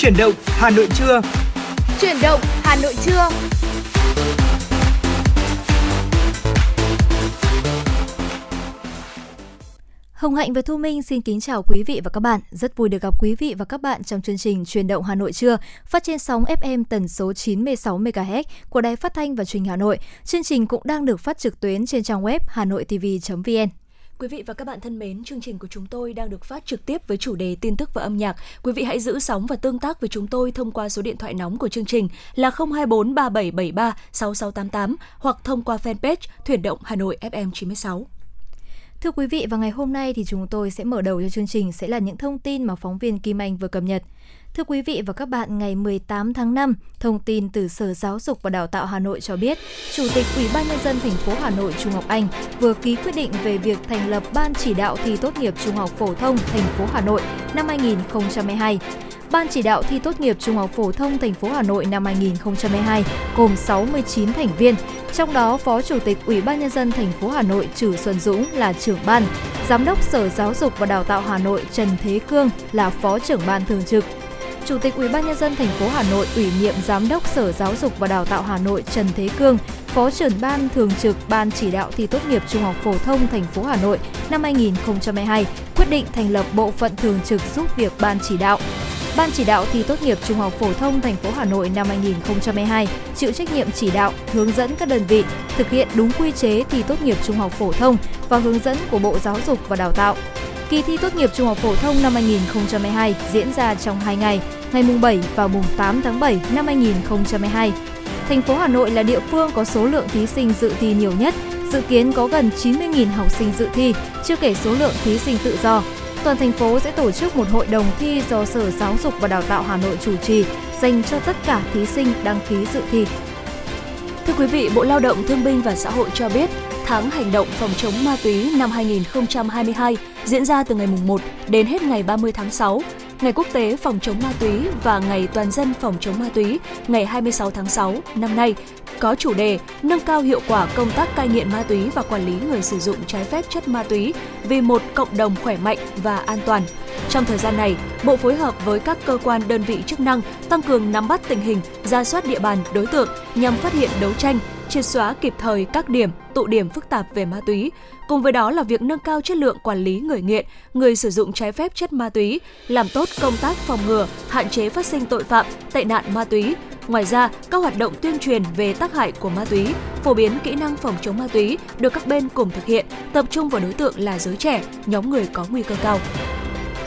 Chuyển động Hà Nội trưa. Chuyển động Hà Nội trưa. Hồng Hạnh và Thu Minh xin kính chào quý vị và các bạn. Rất vui được gặp quý vị và các bạn trong chương trình Truyền động Hà Nội trưa, phát trên sóng FM tần số 96 MHz của Đài Phát thanh và Truyền hình Hà Nội. Chương trình cũng đang được phát trực tuyến trên trang web hanoitv.vn. Quý vị và các bạn thân mến, chương trình của chúng tôi đang được phát trực tiếp với chủ đề tin tức và âm nhạc. Quý vị hãy giữ sóng và tương tác với chúng tôi thông qua số điện thoại nóng của chương trình là 024 3773 6688 hoặc thông qua fanpage Thuyền động Hà Nội FM 96. Thưa quý vị, vào ngày hôm nay thì chúng tôi sẽ mở đầu cho chương trình sẽ là những thông tin mà phóng viên Kim Anh vừa cập nhật. Thưa quý vị và các bạn, ngày 18 tháng 5, thông tin từ Sở Giáo dục và Đào tạo Hà Nội cho biết, Chủ tịch Ủy ban nhân dân thành phố Hà Nội Trung Ngọc Anh vừa ký quyết định về việc thành lập Ban chỉ đạo thi tốt nghiệp trung học phổ thông thành phố Hà Nội năm 2022. Ban chỉ đạo thi tốt nghiệp trung học phổ thông thành phố Hà Nội năm 2022 gồm 69 thành viên, trong đó Phó Chủ tịch Ủy ban nhân dân thành phố Hà Nội Trử Xuân Dũng là trưởng ban, Giám đốc Sở Giáo dục và Đào tạo Hà Nội Trần Thế Cương là Phó trưởng ban thường trực, Chủ tịch Ủy ban nhân dân thành phố Hà Nội ủy nhiệm Giám đốc Sở Giáo dục và Đào tạo Hà Nội Trần Thế Cương, Phó trưởng ban thường trực Ban chỉ đạo thi tốt nghiệp trung học phổ thông thành phố Hà Nội năm 2022 quyết định thành lập bộ phận thường trực giúp việc ban chỉ đạo. Ban chỉ đạo thi tốt nghiệp trung học phổ thông thành phố Hà Nội năm 2022 chịu trách nhiệm chỉ đạo, hướng dẫn các đơn vị thực hiện đúng quy chế thi tốt nghiệp trung học phổ thông và hướng dẫn của Bộ Giáo dục và Đào tạo. Kỳ thi tốt nghiệp trung học phổ thông năm 2022 diễn ra trong 2 ngày, ngày mùng 7 và mùng 8 tháng 7 năm 2022. Thành phố Hà Nội là địa phương có số lượng thí sinh dự thi nhiều nhất, dự kiến có gần 90.000 học sinh dự thi, chưa kể số lượng thí sinh tự do. Toàn thành phố sẽ tổ chức một hội đồng thi do Sở Giáo dục và Đào tạo Hà Nội chủ trì dành cho tất cả thí sinh đăng ký dự thi. Thưa quý vị, Bộ Lao động Thương binh và Xã hội cho biết, tháng hành động phòng chống ma túy năm 2022 diễn ra từ ngày 1 đến hết ngày 30 tháng 6. Ngày Quốc tế phòng chống ma túy và Ngày Toàn dân phòng chống ma túy ngày 26 tháng 6 năm nay có chủ đề nâng cao hiệu quả công tác cai nghiện ma túy và quản lý người sử dụng trái phép chất ma túy vì một cộng đồng khỏe mạnh và an toàn. Trong thời gian này, Bộ phối hợp với các cơ quan đơn vị chức năng tăng cường nắm bắt tình hình, ra soát địa bàn đối tượng nhằm phát hiện đấu tranh, triệt xóa kịp thời các điểm, tụ điểm phức tạp về ma túy. Cùng với đó là việc nâng cao chất lượng quản lý người nghiện, người sử dụng trái phép chất ma túy, làm tốt công tác phòng ngừa, hạn chế phát sinh tội phạm, tệ nạn ma túy. Ngoài ra, các hoạt động tuyên truyền về tác hại của ma túy, phổ biến kỹ năng phòng chống ma túy được các bên cùng thực hiện, tập trung vào đối tượng là giới trẻ, nhóm người có nguy cơ cao.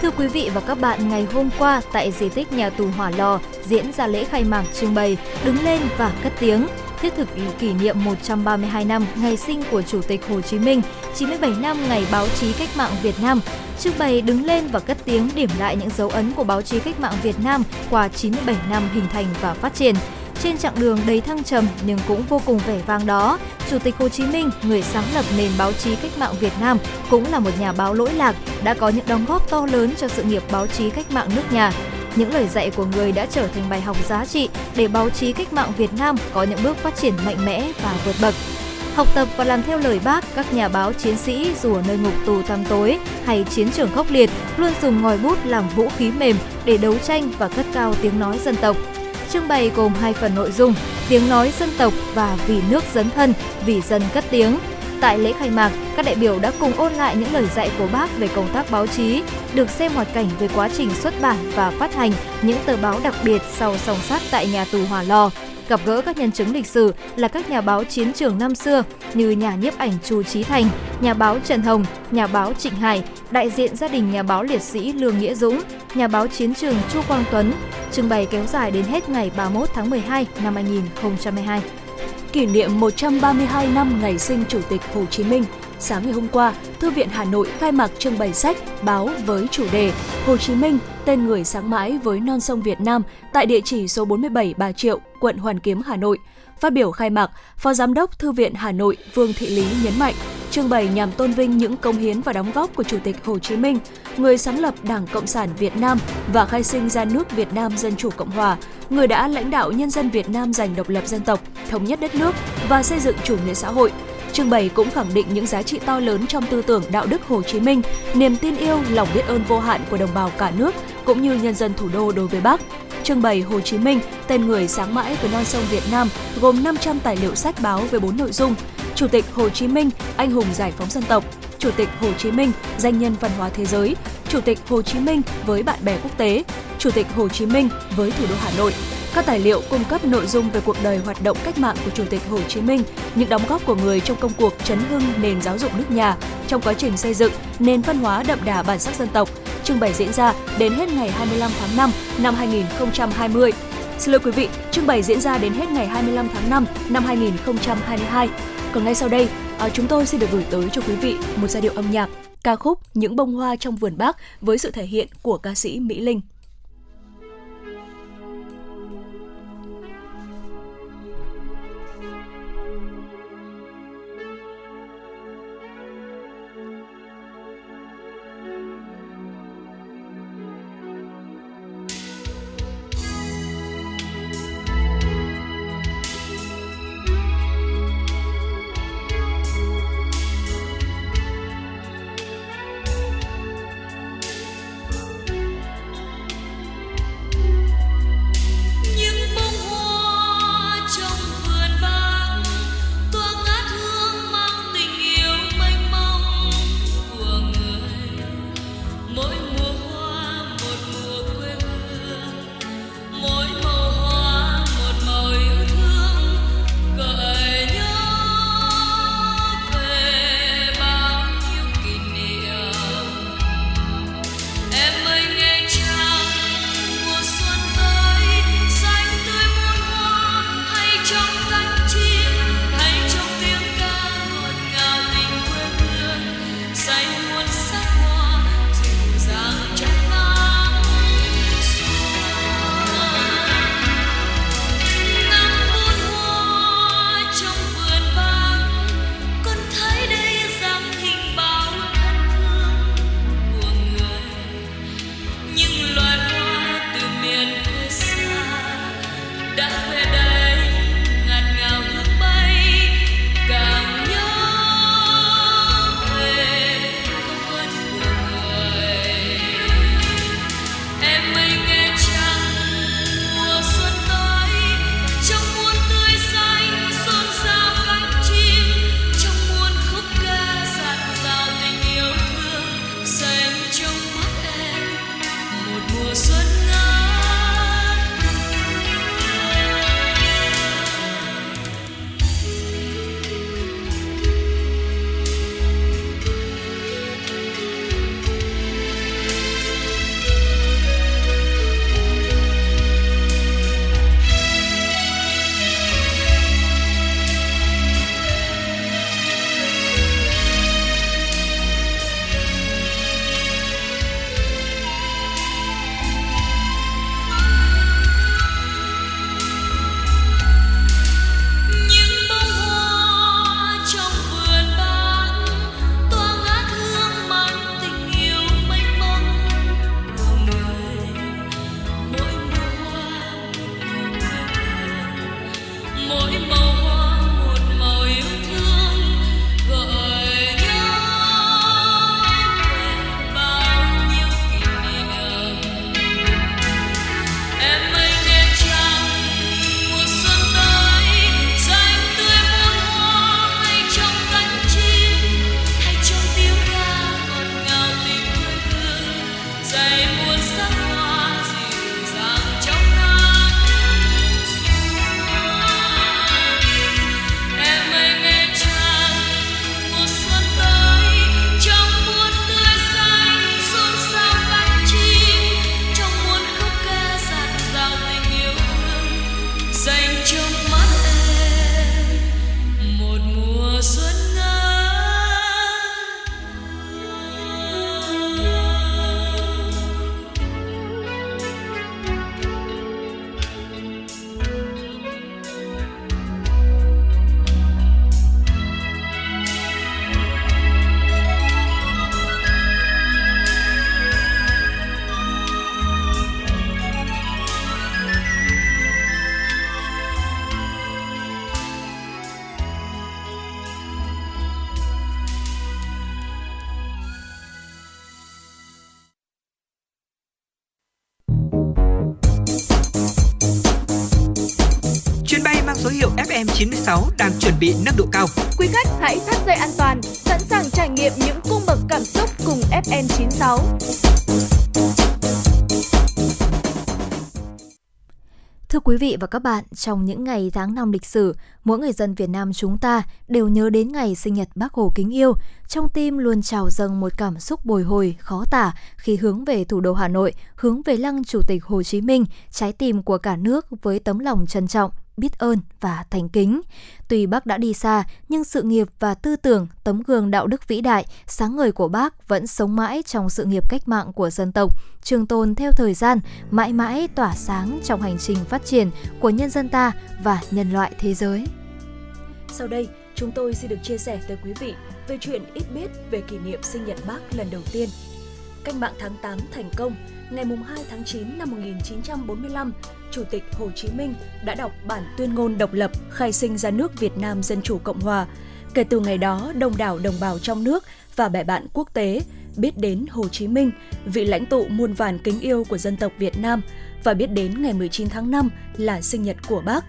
Thưa quý vị và các bạn, ngày hôm qua tại di tích nhà tù Hỏa Lò diễn ra lễ khai mạc trưng bày Đứng lên và cất tiếng thiết thực kỷ niệm 132 năm ngày sinh của Chủ tịch Hồ Chí Minh, 97 năm ngày báo chí cách mạng Việt Nam. Trưng bày đứng lên và cất tiếng điểm lại những dấu ấn của báo chí cách mạng Việt Nam qua 97 năm hình thành và phát triển. Trên chặng đường đầy thăng trầm nhưng cũng vô cùng vẻ vang đó, Chủ tịch Hồ Chí Minh, người sáng lập nền báo chí cách mạng Việt Nam, cũng là một nhà báo lỗi lạc, đã có những đóng góp to lớn cho sự nghiệp báo chí cách mạng nước nhà. Những lời dạy của người đã trở thành bài học giá trị để báo chí cách mạng Việt Nam có những bước phát triển mạnh mẽ và vượt bậc. Học tập và làm theo lời bác, các nhà báo chiến sĩ dù ở nơi ngục tù tăm tối hay chiến trường khốc liệt luôn dùng ngòi bút làm vũ khí mềm để đấu tranh và cất cao tiếng nói dân tộc. Trưng bày gồm hai phần nội dung, tiếng nói dân tộc và vì nước dấn thân, vì dân cất tiếng. Tại lễ khai mạc, các đại biểu đã cùng ôn lại những lời dạy của bác về công tác báo chí, được xem hoạt cảnh về quá trình xuất bản và phát hành những tờ báo đặc biệt sau song sát tại nhà tù Hòa Lò, gặp gỡ các nhân chứng lịch sử là các nhà báo chiến trường năm xưa như nhà nhiếp ảnh Chu Trí Thành, nhà báo Trần Hồng, nhà báo Trịnh Hải, đại diện gia đình nhà báo liệt sĩ Lương Nghĩa Dũng, nhà báo chiến trường Chu Quang Tuấn. Trưng bày kéo dài đến hết ngày 31 tháng 12 năm 2022. Kỷ niệm 132 năm ngày sinh Chủ tịch Hồ Chí Minh, sáng ngày hôm qua, Thư viện Hà Nội khai mạc trưng bày sách, báo với chủ đề Hồ Chí Minh, tên người sáng mãi với non sông Việt Nam tại địa chỉ số 47 Bà Triệu, quận Hoàn Kiếm, Hà Nội. Phát biểu khai mạc, Phó Giám đốc Thư viện Hà Nội Vương Thị Lý nhấn mạnh, trưng bày nhằm tôn vinh những công hiến và đóng góp của Chủ tịch Hồ Chí Minh, người sáng lập Đảng Cộng sản Việt Nam và khai sinh ra nước Việt Nam Dân Chủ Cộng Hòa, người đã lãnh đạo nhân dân Việt Nam giành độc lập dân tộc, thống nhất đất nước và xây dựng chủ nghĩa xã hội, Trưng bày cũng khẳng định những giá trị to lớn trong tư tưởng đạo đức Hồ Chí Minh, niềm tin yêu, lòng biết ơn vô hạn của đồng bào cả nước cũng như nhân dân thủ đô đối với Bác trưng bày Hồ Chí Minh, tên người sáng mãi với non sông Việt Nam, gồm 500 tài liệu sách báo với 4 nội dung: Chủ tịch Hồ Chí Minh, anh hùng giải phóng dân tộc, Chủ tịch Hồ Chí Minh, danh nhân văn hóa thế giới, Chủ tịch Hồ Chí Minh với bạn bè quốc tế, Chủ tịch Hồ Chí Minh với thủ đô Hà Nội. Các tài liệu cung cấp nội dung về cuộc đời hoạt động cách mạng của Chủ tịch Hồ Chí Minh, những đóng góp của người trong công cuộc chấn hưng nền giáo dục nước nhà, trong quá trình xây dựng nền văn hóa đậm đà bản sắc dân tộc, trưng bày diễn ra đến hết ngày 25 tháng 5 năm 2020. Xin lỗi quý vị, trưng bày diễn ra đến hết ngày 25 tháng 5 năm 2022. Còn ngay sau đây, à, chúng tôi xin được gửi tới cho quý vị một giai điệu âm nhạc ca khúc Những bông hoa trong vườn bác với sự thể hiện của ca sĩ Mỹ Linh. Các bạn, trong những ngày tháng năm lịch sử, mỗi người dân Việt Nam chúng ta đều nhớ đến ngày sinh nhật Bác Hồ kính yêu. Trong tim luôn trào dâng một cảm xúc bồi hồi, khó tả khi hướng về thủ đô Hà Nội, hướng về lăng Chủ tịch Hồ Chí Minh, trái tim của cả nước với tấm lòng trân trọng, biết ơn và thành kính. Tuy bác đã đi xa, nhưng sự nghiệp và tư tưởng, tấm gương đạo đức vĩ đại, sáng ngời của bác vẫn sống mãi trong sự nghiệp cách mạng của dân tộc, trường tồn theo thời gian, mãi mãi tỏa sáng trong hành trình phát triển của nhân dân ta và nhân loại thế giới. Sau đây, chúng tôi xin được chia sẻ tới quý vị về chuyện ít biết về kỷ niệm sinh nhật bác lần đầu tiên. Cách mạng tháng 8 thành công, ngày 2 tháng 9 năm 1945, Chủ tịch Hồ Chí Minh đã đọc bản tuyên ngôn độc lập khai sinh ra nước Việt Nam Dân Chủ Cộng Hòa. Kể từ ngày đó, đông đảo đồng bào trong nước và bè bạn quốc tế biết đến Hồ Chí Minh, vị lãnh tụ muôn vàn kính yêu của dân tộc Việt Nam và biết đến ngày 19 tháng 5 là sinh nhật của bác.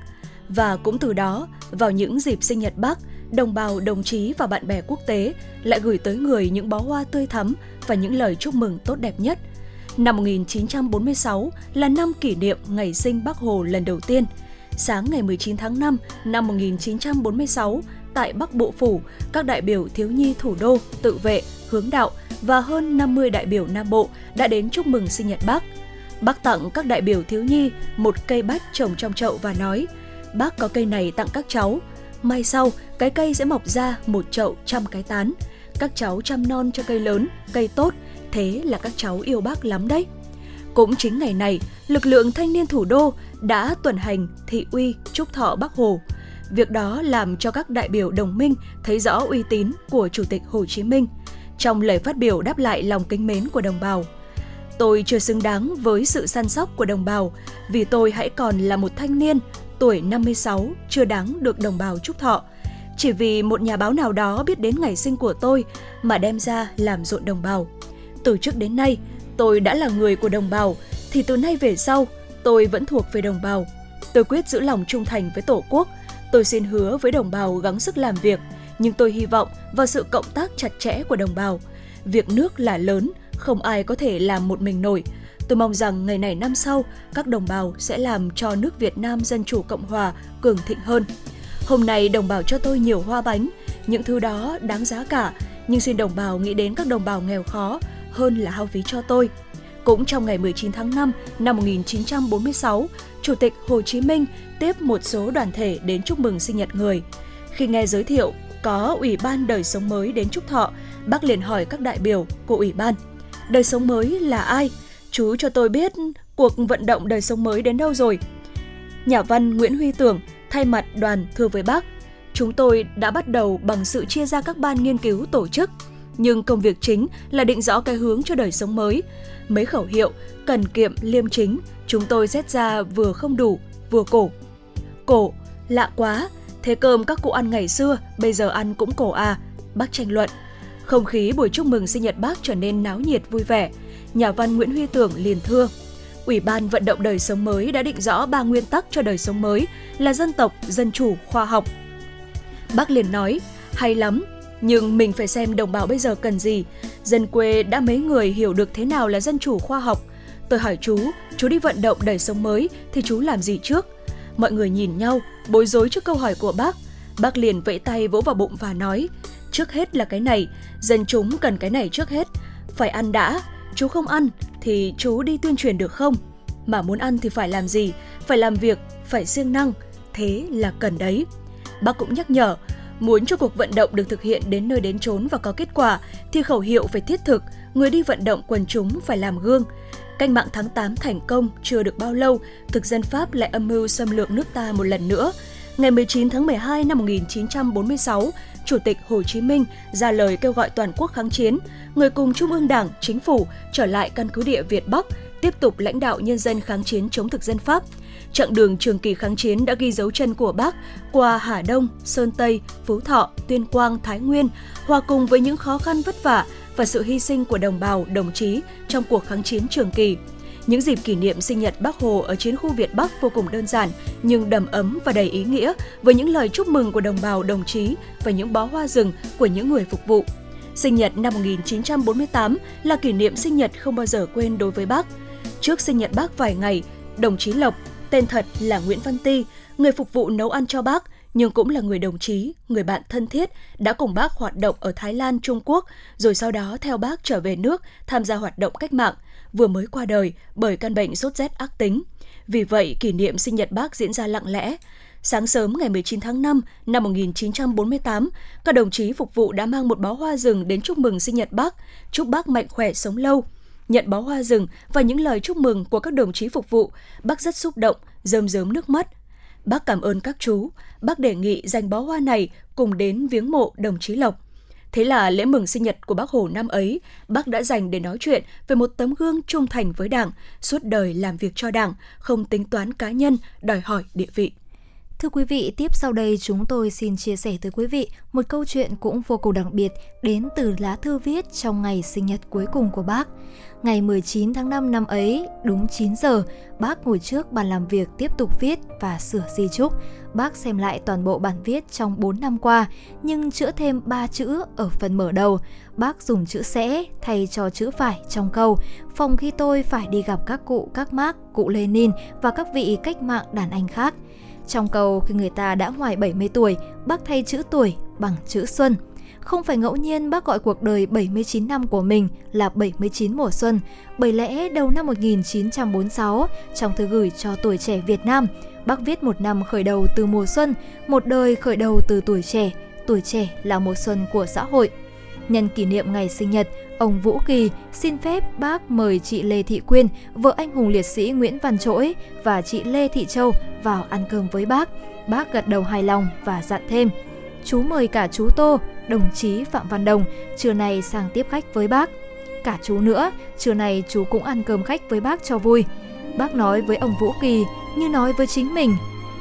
Và cũng từ đó, vào những dịp sinh nhật bác, đồng bào, đồng chí và bạn bè quốc tế lại gửi tới người những bó hoa tươi thắm và những lời chúc mừng tốt đẹp nhất – Năm 1946 là năm kỷ niệm ngày sinh Bác Hồ lần đầu tiên. Sáng ngày 19 tháng 5 năm 1946, tại Bắc Bộ Phủ, các đại biểu thiếu nhi thủ đô, tự vệ, hướng đạo và hơn 50 đại biểu Nam Bộ đã đến chúc mừng sinh nhật Bác. Bác tặng các đại biểu thiếu nhi một cây bách trồng trong chậu và nói Bác có cây này tặng các cháu, mai sau cái cây sẽ mọc ra một chậu trăm cái tán. Các cháu chăm non cho cây lớn, cây tốt, thế là các cháu yêu bác lắm đấy. Cũng chính ngày này, lực lượng thanh niên thủ đô đã tuần hành thị uy chúc thọ Bác Hồ. Việc đó làm cho các đại biểu đồng minh thấy rõ uy tín của Chủ tịch Hồ Chí Minh. Trong lời phát biểu đáp lại lòng kính mến của đồng bào, tôi chưa xứng đáng với sự săn sóc của đồng bào vì tôi hãy còn là một thanh niên tuổi 56 chưa đáng được đồng bào chúc thọ. Chỉ vì một nhà báo nào đó biết đến ngày sinh của tôi mà đem ra làm rộn đồng bào. Từ trước đến nay, tôi đã là người của đồng bào, thì từ nay về sau, tôi vẫn thuộc về đồng bào. Tôi quyết giữ lòng trung thành với Tổ quốc. Tôi xin hứa với đồng bào gắng sức làm việc, nhưng tôi hy vọng vào sự cộng tác chặt chẽ của đồng bào. Việc nước là lớn, không ai có thể làm một mình nổi. Tôi mong rằng ngày này năm sau, các đồng bào sẽ làm cho nước Việt Nam Dân Chủ Cộng Hòa cường thịnh hơn. Hôm nay đồng bào cho tôi nhiều hoa bánh, những thứ đó đáng giá cả, nhưng xin đồng bào nghĩ đến các đồng bào nghèo khó, hơn là hao phí cho tôi. Cũng trong ngày 19 tháng 5 năm 1946, Chủ tịch Hồ Chí Minh tiếp một số đoàn thể đến chúc mừng sinh nhật người. Khi nghe giới thiệu có Ủy ban đời sống mới đến chúc thọ, bác liền hỏi các đại biểu của Ủy ban, đời sống mới là ai? Chú cho tôi biết cuộc vận động đời sống mới đến đâu rồi? Nhà văn Nguyễn Huy Tưởng thay mặt đoàn thưa với bác, chúng tôi đã bắt đầu bằng sự chia ra các ban nghiên cứu tổ chức, nhưng công việc chính là định rõ cái hướng cho đời sống mới. Mấy khẩu hiệu cần kiệm liêm chính, chúng tôi xét ra vừa không đủ, vừa cổ. Cổ, lạ quá, thế cơm các cụ ăn ngày xưa, bây giờ ăn cũng cổ à, bác tranh luận. Không khí buổi chúc mừng sinh nhật bác trở nên náo nhiệt vui vẻ. Nhà văn Nguyễn Huy Tưởng liền thưa, Ủy ban vận động đời sống mới đã định rõ ba nguyên tắc cho đời sống mới là dân tộc, dân chủ, khoa học. Bác liền nói, hay lắm, nhưng mình phải xem đồng bào bây giờ cần gì. Dân quê đã mấy người hiểu được thế nào là dân chủ khoa học. Tôi hỏi chú, chú đi vận động đời sống mới thì chú làm gì trước? Mọi người nhìn nhau, bối rối trước câu hỏi của bác. Bác liền vẫy tay vỗ vào bụng và nói, trước hết là cái này, dân chúng cần cái này trước hết. Phải ăn đã, chú không ăn thì chú đi tuyên truyền được không? Mà muốn ăn thì phải làm gì? Phải làm việc, phải siêng năng, thế là cần đấy. Bác cũng nhắc nhở, Muốn cho cuộc vận động được thực hiện đến nơi đến chốn và có kết quả thì khẩu hiệu phải thiết thực, người đi vận động quần chúng phải làm gương. Cách mạng tháng 8 thành công chưa được bao lâu, thực dân Pháp lại âm mưu xâm lược nước ta một lần nữa. Ngày 19 tháng 12 năm 1946, Chủ tịch Hồ Chí Minh ra lời kêu gọi toàn quốc kháng chiến, người cùng Trung ương Đảng, Chính phủ trở lại căn cứ địa Việt Bắc, tiếp tục lãnh đạo nhân dân kháng chiến chống thực dân Pháp – Chặng đường trường kỳ kháng chiến đã ghi dấu chân của Bác qua Hà Đông, Sơn Tây, Phú Thọ, Tuyên Quang, Thái Nguyên, hòa cùng với những khó khăn vất vả và sự hy sinh của đồng bào, đồng chí trong cuộc kháng chiến trường kỳ. Những dịp kỷ niệm sinh nhật Bác Hồ ở chiến khu Việt Bắc vô cùng đơn giản nhưng đầm ấm và đầy ý nghĩa với những lời chúc mừng của đồng bào đồng chí và những bó hoa rừng của những người phục vụ. Sinh nhật năm 1948 là kỷ niệm sinh nhật không bao giờ quên đối với bác. Trước sinh nhật bác vài ngày, đồng chí Lộc, tên thật là Nguyễn Văn Ti, người phục vụ nấu ăn cho bác, nhưng cũng là người đồng chí, người bạn thân thiết, đã cùng bác hoạt động ở Thái Lan, Trung Quốc, rồi sau đó theo bác trở về nước tham gia hoạt động cách mạng, vừa mới qua đời bởi căn bệnh sốt rét ác tính. Vì vậy, kỷ niệm sinh nhật bác diễn ra lặng lẽ. Sáng sớm ngày 19 tháng 5 năm 1948, các đồng chí phục vụ đã mang một bó hoa rừng đến chúc mừng sinh nhật bác, chúc bác mạnh khỏe sống lâu. Nhận bó hoa rừng và những lời chúc mừng của các đồng chí phục vụ, bác rất xúc động, rơm rớm nước mắt. Bác cảm ơn các chú, bác đề nghị dành bó hoa này cùng đến viếng mộ đồng chí Lộc. Thế là lễ mừng sinh nhật của bác Hồ năm ấy, bác đã dành để nói chuyện về một tấm gương trung thành với Đảng, suốt đời làm việc cho Đảng, không tính toán cá nhân, đòi hỏi địa vị. Thưa quý vị, tiếp sau đây chúng tôi xin chia sẻ tới quý vị một câu chuyện cũng vô cùng đặc biệt đến từ lá thư viết trong ngày sinh nhật cuối cùng của bác. Ngày 19 tháng 5 năm ấy, đúng 9 giờ, bác ngồi trước bàn làm việc tiếp tục viết và sửa di chúc. Bác xem lại toàn bộ bản viết trong 4 năm qua, nhưng chữa thêm 3 chữ ở phần mở đầu. Bác dùng chữ sẽ thay cho chữ phải trong câu. Phòng khi tôi phải đi gặp các cụ, các mác, cụ Lenin và các vị cách mạng đàn anh khác. Trong câu khi người ta đã ngoài 70 tuổi, bác thay chữ tuổi bằng chữ xuân. Không phải ngẫu nhiên bác gọi cuộc đời 79 năm của mình là 79 mùa xuân, bởi lẽ đầu năm 1946, trong thư gửi cho tuổi trẻ Việt Nam, bác viết một năm khởi đầu từ mùa xuân, một đời khởi đầu từ tuổi trẻ, tuổi trẻ là mùa xuân của xã hội. Nhân kỷ niệm ngày sinh nhật, ông Vũ Kỳ xin phép bác mời chị Lê Thị Quyên, vợ anh hùng liệt sĩ Nguyễn Văn Trỗi và chị Lê Thị Châu vào ăn cơm với bác. Bác gật đầu hài lòng và dặn thêm. Chú mời cả chú Tô, đồng chí Phạm Văn Đồng, trưa nay sang tiếp khách với bác. Cả chú nữa, trưa nay chú cũng ăn cơm khách với bác cho vui. Bác nói với ông Vũ Kỳ như nói với chính mình.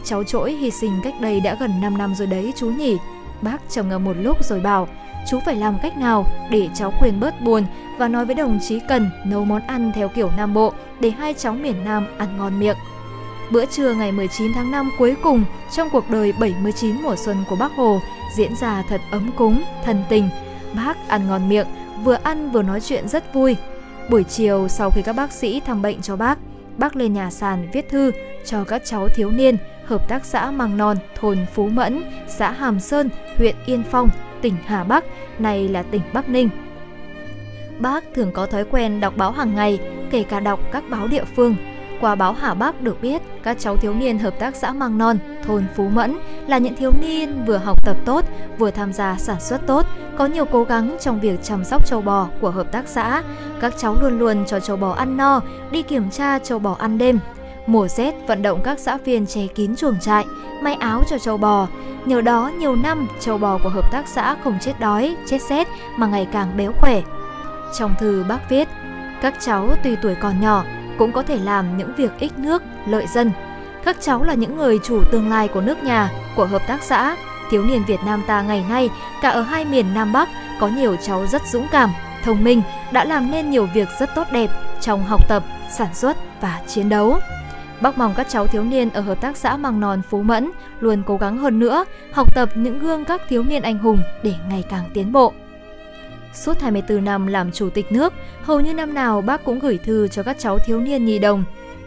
Cháu trỗi hy sinh cách đây đã gần 5 năm rồi đấy chú nhỉ. Bác trầm ngâm một lúc rồi bảo, chú phải làm cách nào để cháu Quyền bớt buồn và nói với đồng chí Cần nấu món ăn theo kiểu Nam Bộ để hai cháu miền Nam ăn ngon miệng. Bữa trưa ngày 19 tháng 5 cuối cùng trong cuộc đời 79 mùa xuân của Bác Hồ diễn ra thật ấm cúng, thân tình. Bác ăn ngon miệng, vừa ăn vừa nói chuyện rất vui. Buổi chiều sau khi các bác sĩ thăm bệnh cho bác, bác lên nhà sàn viết thư cho các cháu thiếu niên hợp tác xã Măng Non, thôn Phú Mẫn, xã Hàm Sơn, huyện Yên Phong, tỉnh Hà Bắc, nay là tỉnh Bắc Ninh. Bác thường có thói quen đọc báo hàng ngày, kể cả đọc các báo địa phương. Qua báo Hà Bắc được biết, các cháu thiếu niên hợp tác xã mang Non, thôn Phú Mẫn là những thiếu niên vừa học tập tốt, vừa tham gia sản xuất tốt, có nhiều cố gắng trong việc chăm sóc châu bò của hợp tác xã. Các cháu luôn luôn cho châu bò ăn no, đi kiểm tra châu bò ăn đêm, Mùa rét vận động các xã viên che kín chuồng trại, may áo cho châu bò. Nhờ đó nhiều năm châu bò của hợp tác xã không chết đói, chết rét mà ngày càng béo khỏe. Trong thư bác viết, các cháu tuy tuổi còn nhỏ cũng có thể làm những việc ích nước, lợi dân. Các cháu là những người chủ tương lai của nước nhà, của hợp tác xã. Thiếu niên Việt Nam ta ngày nay, cả ở hai miền Nam Bắc, có nhiều cháu rất dũng cảm, thông minh, đã làm nên nhiều việc rất tốt đẹp trong học tập, sản xuất và chiến đấu. Bác mong các cháu thiếu niên ở hợp tác xã Măng Non Phú Mẫn luôn cố gắng hơn nữa, học tập những gương các thiếu niên anh hùng để ngày càng tiến bộ. Suốt 24 năm làm chủ tịch nước, hầu như năm nào bác cũng gửi thư cho các cháu thiếu niên nhi đồng.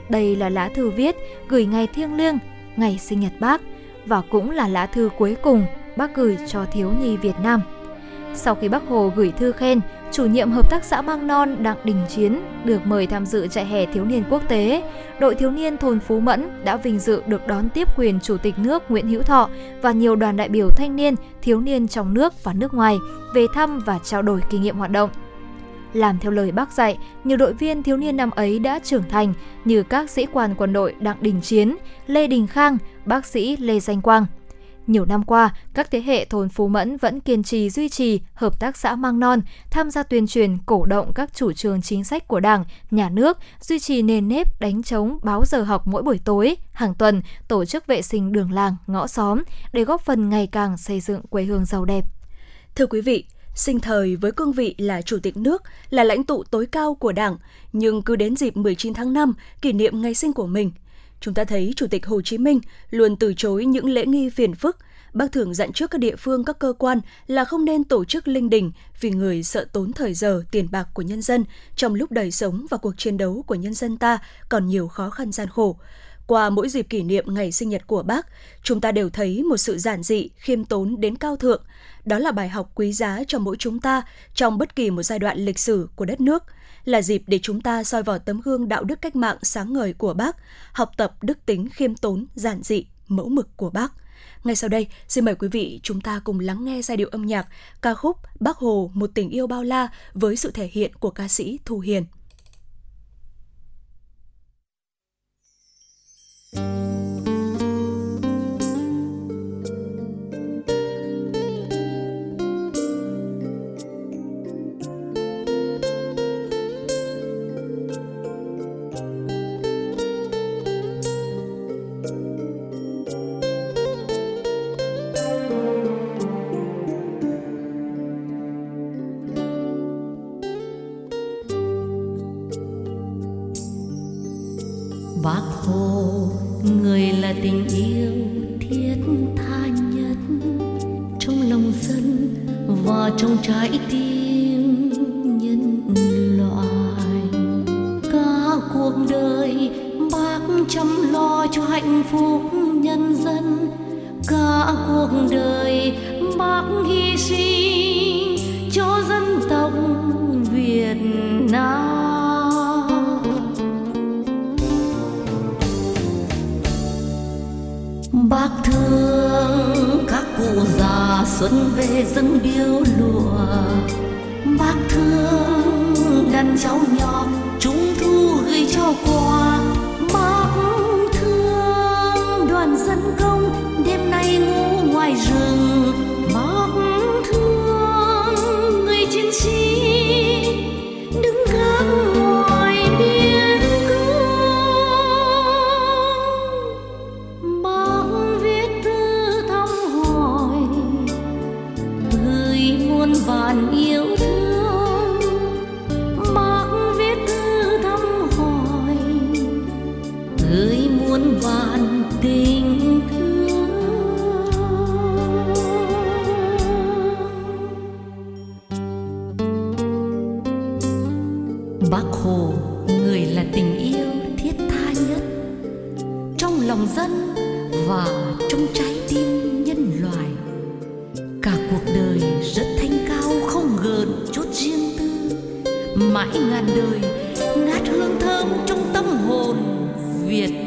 Đây là lá thư viết gửi ngày thiêng liêng, ngày sinh nhật bác và cũng là lá thư cuối cùng bác gửi cho thiếu nhi Việt Nam. Sau khi bác Hồ gửi thư khen, chủ nhiệm hợp tác xã Mang Non Đặng Đình Chiến được mời tham dự trại hè thiếu niên quốc tế. Đội thiếu niên thôn Phú Mẫn đã vinh dự được đón tiếp quyền Chủ tịch nước Nguyễn Hữu Thọ và nhiều đoàn đại biểu thanh niên, thiếu niên trong nước và nước ngoài về thăm và trao đổi kinh nghiệm hoạt động. Làm theo lời bác dạy, nhiều đội viên thiếu niên năm ấy đã trưởng thành như các sĩ quan quân đội Đặng Đình Chiến, Lê Đình Khang, bác sĩ Lê Danh Quang – nhiều năm qua, các thế hệ thôn Phú Mẫn vẫn kiên trì duy trì hợp tác xã Mang Non, tham gia tuyên truyền cổ động các chủ trương chính sách của Đảng, Nhà nước, duy trì nền nếp đánh chống báo giờ học mỗi buổi tối, hàng tuần, tổ chức vệ sinh đường làng, ngõ xóm để góp phần ngày càng xây dựng quê hương giàu đẹp. Thưa quý vị, Sinh thời với cương vị là chủ tịch nước, là lãnh tụ tối cao của Đảng, nhưng cứ đến dịp 19 tháng 5, kỷ niệm ngày sinh của mình, chúng ta thấy Chủ tịch Hồ Chí Minh luôn từ chối những lễ nghi phiền phức, Bác thường dặn trước các địa phương, các cơ quan là không nên tổ chức linh đình vì người sợ tốn thời giờ, tiền bạc của nhân dân trong lúc đời sống và cuộc chiến đấu của nhân dân ta còn nhiều khó khăn gian khổ. Qua mỗi dịp kỷ niệm ngày sinh nhật của bác, chúng ta đều thấy một sự giản dị, khiêm tốn đến cao thượng. Đó là bài học quý giá cho mỗi chúng ta trong bất kỳ một giai đoạn lịch sử của đất nước, là dịp để chúng ta soi vào tấm gương đạo đức cách mạng sáng ngời của bác, học tập đức tính khiêm tốn, giản dị, mẫu mực của bác. Ngay sau đây, xin mời quý vị chúng ta cùng lắng nghe giai điệu âm nhạc ca khúc Bác Hồ một tình yêu bao la với sự thể hiện của ca sĩ Thu Hiền. thank you trái tim nhân loại. Cả cuộc đời bác chăm lo cho hạnh phúc nhân dân. Cả cuộc đời xuân về dâng điêu lụa. Bác thương đàn cháu nhỏ trung thu gửi cho quà. Bác thương đoàn dân công, đêm nay ngủ ngoài rừng. Bác thương người chiến sĩ bác hồ, người là tình yêu thiết tha nhất. Trong lòng dân và trong trái tim nhân loại cả cuộc đời rất thanh cao không gợn chút riêng tư. Mãi ngàn đời, ngát hương thơm trong tâm hồn việt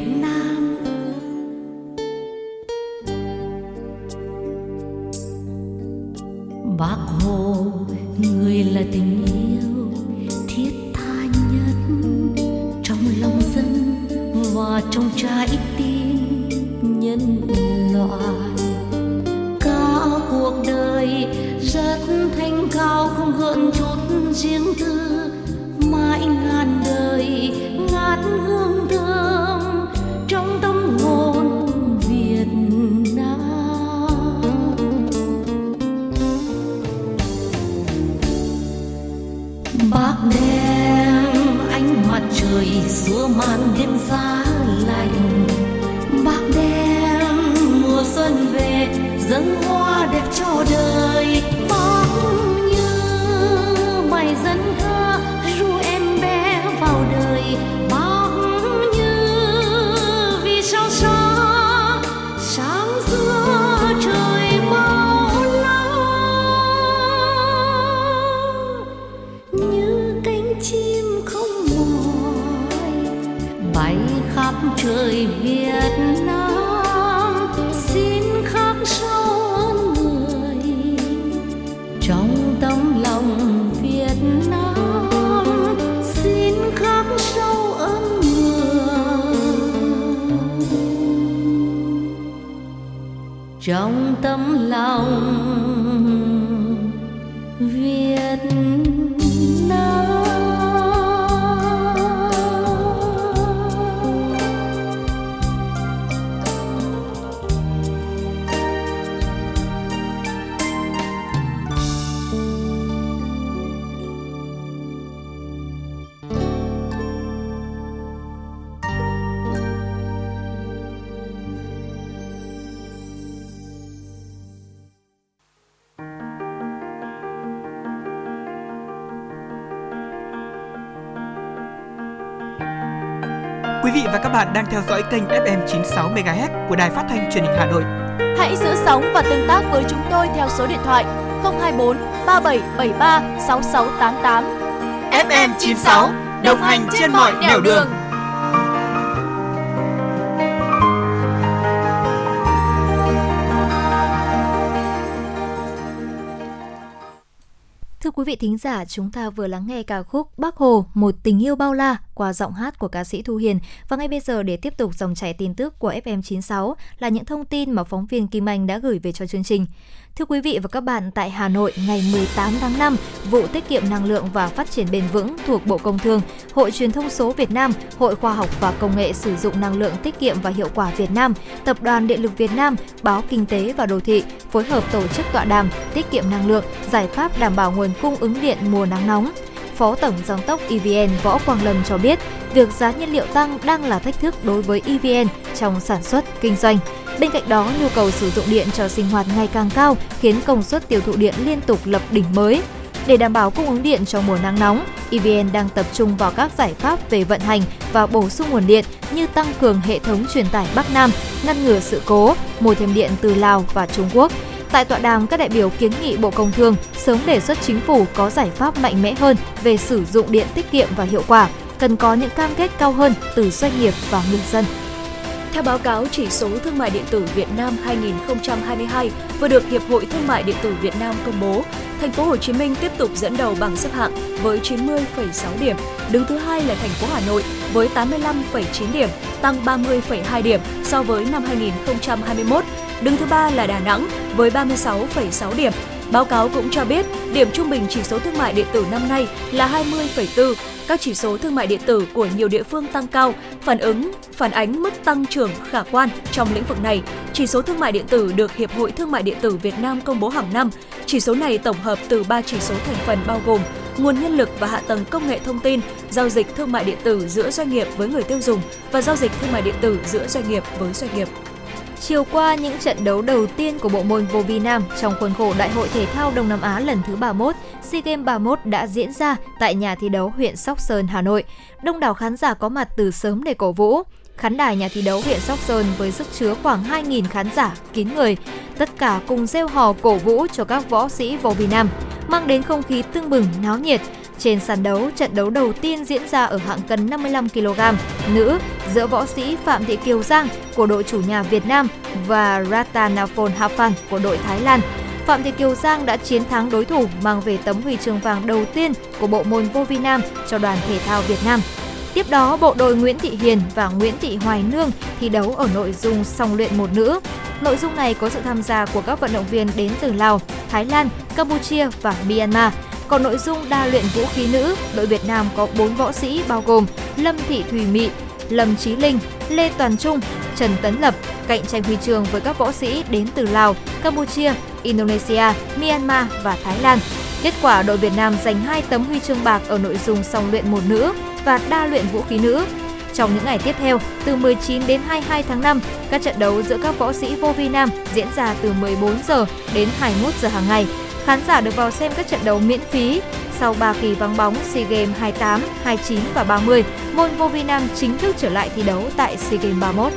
bạn đang theo dõi kênh FM 96 MHz của đài phát thanh truyền hình Hà Nội. Hãy giữ sóng và tương tác với chúng tôi theo số điện thoại 024 3773 6688. FM 96 đồng hành trên mọi nẻo đường. Thưa quý vị thính giả, chúng ta vừa lắng nghe ca khúc Bác Hồ, một tình yêu bao la qua giọng hát của ca sĩ Thu Hiền. Và ngay bây giờ để tiếp tục dòng chảy tin tức của FM96 là những thông tin mà phóng viên Kim Anh đã gửi về cho chương trình. Thưa quý vị và các bạn, tại Hà Nội ngày 18 tháng 5, vụ tiết kiệm năng lượng và phát triển bền vững thuộc Bộ Công Thương, Hội Truyền thông số Việt Nam, Hội Khoa học và Công nghệ sử dụng năng lượng tiết kiệm và hiệu quả Việt Nam, Tập đoàn Điện lực Việt Nam, Báo Kinh tế và Đô thị phối hợp tổ chức tọa đàm tiết kiệm năng lượng, giải pháp đảm bảo nguồn cung ứng điện mùa nắng nóng. Phó Tổng Giám đốc EVN Võ Quang Lâm cho biết, việc giá nhiên liệu tăng đang là thách thức đối với EVN trong sản xuất, kinh doanh. Bên cạnh đó, nhu cầu sử dụng điện cho sinh hoạt ngày càng cao khiến công suất tiêu thụ điện liên tục lập đỉnh mới. Để đảm bảo cung ứng điện cho mùa nắng nóng, EVN đang tập trung vào các giải pháp về vận hành và bổ sung nguồn điện như tăng cường hệ thống truyền tải Bắc Nam, ngăn ngừa sự cố, mua thêm điện từ Lào và Trung Quốc. Tại tọa đàm, các đại biểu kiến nghị Bộ Công Thương sớm đề xuất chính phủ có giải pháp mạnh mẽ hơn về sử dụng điện tiết kiệm và hiệu quả, cần có những cam kết cao hơn từ doanh nghiệp và người dân. Theo báo cáo chỉ số thương mại điện tử Việt Nam 2022 vừa được Hiệp hội Thương mại điện tử Việt Nam công bố, thành phố Hồ Chí Minh tiếp tục dẫn đầu bảng xếp hạng với 90,6 điểm. Đứng thứ hai là thành phố Hà Nội với 85,9 điểm, tăng 30,2 điểm so với năm 2021. Đứng thứ ba là Đà Nẵng với 36,6 điểm. Báo cáo cũng cho biết, điểm trung bình chỉ số thương mại điện tử năm nay là 20,4, các chỉ số thương mại điện tử của nhiều địa phương tăng cao, phản ứng phản ánh mức tăng trưởng khả quan trong lĩnh vực này. Chỉ số thương mại điện tử được Hiệp hội Thương mại điện tử Việt Nam công bố hàng năm. Chỉ số này tổng hợp từ 3 chỉ số thành phần bao gồm nguồn nhân lực và hạ tầng công nghệ thông tin, giao dịch thương mại điện tử giữa doanh nghiệp với người tiêu dùng và giao dịch thương mại điện tử giữa doanh nghiệp với doanh nghiệp. Chiều qua, những trận đấu đầu tiên của bộ môn vô vi nam trong khuôn khổ Đại hội Thể thao Đông Nam Á lần thứ 31, SEA Games 31 đã diễn ra tại nhà thi đấu huyện Sóc Sơn, Hà Nội. Đông đảo khán giả có mặt từ sớm để cổ vũ. Khán đài nhà thi đấu huyện Sóc Sơn với sức chứa khoảng 2.000 khán giả kín người, tất cả cùng reo hò cổ vũ cho các võ sĩ vô vi nam, mang đến không khí tưng bừng náo nhiệt. Trên sàn đấu, trận đấu đầu tiên diễn ra ở hạng cân 55 kg nữ giữa võ sĩ Phạm Thị Kiều Giang của đội chủ nhà Việt Nam và Ratanapol haphan của đội Thái Lan. Phạm Thị Kiều Giang đã chiến thắng đối thủ mang về tấm huy chương vàng đầu tiên của bộ môn vô vi nam cho đoàn thể thao Việt Nam. Tiếp đó, bộ đôi Nguyễn Thị Hiền và Nguyễn Thị Hoài Nương thi đấu ở nội dung song luyện một nữ. Nội dung này có sự tham gia của các vận động viên đến từ Lào, Thái Lan, Campuchia và Myanmar. Còn nội dung đa luyện vũ khí nữ, đội Việt Nam có 4 võ sĩ bao gồm Lâm Thị Thùy Mị, Lâm Chí Linh, Lê Toàn Trung, Trần Tấn Lập cạnh tranh huy chương với các võ sĩ đến từ Lào, Campuchia, Indonesia, Myanmar và Thái Lan. Kết quả đội Việt Nam giành 2 tấm huy chương bạc ở nội dung song luyện một nữ và đa luyện vũ khí nữ. Trong những ngày tiếp theo, từ 19 đến 22 tháng 5, các trận đấu giữa các võ sĩ vô vi nam diễn ra từ 14 giờ đến 21 giờ hàng ngày. Khán giả được vào xem các trận đấu miễn phí. Sau 3 kỳ vắng bóng SEA Games 28, 29 và 30, môn vô vi nam chính thức trở lại thi đấu tại SEA Games 31.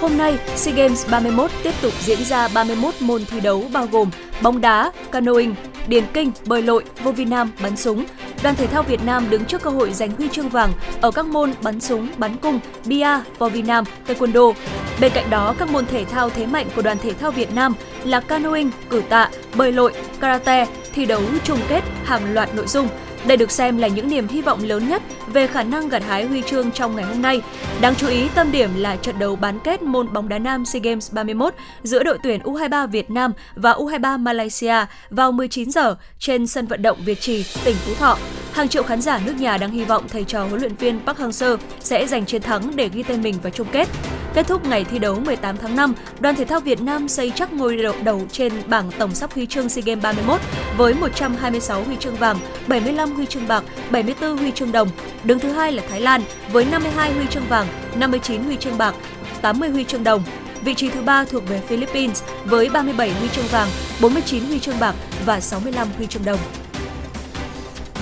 Hôm nay, SEA Games 31 tiếp tục diễn ra 31 môn thi đấu bao gồm bóng đá, canoeing, điền kinh, bơi lội, vô vi nam, bắn súng. Đoàn thể thao Việt Nam đứng trước cơ hội giành huy chương vàng ở các môn bắn súng, bắn cung, bia, vô vi nam, taekwondo. Bên cạnh đó, các môn thể thao thế mạnh của đoàn thể thao Việt Nam là canoeing, cử tạ, bơi lội, karate, thi đấu chung kết hàng loạt nội dung. Đây được xem là những niềm hy vọng lớn nhất về khả năng gặt hái huy chương trong ngày hôm nay. Đáng chú ý, tâm điểm là trận đấu bán kết môn bóng đá nam SEA Games 31 giữa đội tuyển U23 Việt Nam và U23 Malaysia vào 19 giờ trên sân vận động Việt Trì, tỉnh Phú Thọ. Hàng triệu khán giả nước nhà đang hy vọng thầy trò huấn luyện viên Park Hang-seo sẽ giành chiến thắng để ghi tên mình vào chung kết. Kết thúc ngày thi đấu 18 tháng 5, đoàn thể thao Việt Nam xây chắc ngôi đầu, đầu trên bảng tổng sắp huy chương SEA Games 31 với 126 huy chương vàng, 75 huy chương bạc, 74 huy chương đồng. Đứng thứ hai là Thái Lan với 52 huy chương vàng, 59 huy chương bạc, 80 huy chương đồng. Vị trí thứ ba thuộc về Philippines với 37 huy chương vàng, 49 huy chương bạc và 65 huy chương đồng.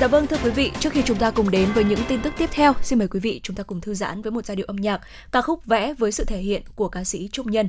Dạ vâng thưa quý vị, trước khi chúng ta cùng đến với những tin tức tiếp theo, xin mời quý vị chúng ta cùng thư giãn với một giai điệu âm nhạc, ca khúc vẽ với sự thể hiện của ca sĩ Trúc Nhân.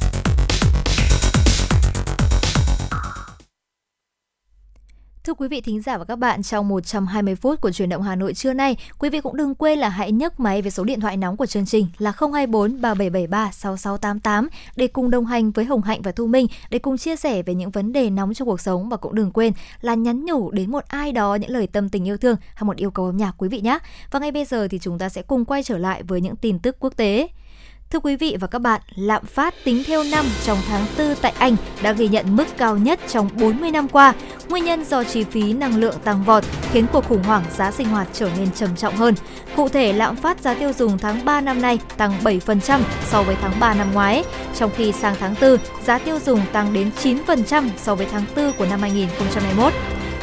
Thưa quý vị thính giả và các bạn, trong 120 phút của truyền động Hà Nội trưa nay, quý vị cũng đừng quên là hãy nhấc máy về số điện thoại nóng của chương trình là 024 3773 6688 để cùng đồng hành với Hồng Hạnh và Thu Minh để cùng chia sẻ về những vấn đề nóng trong cuộc sống và cũng đừng quên là nhắn nhủ đến một ai đó những lời tâm tình yêu thương hay một yêu cầu âm nhạc quý vị nhé. Và ngay bây giờ thì chúng ta sẽ cùng quay trở lại với những tin tức quốc tế. Thưa quý vị và các bạn, lạm phát tính theo năm trong tháng 4 tại Anh đã ghi nhận mức cao nhất trong 40 năm qua. Nguyên nhân do chi phí năng lượng tăng vọt khiến cuộc khủng hoảng giá sinh hoạt trở nên trầm trọng hơn. Cụ thể, lạm phát giá tiêu dùng tháng 3 năm nay tăng 7% so với tháng 3 năm ngoái, trong khi sang tháng 4, giá tiêu dùng tăng đến 9% so với tháng 4 của năm 2021.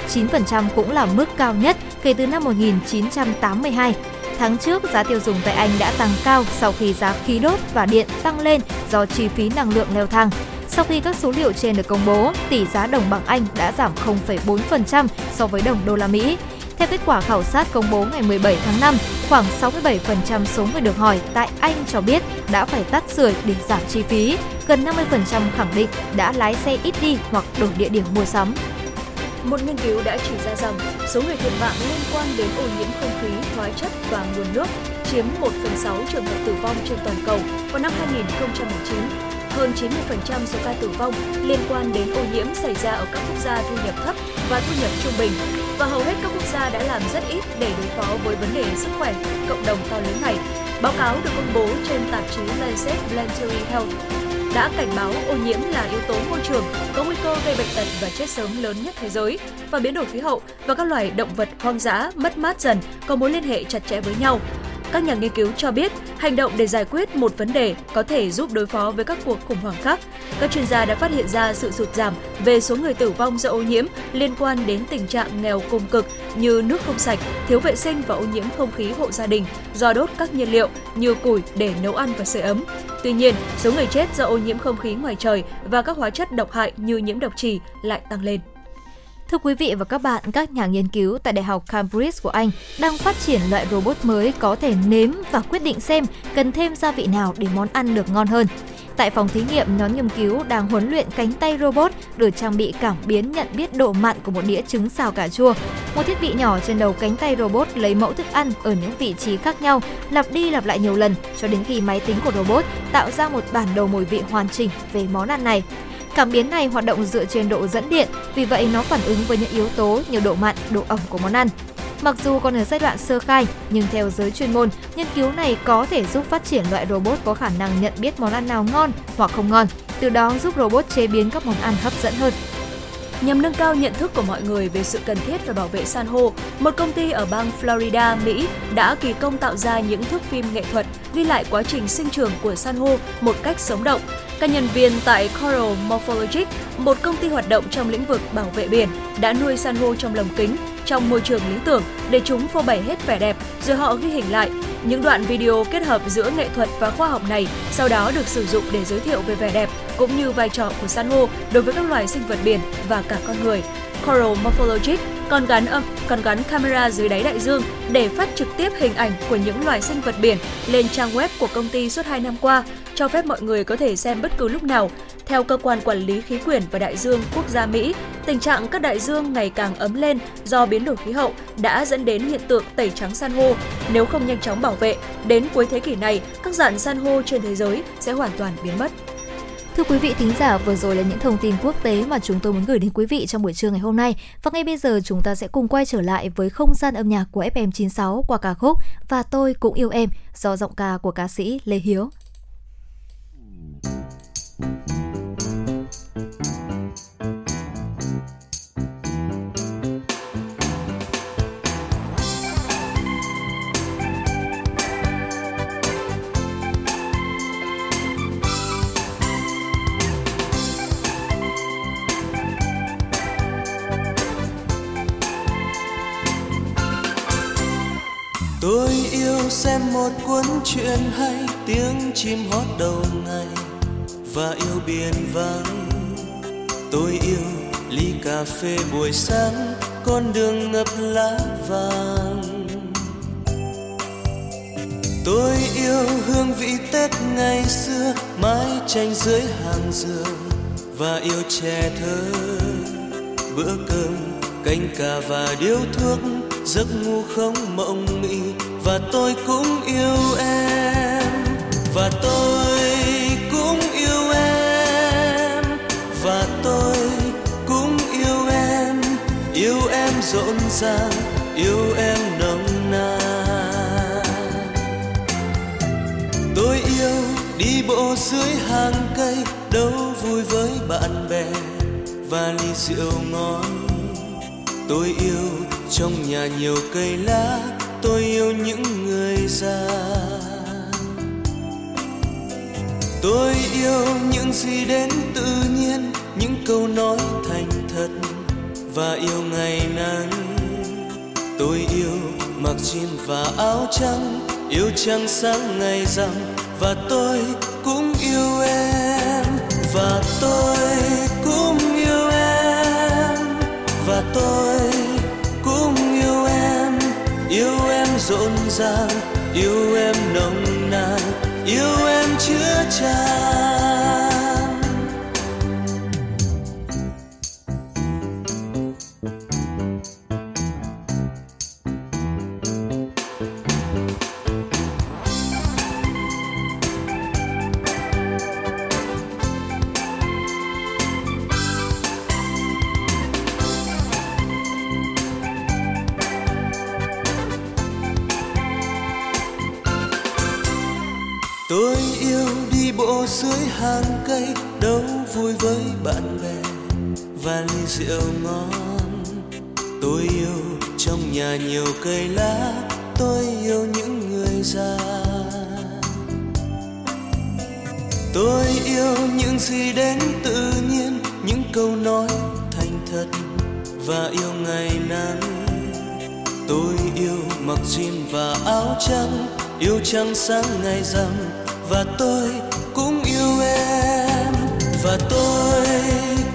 9% cũng là mức cao nhất kể từ năm 1982 Tháng trước, giá tiêu dùng tại Anh đã tăng cao sau khi giá khí đốt và điện tăng lên do chi phí năng lượng leo thang. Sau khi các số liệu trên được công bố, tỷ giá đồng bảng Anh đã giảm 0,4% so với đồng đô la Mỹ. Theo kết quả khảo sát công bố ngày 17 tháng 5, khoảng 67% số người được hỏi tại Anh cho biết đã phải tắt sưởi để giảm chi phí. Gần 50% khẳng định đã lái xe ít đi hoặc đổi địa điểm mua sắm. Một nghiên cứu đã chỉ ra rằng số người thiệt mạng liên quan đến ô nhiễm không khí, hóa chất và nguồn nước, chiếm 1 phần 6 trường hợp tử vong trên toàn cầu vào năm 2019. Hơn 90% số ca tử vong liên quan đến ô nhiễm xảy ra ở các quốc gia thu nhập thấp và thu nhập trung bình. Và hầu hết các quốc gia đã làm rất ít để đối phó với vấn đề sức khỏe cộng đồng to lớn này. Báo cáo được công bố trên tạp chí Lancet Planetary Health đã cảnh báo ô nhiễm là yếu tố môi trường, có nguy cơ gây bệnh tật và chết sớm lớn nhất thế giới và biến đổi khí hậu và các loài động vật hoang dã, mất mát dần có mối liên hệ chặt chẽ với nhau. Các nhà nghiên cứu cho biết, hành động để giải quyết một vấn đề có thể giúp đối phó với các cuộc khủng hoảng khác. Các chuyên gia đã phát hiện ra sự sụt giảm về số người tử vong do ô nhiễm liên quan đến tình trạng nghèo cùng cực như nước không sạch, thiếu vệ sinh và ô nhiễm không khí hộ gia đình do đốt các nhiên liệu như củi để nấu ăn và sưởi ấm. Tuy nhiên, số người chết do ô nhiễm không khí ngoài trời và các hóa chất độc hại như nhiễm độc trì lại tăng lên. Thưa quý vị và các bạn, các nhà nghiên cứu tại Đại học Cambridge của Anh đang phát triển loại robot mới có thể nếm và quyết định xem cần thêm gia vị nào để món ăn được ngon hơn. Tại phòng thí nghiệm, nhóm nghiên cứu đang huấn luyện cánh tay robot được trang bị cảm biến nhận biết độ mặn của một đĩa trứng xào cà chua. Một thiết bị nhỏ trên đầu cánh tay robot lấy mẫu thức ăn ở những vị trí khác nhau, lặp đi lặp lại nhiều lần cho đến khi máy tính của robot tạo ra một bản đồ mùi vị hoàn chỉnh về món ăn này. Cảm biến này hoạt động dựa trên độ dẫn điện, vì vậy nó phản ứng với những yếu tố như độ mặn, độ ẩm của món ăn. Mặc dù còn ở giai đoạn sơ khai, nhưng theo giới chuyên môn, nghiên cứu này có thể giúp phát triển loại robot có khả năng nhận biết món ăn nào ngon hoặc không ngon, từ đó giúp robot chế biến các món ăn hấp dẫn hơn. Nhằm nâng cao nhận thức của mọi người về sự cần thiết phải bảo vệ san hô, một công ty ở bang Florida, Mỹ đã kỳ công tạo ra những thước phim nghệ thuật ghi lại quá trình sinh trưởng của san hô một cách sống động. Các nhân viên tại Coral Morphologic, một công ty hoạt động trong lĩnh vực bảo vệ biển, đã nuôi san hô trong lồng kính trong môi trường lý tưởng để chúng phô bày hết vẻ đẹp, rồi họ ghi hình lại. Những đoạn video kết hợp giữa nghệ thuật và khoa học này sau đó được sử dụng để giới thiệu về vẻ đẹp cũng như vai trò của san hô đối với các loài sinh vật biển và cả con người. Coral Morphologic còn gắn âm còn gắn camera dưới đáy đại dương để phát trực tiếp hình ảnh của những loài sinh vật biển lên trang web của công ty suốt 2 năm qua, cho phép mọi người có thể xem bất cứ lúc nào. Theo cơ quan quản lý khí quyển và đại dương quốc gia Mỹ, tình trạng các đại dương ngày càng ấm lên do biến đổi khí hậu đã dẫn đến hiện tượng tẩy trắng san hô. Nếu không nhanh chóng bảo vệ, đến cuối thế kỷ này, các dạng san hô trên thế giới sẽ hoàn toàn biến mất. Thưa quý vị thính giả, vừa rồi là những thông tin quốc tế mà chúng tôi muốn gửi đến quý vị trong buổi trưa ngày hôm nay. Và ngay bây giờ chúng ta sẽ cùng quay trở lại với không gian âm nhạc của FM96 qua ca khúc Và tôi cũng yêu em do giọng ca của ca sĩ Lê Hiếu. Tôi yêu xem một cuốn truyện hay tiếng chim hót đầu ngày và yêu biển vắng. Tôi yêu ly cà phê buổi sáng, con đường ngập lá vàng. Tôi yêu hương vị tết ngày xưa, mái tranh dưới hàng dừa và yêu trẻ thơ. Bữa cơm, canh cà và điếu thuốc giấc ngủ không mộng mị và tôi cũng yêu em, và tôi cũng yêu em, và tôi cũng yêu em yêu em rộn ràng, yêu em nồng nàn. Tôi yêu đi bộ dưới hàng cây, đâu vui với bạn bè và ly rượu ngon. Tôi yêu trong nhà nhiều cây lá, tôi yêu những người già. Tôi yêu những gì đến tự nhiên, những câu nói thành thật. Và yêu ngày nắng. Tôi yêu mặc jean và áo trắng, yêu trăng sáng ngày rằm. Và tôi cũng yêu em. Và tôi cũng yêu em. Và tôi cũng yêu em yêu em rộn ràng, yêu em nồng nàn, yêu em chứa chan. Tôi yêu đi bộ dưới hàng cây đâu vui với bạn bè và ly rượu ngon. Tôi yêu trong nhà nhiều cây lá, tôi yêu những người già. Tôi yêu những gì đến tự nhiên, những câu nói thành thật và yêu ngày nắng. Tôi yêu mặc jean và áo trắng, yêu trăng sáng ngày rằm và tôi cũng yêu em. Và tôi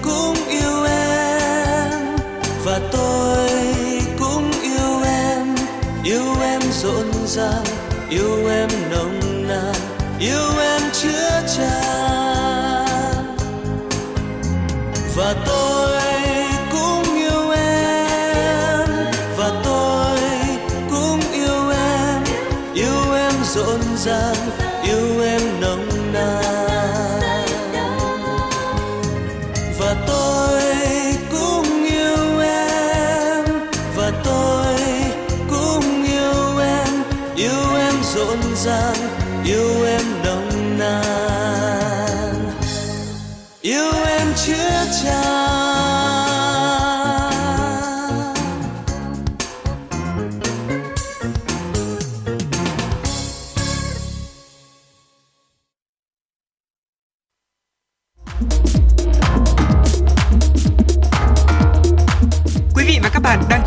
cũng yêu em. Và tôi cũng yêu em. Yêu em rộn ràng, yêu em nồng nàn, yêu em chứa chan. Và tôi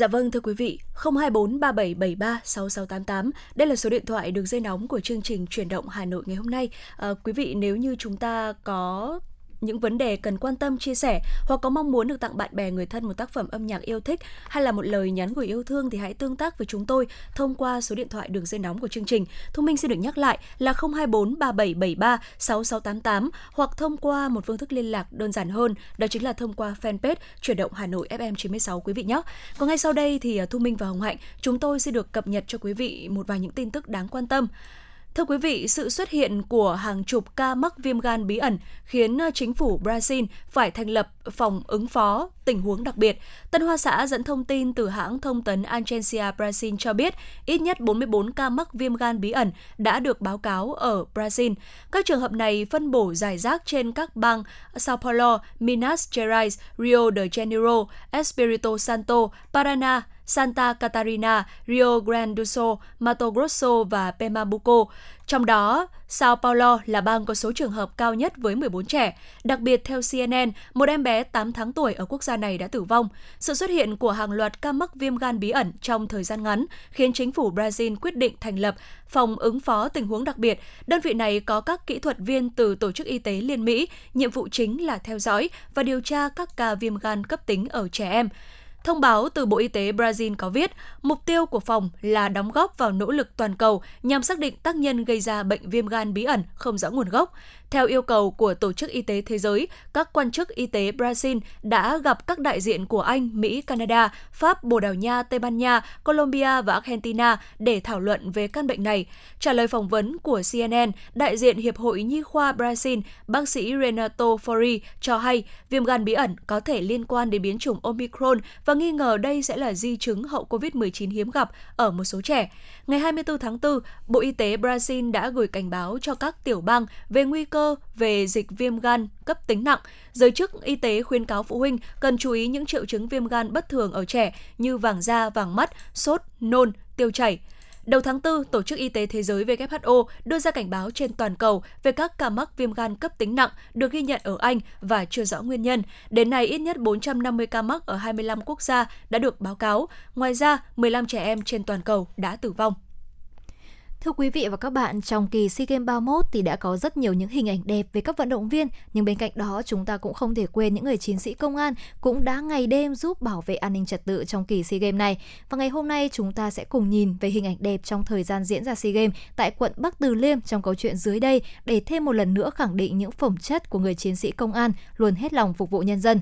Dạ vâng thưa quý vị, 024 3773 6688. Đây là số điện thoại được dây nóng của chương trình Chuyển động Hà Nội ngày hôm nay. À, quý vị nếu như chúng ta có những vấn đề cần quan tâm chia sẻ hoặc có mong muốn được tặng bạn bè người thân một tác phẩm âm nhạc yêu thích hay là một lời nhắn gửi yêu thương thì hãy tương tác với chúng tôi thông qua số điện thoại đường dây nóng của chương trình. Thông Minh xin được nhắc lại là 024 3773 6688 hoặc thông qua một phương thức liên lạc đơn giản hơn, đó chính là thông qua fanpage Chuyển động Hà Nội FM 96 quý vị nhé. Còn ngay sau đây thì à, Thu Minh và Hồng Hạnh chúng tôi sẽ được cập nhật cho quý vị một vài những tin tức đáng quan tâm. Thưa quý vị, sự xuất hiện của hàng chục ca mắc viêm gan bí ẩn khiến ờ, chính phủ Brazil phải thành lập phòng ứng phó tình huống đặc biệt. Tân Hoa Xã dẫn thông tin từ hãng thông tấn Agência Brazil cho biết ít nhất 44 ca mắc viêm gan bí ẩn đã được báo cáo ở Brazil. Các trường hợp này phân bổ giải rác trên các bang Sao Paulo, Minas Gerais, Rio de Janeiro, Espírito Santo, Paraná, Santa Catarina, Rio Grande do Sul, Mato Grosso và Pernambuco. Trong đó, Sao Paulo là bang có số trường hợp cao nhất với 14 trẻ. Đặc biệt, theo CNN, một em bé 8 tháng tuổi ở quốc gia này đã tử vong. Sự xuất hiện của hàng loạt ca mắc viêm gan bí ẩn trong thời gian ngắn khiến chính phủ Brazil quyết định thành lập phòng ứng phó tình huống đặc biệt. Đơn vị này có các kỹ thuật viên từ Tổ chức Y tế Liên Mỹ, nhiệm vụ chính là theo dõi và điều tra các ca viêm gan cấp tính ở trẻ em. Thông báo từ Bộ Y tế Brazil có viết, mục tiêu của phòng là đóng góp vào nỗ lực toàn cầu nhằm xác định tác nhân gây ra bệnh viêm gan bí ẩn không rõ nguồn gốc. Theo yêu cầu của Tổ chức Y tế Thế giới, các quan chức y tế Brazil đã gặp các đại diện của Anh, Mỹ, Canada, Pháp, Bồ Đào Nha, Tây Ban Nha, Colombia và Argentina để thảo luận về căn bệnh này. Trả lời phỏng vấn của CNN, đại diện Hiệp hội Nhi khoa Brazil, bác sĩ Renato Fori cho hay viêm gan bí ẩn có thể liên quan đến biến chủng Omicron và nghi ngờ đây sẽ là di chứng hậu COVID-19 hiếm gặp ở một số trẻ. Ngày 24 tháng 4, Bộ Y tế Brazil đã gửi cảnh báo cho các tiểu bang về nguy cơ về dịch viêm gan cấp tính nặng. Giới chức y tế khuyên cáo phụ huynh cần chú ý những triệu chứng viêm gan bất thường ở trẻ như vàng da, vàng mắt, sốt, nôn, tiêu chảy. Đầu tháng 4, Tổ chức Y tế Thế giới WHO đưa ra cảnh báo trên toàn cầu về các ca mắc viêm gan cấp tính nặng được ghi nhận ở Anh và chưa rõ nguyên nhân. Đến nay, ít nhất 450 ca mắc ở 25 quốc gia đã được báo cáo. Ngoài ra, 15 trẻ em trên toàn cầu đã tử vong. Thưa quý vị và các bạn, trong kỳ SEA Games 31 thì đã có rất nhiều những hình ảnh đẹp về các vận động viên, nhưng bên cạnh đó chúng ta cũng không thể quên những người chiến sĩ công an cũng đã ngày đêm giúp bảo vệ an ninh trật tự trong kỳ SEA Games này. Và ngày hôm nay chúng ta sẽ cùng nhìn về hình ảnh đẹp trong thời gian diễn ra SEA Games tại quận Bắc Từ Liêm trong câu chuyện dưới đây để thêm một lần nữa khẳng định những phẩm chất của người chiến sĩ công an luôn hết lòng phục vụ nhân dân.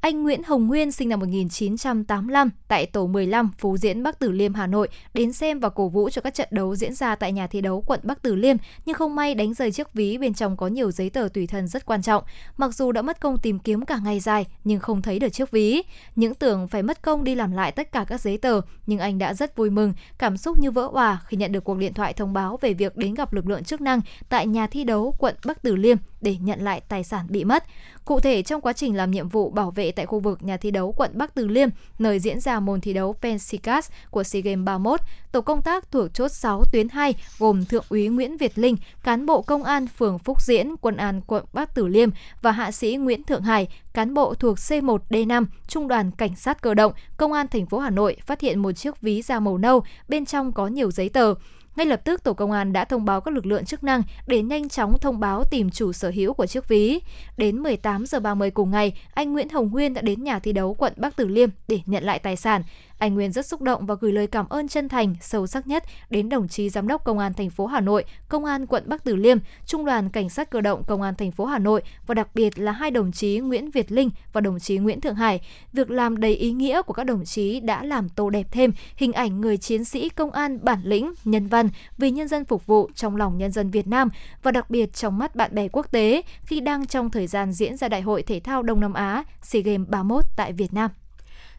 Anh Nguyễn Hồng Nguyên sinh năm 1985 tại tổ 15 Phú Diễn Bắc Từ Liêm Hà Nội đến xem và cổ vũ cho các trận đấu diễn ra tại nhà thi đấu quận Bắc Từ Liêm nhưng không may đánh rơi chiếc ví bên trong có nhiều giấy tờ tùy thân rất quan trọng. Mặc dù đã mất công tìm kiếm cả ngày dài nhưng không thấy được chiếc ví. Những tưởng phải mất công đi làm lại tất cả các giấy tờ nhưng anh đã rất vui mừng, cảm xúc như vỡ òa khi nhận được cuộc điện thoại thông báo về việc đến gặp lực lượng chức năng tại nhà thi đấu quận Bắc Từ Liêm để nhận lại tài sản bị mất. Cụ thể, trong quá trình làm nhiệm vụ bảo vệ tại khu vực nhà thi đấu quận Bắc Từ Liêm, nơi diễn ra môn thi đấu Pensicas của SEA Games 31, tổ công tác thuộc chốt 6 tuyến 2 gồm Thượng úy Nguyễn Việt Linh, cán bộ công an phường Phúc Diễn, quân an quận Bắc Từ Liêm và hạ sĩ Nguyễn Thượng Hải, cán bộ thuộc C1D5, Trung đoàn Cảnh sát cơ động, Công an thành phố Hà Nội phát hiện một chiếc ví da màu nâu, bên trong có nhiều giấy tờ. Ngay lập tức, tổ công an đã thông báo các lực lượng chức năng để nhanh chóng thông báo tìm chủ sở hữu của chiếc ví. Đến 18 giờ 30 cùng ngày, anh Nguyễn Hồng Nguyên đã đến nhà thi đấu quận Bắc Từ Liêm để nhận lại tài sản. Anh Nguyên rất xúc động và gửi lời cảm ơn chân thành, sâu sắc nhất đến đồng chí giám đốc công an thành phố Hà Nội, công an quận Bắc Từ Liêm, trung đoàn cảnh sát cơ động công an thành phố Hà Nội và đặc biệt là hai đồng chí Nguyễn Việt Linh và đồng chí Nguyễn Thượng Hải. Việc làm đầy ý nghĩa của các đồng chí đã làm tô đẹp thêm hình ảnh người chiến sĩ công an bản lĩnh, nhân văn vì nhân dân phục vụ trong lòng nhân dân Việt Nam và đặc biệt trong mắt bạn bè quốc tế khi đang trong thời gian diễn ra Đại hội Thể thao Đông Nam Á SEA Games 31 tại Việt Nam.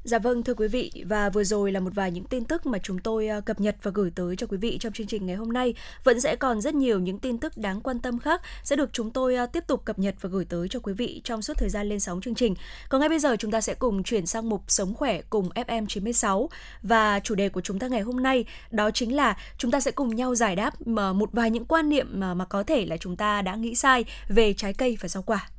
Dạ vâng thưa quý vị, và vừa rồi là một vài những tin tức mà chúng tôi à, cập nhật và gửi tới cho quý vị trong chương trình ngày hôm nay. Vẫn sẽ còn rất nhiều những tin tức đáng quan tâm khác sẽ được chúng tôi à, tiếp tục cập nhật và gửi tới cho quý vị trong suốt thời gian lên sóng chương trình. Còn ngay bây giờ chúng ta sẽ cùng chuyển sang mục Sống khỏe cùng FM 96 và chủ đề của chúng ta ngày hôm nay đó chính là chúng ta sẽ cùng nhau giải đáp à, một vài những quan niệm mà mà có thể là chúng ta đã nghĩ sai về trái cây và rau quả.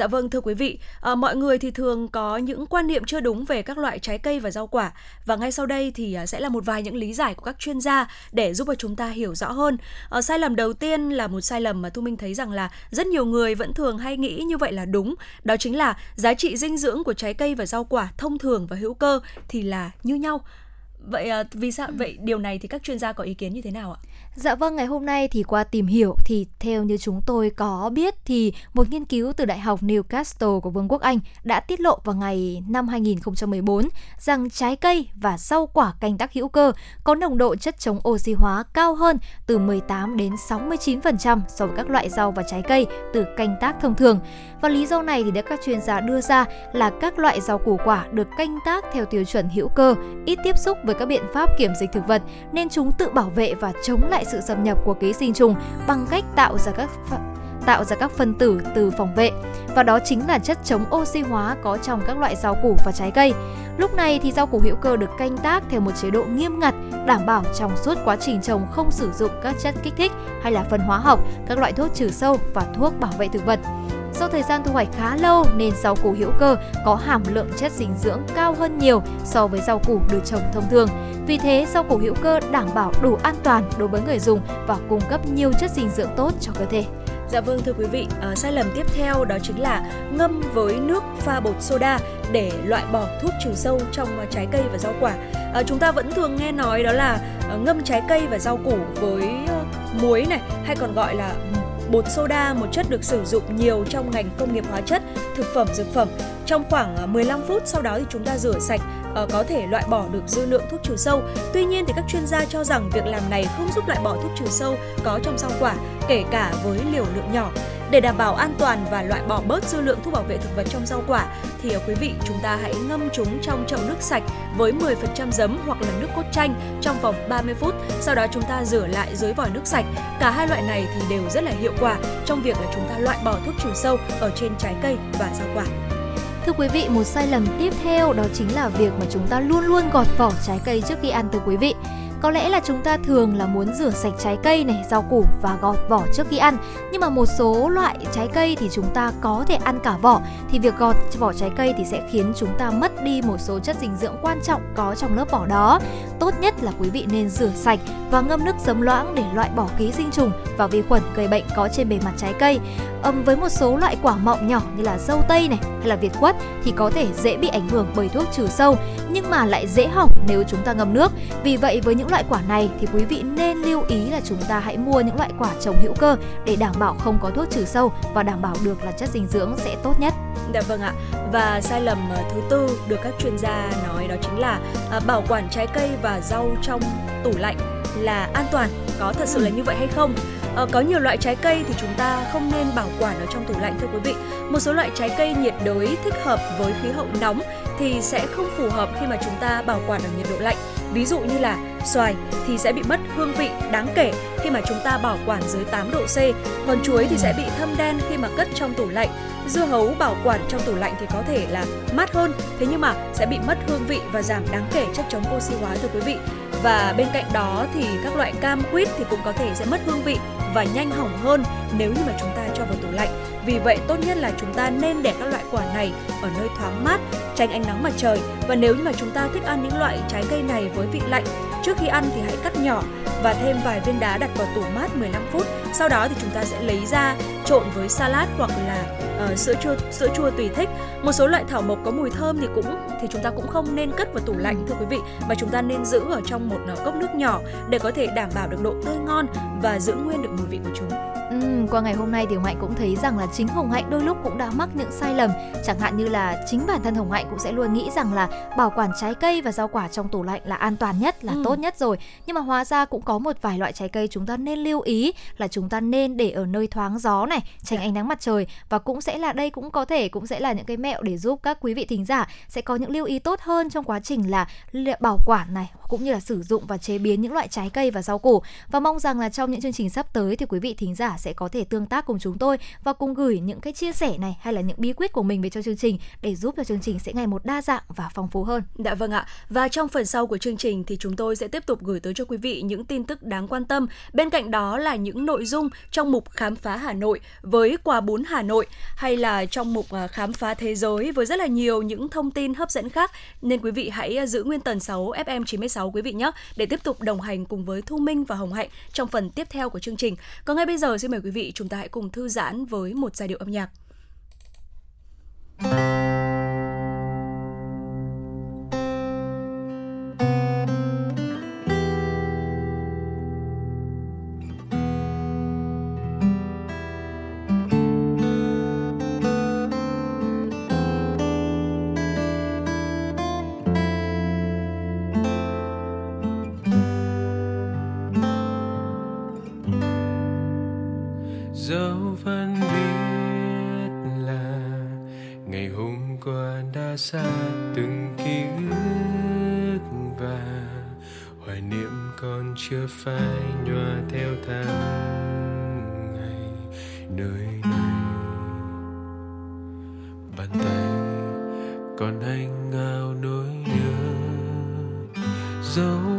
Dạ vâng thưa quý vị, à, mọi người thì thường có những quan niệm chưa đúng về các loại trái cây và rau quả và ngay sau đây thì à, sẽ là một vài những lý giải của các chuyên gia để giúp cho chúng ta hiểu rõ hơn. À, sai lầm đầu tiên là một sai lầm mà Thu Minh thấy rằng là rất nhiều người vẫn thường hay nghĩ như vậy là đúng, đó chính là giá trị dinh dưỡng của trái cây và rau quả thông thường và hữu cơ thì là như nhau. Vậy à, vì sao vậy điều này thì các chuyên gia có ý kiến như thế nào ạ? Dạ vâng, ngày hôm nay thì qua tìm hiểu thì theo như chúng tôi có biết thì một nghiên cứu từ Đại học Newcastle của Vương quốc Anh đã tiết lộ vào ngày năm 2014 rằng trái cây và rau quả canh tác hữu cơ có nồng độ chất chống oxy hóa cao hơn từ 18 đến 69% so với các loại rau và trái cây từ canh tác thông thường. Và lý do này thì được các chuyên gia đưa ra là các loại rau củ quả được canh tác theo tiêu chuẩn hữu cơ, ít tiếp xúc với các biện pháp kiểm dịch thực vật nên chúng tự bảo vệ và chống lại sự xâm nhập của ký sinh trùng bằng cách tạo ra các tạo ra các phân tử từ phòng vệ và đó chính là chất chống oxy hóa có trong các loại rau củ và trái cây. Lúc này thì rau củ hữu cơ được canh tác theo một chế độ nghiêm ngặt, đảm bảo trong suốt quá trình trồng không sử dụng các chất kích thích hay là phân hóa học, các loại thuốc trừ sâu và thuốc bảo vệ thực vật. Do thời gian thu hoạch khá lâu nên rau củ hữu cơ có hàm lượng chất dinh dưỡng cao hơn nhiều so với rau củ được trồng thông thường. Vì thế, rau củ hữu cơ đảm bảo đủ an toàn đối với người dùng và cung cấp nhiều chất dinh dưỡng tốt cho cơ thể. Dạ vâng thưa quý vị, à, sai lầm tiếp theo đó chính là ngâm với nước pha bột soda để loại bỏ thuốc trừ sâu trong ờ, trái cây và rau quả. À, chúng ta vẫn thường nghe nói đó là à, ngâm trái cây và rau củ với muối này hay còn gọi là bột soda, một chất được sử dụng nhiều trong ngành công nghiệp hóa chất, thực phẩm, dược phẩm. Trong khoảng à, 15 phút sau đó thì chúng ta rửa sạch ờ, có thể loại bỏ được dư lượng thuốc trừ sâu. Tuy nhiên thì các chuyên gia cho rằng việc làm này không giúp loại bỏ thuốc trừ sâu có trong rau quả, kể cả với liều lượng nhỏ. Để đảm bảo an toàn và loại bỏ bớt dư lượng thuốc bảo vệ thực vật trong rau quả thì ờ, quý vị chúng ta hãy ngâm chúng trong chậu nước sạch với 10% giấm hoặc là nước cốt chanh trong vòng 30 phút. Sau đó chúng ta rửa lại dưới vòi nước sạch. Cả hai loại này thì đều rất là hiệu quả trong việc là chúng ta loại bỏ thuốc trừ sâu ở trên trái cây và rau quả. Thưa quý vị, một sai lầm tiếp theo đó chính là việc mà chúng ta luôn luôn gọt vỏ trái cây trước khi ăn thưa quý vị. Có lẽ là chúng ta thường là muốn rửa sạch trái cây này, rau củ và gọt vỏ trước khi ăn. Nhưng mà một số loại trái cây thì chúng ta có thể ăn cả vỏ thì việc gọt vỏ trái cây thì sẽ khiến chúng ta mất đi một số chất dinh dưỡng quan trọng có trong lớp vỏ đó. Tốt nhất là quý vị nên rửa sạch và ngâm nước giấm loãng để loại bỏ ký sinh trùng và vi khuẩn gây bệnh có trên bề mặt trái cây. Um, với một số loại quả mọng nhỏ như là dâu tây này hay là việt quất thì có thể dễ bị ảnh hưởng bởi thuốc trừ sâu nhưng mà lại dễ hỏng nếu chúng ta ngâm nước. Vì vậy với những loại quả này thì quý vị nên lưu ý là chúng ta hãy mua những loại quả trồng hữu cơ để đảm bảo không có thuốc trừ sâu và đảm bảo được là chất dinh dưỡng sẽ tốt nhất. Dạ vâng ạ. Và sai lầm ờ, thứ tư được các chuyên gia nói đó chính là ờ, bảo quản trái cây và rau trong tủ lạnh là an toàn. Có thật sự là như vậy hay không? Ờ, có nhiều loại trái cây thì chúng ta không nên bảo quản ở trong tủ lạnh thưa quý vị. Một số loại trái cây nhiệt đới thích hợp với khí hậu nóng thì sẽ không phù hợp khi mà chúng ta bảo quản ở nhiệt độ lạnh. Ví dụ như là xoài thì sẽ bị mất hương vị đáng kể khi mà chúng ta bảo quản dưới 8 độ C, còn chuối thì sẽ bị thâm đen khi mà cất trong tủ lạnh. Dưa hấu bảo quản trong tủ lạnh thì có thể là mát hơn, thế nhưng mà sẽ bị mất hương vị và giảm đáng kể chất chống oxy hóa thưa quý vị. Và bên cạnh đó thì các loại cam quýt thì cũng có thể sẽ mất hương vị và nhanh hỏng hơn nếu như mà chúng ta cho vào tủ lạnh. Vì vậy tốt nhất là chúng ta nên để các loại quả này ở nơi thoáng mát, tránh ánh nắng mặt trời và nếu như mà chúng ta thích ăn những loại trái cây này với vị lạnh, trước khi ăn thì hãy cắt nhỏ và thêm vài viên đá đặt vào tủ mát 15 phút. Sau đó thì chúng ta sẽ lấy ra trộn với salad hoặc là uh, sữa chua sữa chua tùy thích. Một số loại thảo mộc có mùi thơm thì cũng thì chúng ta cũng không nên cất vào tủ lạnh thưa quý vị mà chúng ta nên giữ ở trong một uh, cốc nước nhỏ để có thể đảm bảo được độ tươi ngon và giữ nguyên được mùi vị của chúng. Ừ, qua ngày hôm nay thì Hồng Hạnh cũng thấy rằng là chính Hồng Hạnh đôi lúc cũng đã mắc những sai lầm Chẳng hạn như là chính bản thân Hồng Hạnh cũng sẽ luôn nghĩ rằng là bảo quản trái cây và rau quả trong tủ lạnh là an toàn nhất, là ừ. tốt nhất rồi Nhưng mà hóa ra cũng có một vài loại trái cây chúng ta nên lưu ý là chúng ta nên để ở nơi thoáng gió này, tránh. Dạ. ánh nắng mặt trời Và cũng sẽ là đây cũng có thể cũng sẽ là những cái mẹo để giúp các quý vị thính giả sẽ có những lưu ý tốt hơn trong quá trình là bảo quản này cũng như là sử dụng và chế biến những loại trái cây và rau củ và mong rằng là trong những chương trình sắp tới thì quý vị thính giả sẽ có thể tương tác cùng chúng tôi và cùng gửi những cái chia sẻ này hay là những bí quyết của mình về cho chương trình để giúp cho chương trình sẽ ngày một đa dạng và phong phú hơn. Dạ vâng ạ. Và trong phần sau của chương trình thì chúng tôi sẽ tiếp tục gửi tới cho quý vị những tin tức đáng quan tâm. Bên cạnh đó là những nội dung trong mục khám phá Hà Nội với quà bún Hà Nội hay là trong mục à, khám phá thế giới với rất là nhiều những thông tin hấp dẫn khác nên quý vị hãy à, giữ nguyên tần 6 FM 96 quý vị nhé, để tiếp tục đồng hành cùng với Thu Minh và Hồng Hạnh trong phần tiếp theo của chương trình. Còn ngay bây giờ xin mời quý vị chúng ta hãy cùng thư giãn với một giai điệu âm nhạc. Phai nhòa theo tháng ngày, nơi này bàn tay còn anh ngao nỗi nhớ, dấu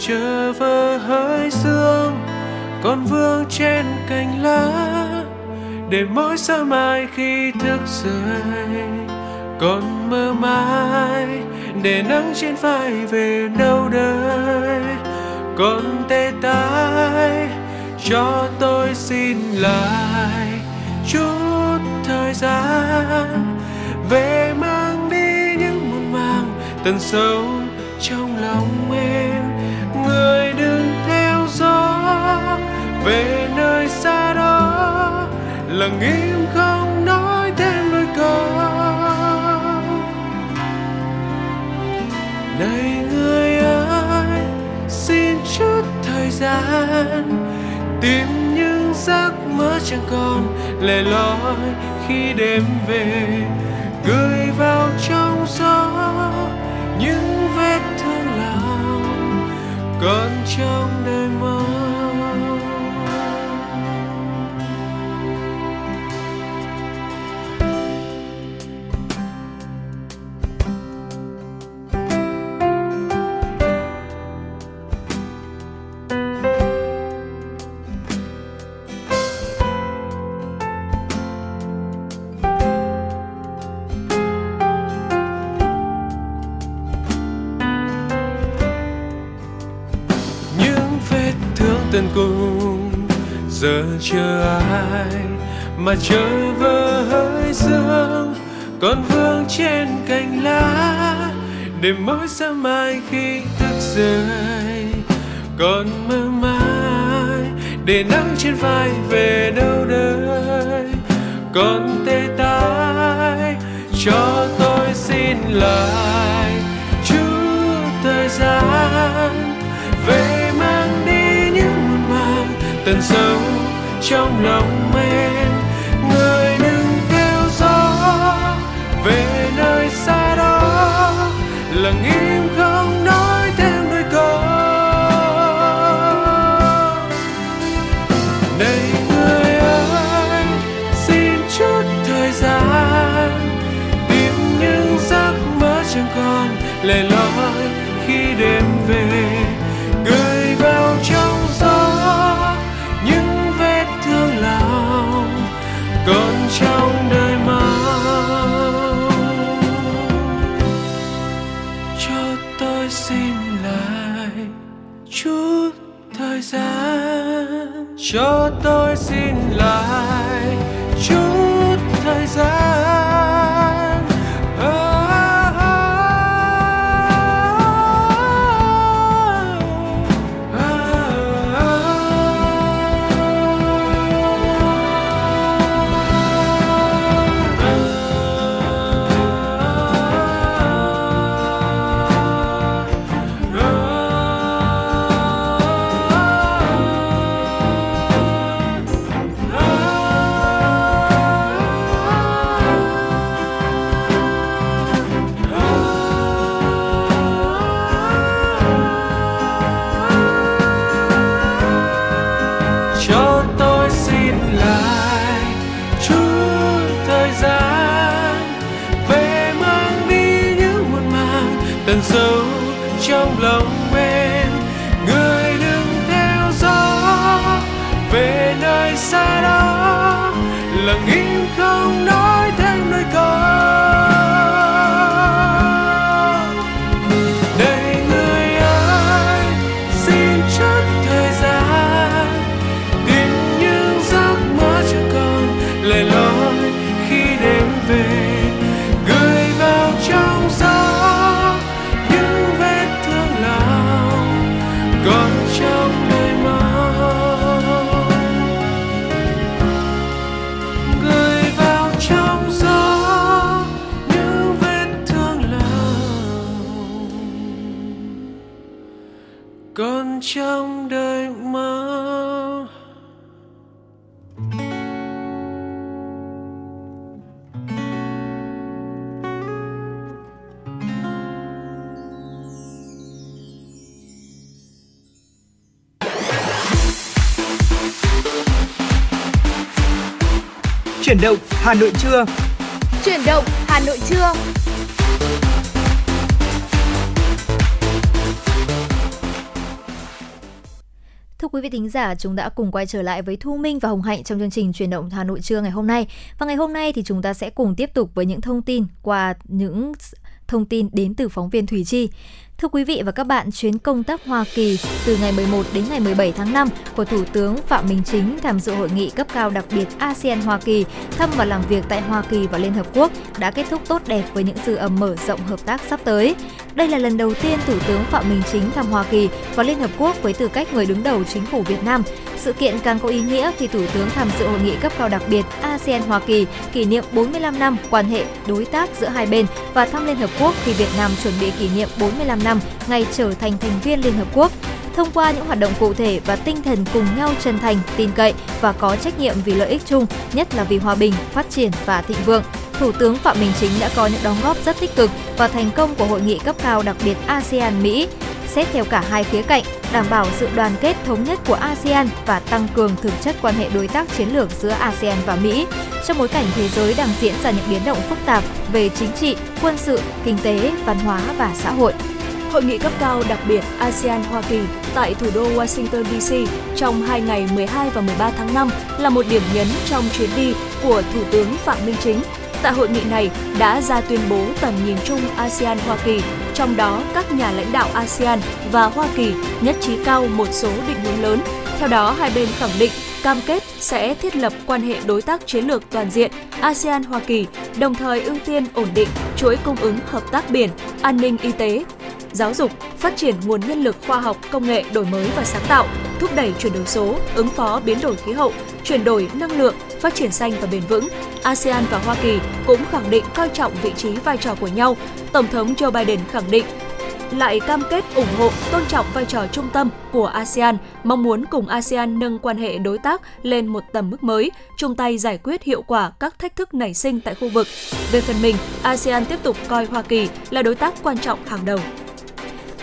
chờ vơ hơi sương còn vương trên cành lá. Để mỗi sáng mai khi thức dậy còn mơ mãi để nắng trên vai về đâu đây. Còn tê tái, cho tôi xin lại chút thời gian. Về mang đi những muộn màng tận sâu lặng im không nói thêm đôi câu. Này người ơi, xin chút thời gian, tìm những giấc mơ chẳng còn lẻ loi khi đêm về. Gửi vào trong gió những vết thương lòng, còn trong giờ chờ ai mà chờ vơ hơi sương còn vương trên cành lá để mỗi sáng mai khi thức dậy còn mơ mãi để nắng trên vai về đâu đây còn tê tái cho tôi xin lại chút thời gian. Cần sâu trong lòng em người đừng theo gió, về nơi xa đó, lặng im Hà Nội trưa. Chuyển động Hà Nội trưa. Thưa quý vị thính giả, chúng đã cùng quay trở lại với Thu Minh và Hồng Hạnh trong chương trình Chuyển động Hà Nội trưa ngày hôm nay. Và ngày hôm nay thì chúng ta sẽ cùng tiếp tục với những thông tin qua những thông tin đến từ phóng viên Thủy Chi. Thưa quý vị và các bạn, chuyến công tác Hoa Kỳ từ ngày 11 đến ngày 17 tháng 5 của Thủ tướng Phạm Minh Chính tham dự hội nghị cấp cao đặc biệt ASEAN Hoa Kỳ, thăm và làm việc tại Hoa Kỳ và Liên Hợp Quốc đã kết thúc tốt đẹp với những dư âm mở rộng hợp tác sắp tới. Đây là lần đầu tiên Thủ tướng Phạm Minh Chính thăm Hoa Kỳ và Liên Hợp Quốc với tư cách người đứng đầu chính phủ Việt Nam. Sự kiện càng có ý nghĩa khi Thủ tướng tham dự hội nghị cấp cao đặc biệt ASEAN Hoa Kỳ kỷ niệm 45 năm quan hệ đối tác giữa hai bên và thăm Liên Hợp Quốc khi Việt Nam chuẩn bị kỷ niệm 45 năm ngày trở thành thành viên Liên Hợp Quốc. Thông qua những hoạt động cụ thể và tinh thần cùng nhau chân thành, tin cậy và có trách nhiệm vì lợi ích chung, nhất là vì hòa bình, phát triển và thịnh vượng, Thủ tướng Phạm Minh Chính đã có những đóng góp rất tích cực và thành công của hội nghị cấp cao đặc biệt ASEAN-Mỹ. Xét theo cả hai khía cạnh, đảm bảo sự đoàn kết thống nhất của ASEAN và tăng cường thực chất quan hệ đối tác chiến lược giữa ASEAN và Mỹ trong bối cảnh thế giới đang diễn ra những biến động phức tạp về chính trị, quân sự, kinh tế, văn hóa và xã hội. Hội nghị cấp cao đặc biệt ASEAN Hoa Kỳ tại thủ đô Washington DC trong hai ngày 12 và 13 tháng 5 là một điểm nhấn trong chuyến đi của Thủ tướng Phạm Minh Chính tại hội nghị này đã ra tuyên bố tầm nhìn chung ASEAN Hoa Kỳ, trong đó các nhà lãnh đạo ASEAN và Hoa Kỳ nhất trí cao một số định hướng lớn. Theo đó, hai bên khẳng định cam kết sẽ thiết lập quan hệ đối tác chiến lược toàn diện ASEAN Hoa Kỳ, đồng thời ưu tiên ổn định chuỗi cung ứng hợp tác biển, an ninh y tế, giáo dục, phát triển nguồn nhân lực khoa học, công nghệ đổi mới và sáng tạo, thúc đẩy chuyển đổi số, ứng phó biến đổi khí hậu, chuyển đổi năng lượng, phát triển xanh và bền vững. ASEAN và Hoa Kỳ cũng khẳng định coi trọng vị trí vai trò của nhau. Tổng thống Joe Biden khẳng định lại cam kết ủng hộ, tôn trọng vai trò trung tâm của ASEAN, mong muốn cùng ASEAN nâng quan hệ đối tác lên một tầm mức mới, chung tay giải quyết hiệu quả các thách thức nảy sinh tại khu vực. Về phần mình, ASEAN tiếp tục coi Hoa Kỳ là đối tác quan trọng hàng đầu.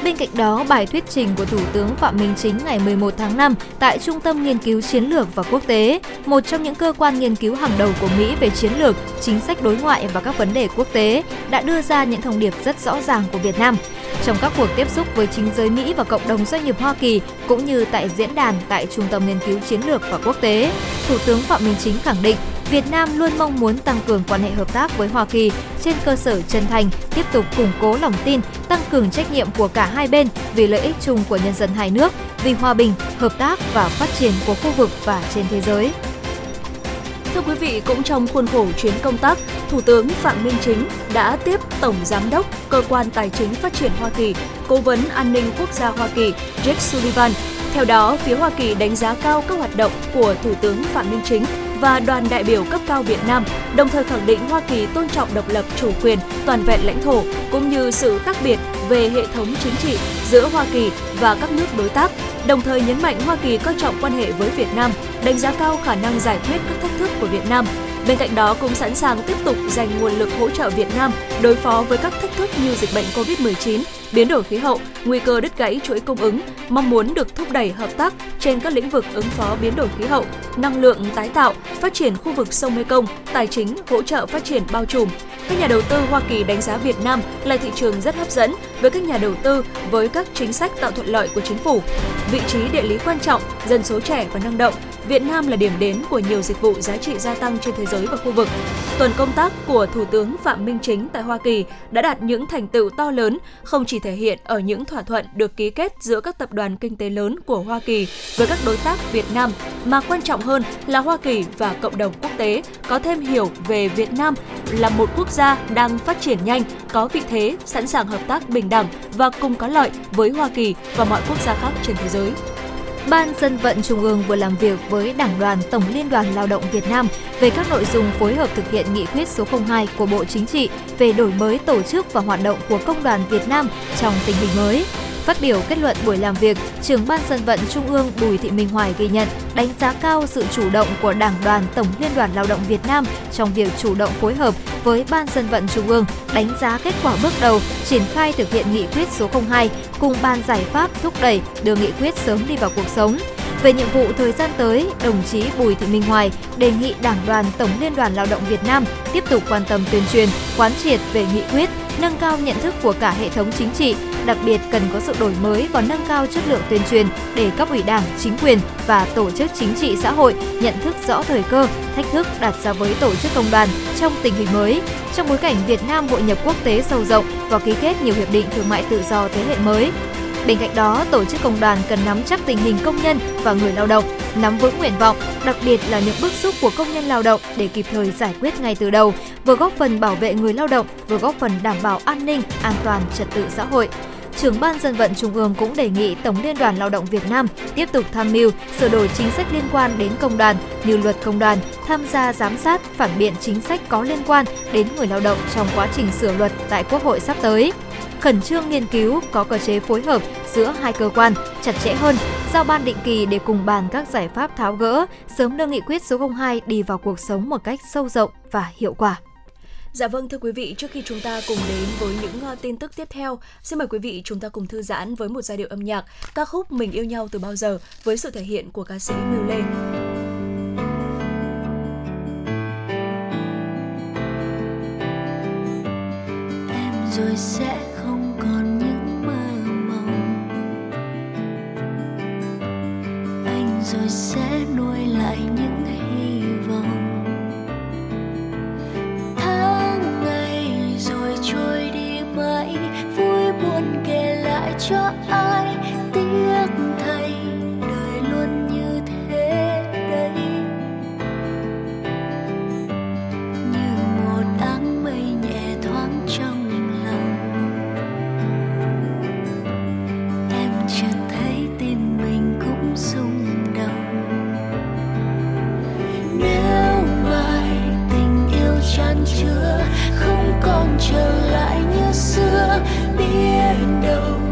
Bên cạnh đó, bài thuyết trình của Thủ tướng Phạm Minh Chính ngày 11 tháng 5 tại Trung tâm Nghiên cứu Chiến lược và Quốc tế, một trong những cơ quan nghiên cứu hàng đầu của Mỹ về chiến lược, chính sách đối ngoại và các vấn đề quốc tế, đã đưa ra những thông điệp rất rõ ràng của Việt Nam. Trong các cuộc tiếp xúc với chính giới Mỹ và cộng đồng doanh nghiệp Hoa Kỳ, cũng như tại diễn đàn tại Trung tâm Nghiên cứu Chiến lược và Quốc tế, Thủ tướng Phạm Minh Chính khẳng định Việt Nam luôn mong muốn tăng cường quan hệ hợp tác với Hoa Kỳ trên cơ sở chân thành, tiếp tục củng cố lòng tin, tăng cường trách nhiệm của cả hai bên vì lợi ích chung của nhân dân hai nước, vì hòa bình, hợp tác và phát triển của khu vực và trên thế giới. Thưa quý vị, cũng trong khuôn khổ chuyến công tác, Thủ tướng Phạm Minh Chính đã tiếp Tổng Giám đốc Cơ quan Tài chính Phát triển Hoa Kỳ, Cố vấn An ninh Quốc gia Hoa Kỳ Jake Sullivan. Theo đó, phía Hoa Kỳ đánh giá cao các hoạt động của Thủ tướng Phạm Minh Chính và đoàn đại biểu cấp cao Việt Nam, đồng thời khẳng định Hoa Kỳ tôn trọng độc lập, chủ quyền, toàn vẹn lãnh thổ cũng như sự khác biệt về hệ thống chính trị giữa Hoa Kỳ và các nước đối tác, đồng thời nhấn mạnh Hoa Kỳ coi trọng quan hệ với Việt Nam, đánh giá cao khả năng giải quyết các thách thức của Việt Nam. Bên cạnh đó cũng sẵn sàng tiếp tục dành nguồn lực hỗ trợ Việt Nam đối phó với các thách thức như dịch bệnh COVID-19, biến đổi khí hậu, nguy cơ đứt gãy chuỗi cung ứng, mong muốn được thúc đẩy hợp tác trên các lĩnh vực ứng phó biến đổi khí hậu, năng lượng tái tạo, phát triển khu vực sông Mekong, tài chính, hỗ trợ phát triển bao trùm. Các nhà đầu tư Hoa Kỳ đánh giá Việt Nam là thị trường rất hấp dẫn với các nhà đầu tư với các chính sách tạo thuận lợi của chính phủ. Vị trí địa lý quan trọng, dân số trẻ và năng động, Việt Nam là điểm đến của nhiều dịch vụ giá trị gia tăng trên thế giới và khu vực. Tuần công tác của Thủ tướng Phạm Minh Chính tại Hoa Kỳ đã đạt những thành tựu to lớn, không chỉ thể hiện ở những thỏa thuận được ký kết giữa các tập đoàn kinh tế lớn của Hoa Kỳ với các đối tác Việt Nam, mà quan trọng hơn là Hoa Kỳ và cộng đồng quốc tế có thêm hiểu về Việt Nam là một quốc gia đang phát triển nhanh, có vị thế, sẵn sàng hợp tác bình đẳng và cùng có lợi với Hoa Kỳ và mọi quốc gia khác trên thế giới. Ban dân vận Trung ương vừa làm việc với Đảng đoàn Tổng Liên đoàn Lao động Việt Nam về các nội dung phối hợp thực hiện nghị quyết số 02 của Bộ Chính trị về đổi mới tổ chức và hoạt động của Công đoàn Việt Nam trong tình hình mới. Phát biểu kết luận buổi làm việc, trưởng ban dân vận Trung ương Bùi Thị Minh Hoài ghi nhận, đánh giá cao sự chủ động của Đảng đoàn Tổng Liên đoàn Lao động Việt Nam trong việc chủ động phối hợp với Ban dân vận Trung ương, đánh giá kết quả bước đầu triển khai thực hiện nghị quyết số 02 cùng ban giải pháp thúc đẩy đưa nghị quyết sớm đi vào cuộc sống. Về nhiệm vụ thời gian tới, đồng chí Bùi Thị Minh Hoài đề nghị Đảng đoàn Tổng Liên đoàn Lao động Việt Nam tiếp tục quan tâm tuyên truyền, quán triệt về nghị quyết, nâng cao nhận thức của cả hệ thống chính trị, đặc biệt cần có sự đổi mới và nâng cao chất lượng tuyên truyền để cấp ủy Đảng, chính quyền và tổ chức chính trị xã hội nhận thức rõ thời cơ, thách thức đặt ra với tổ chức công đoàn trong tình hình mới. Trong bối cảnh Việt Nam hội nhập quốc tế sâu rộng và ký kết nhiều hiệp định thương mại tự do thế hệ mới, Bên cạnh đó, tổ chức công đoàn cần nắm chắc tình hình công nhân và người lao động, nắm vững nguyện vọng, đặc biệt là những bức xúc của công nhân lao động để kịp thời giải quyết ngay từ đầu, vừa góp phần bảo vệ người lao động, vừa góp phần đảm bảo an ninh, an toàn, trật tự xã hội. Trưởng ban dân vận Trung ương cũng đề nghị Tổng Liên đoàn Lao động Việt Nam tiếp tục tham mưu sửa đổi chính sách liên quan đến công đoàn như luật công đoàn, tham gia giám sát, phản biện chính sách có liên quan đến người lao động trong quá trình sửa luật tại Quốc hội sắp tới khẩn trương nghiên cứu có cơ chế phối hợp giữa hai cơ quan chặt chẽ hơn, giao ban định kỳ để cùng bàn các giải pháp tháo gỡ, sớm đưa nghị quyết số 02 đi vào cuộc sống một cách sâu rộng và hiệu quả. Dạ vâng thưa quý vị, trước khi chúng ta cùng đến với những uh, tin tức tiếp theo, xin mời quý vị chúng ta cùng thư giãn với một giai điệu âm nhạc ca khúc Mình yêu nhau từ bao giờ với sự thể hiện của ca sĩ Miu Lê. Em rồi sẽ rồi sẽ nuôi lại những hy vọng. Tháng ngày rồi trôi đi mãi, vui buồn kể lại cho ai tiếc thay trở lại như xưa biết đâu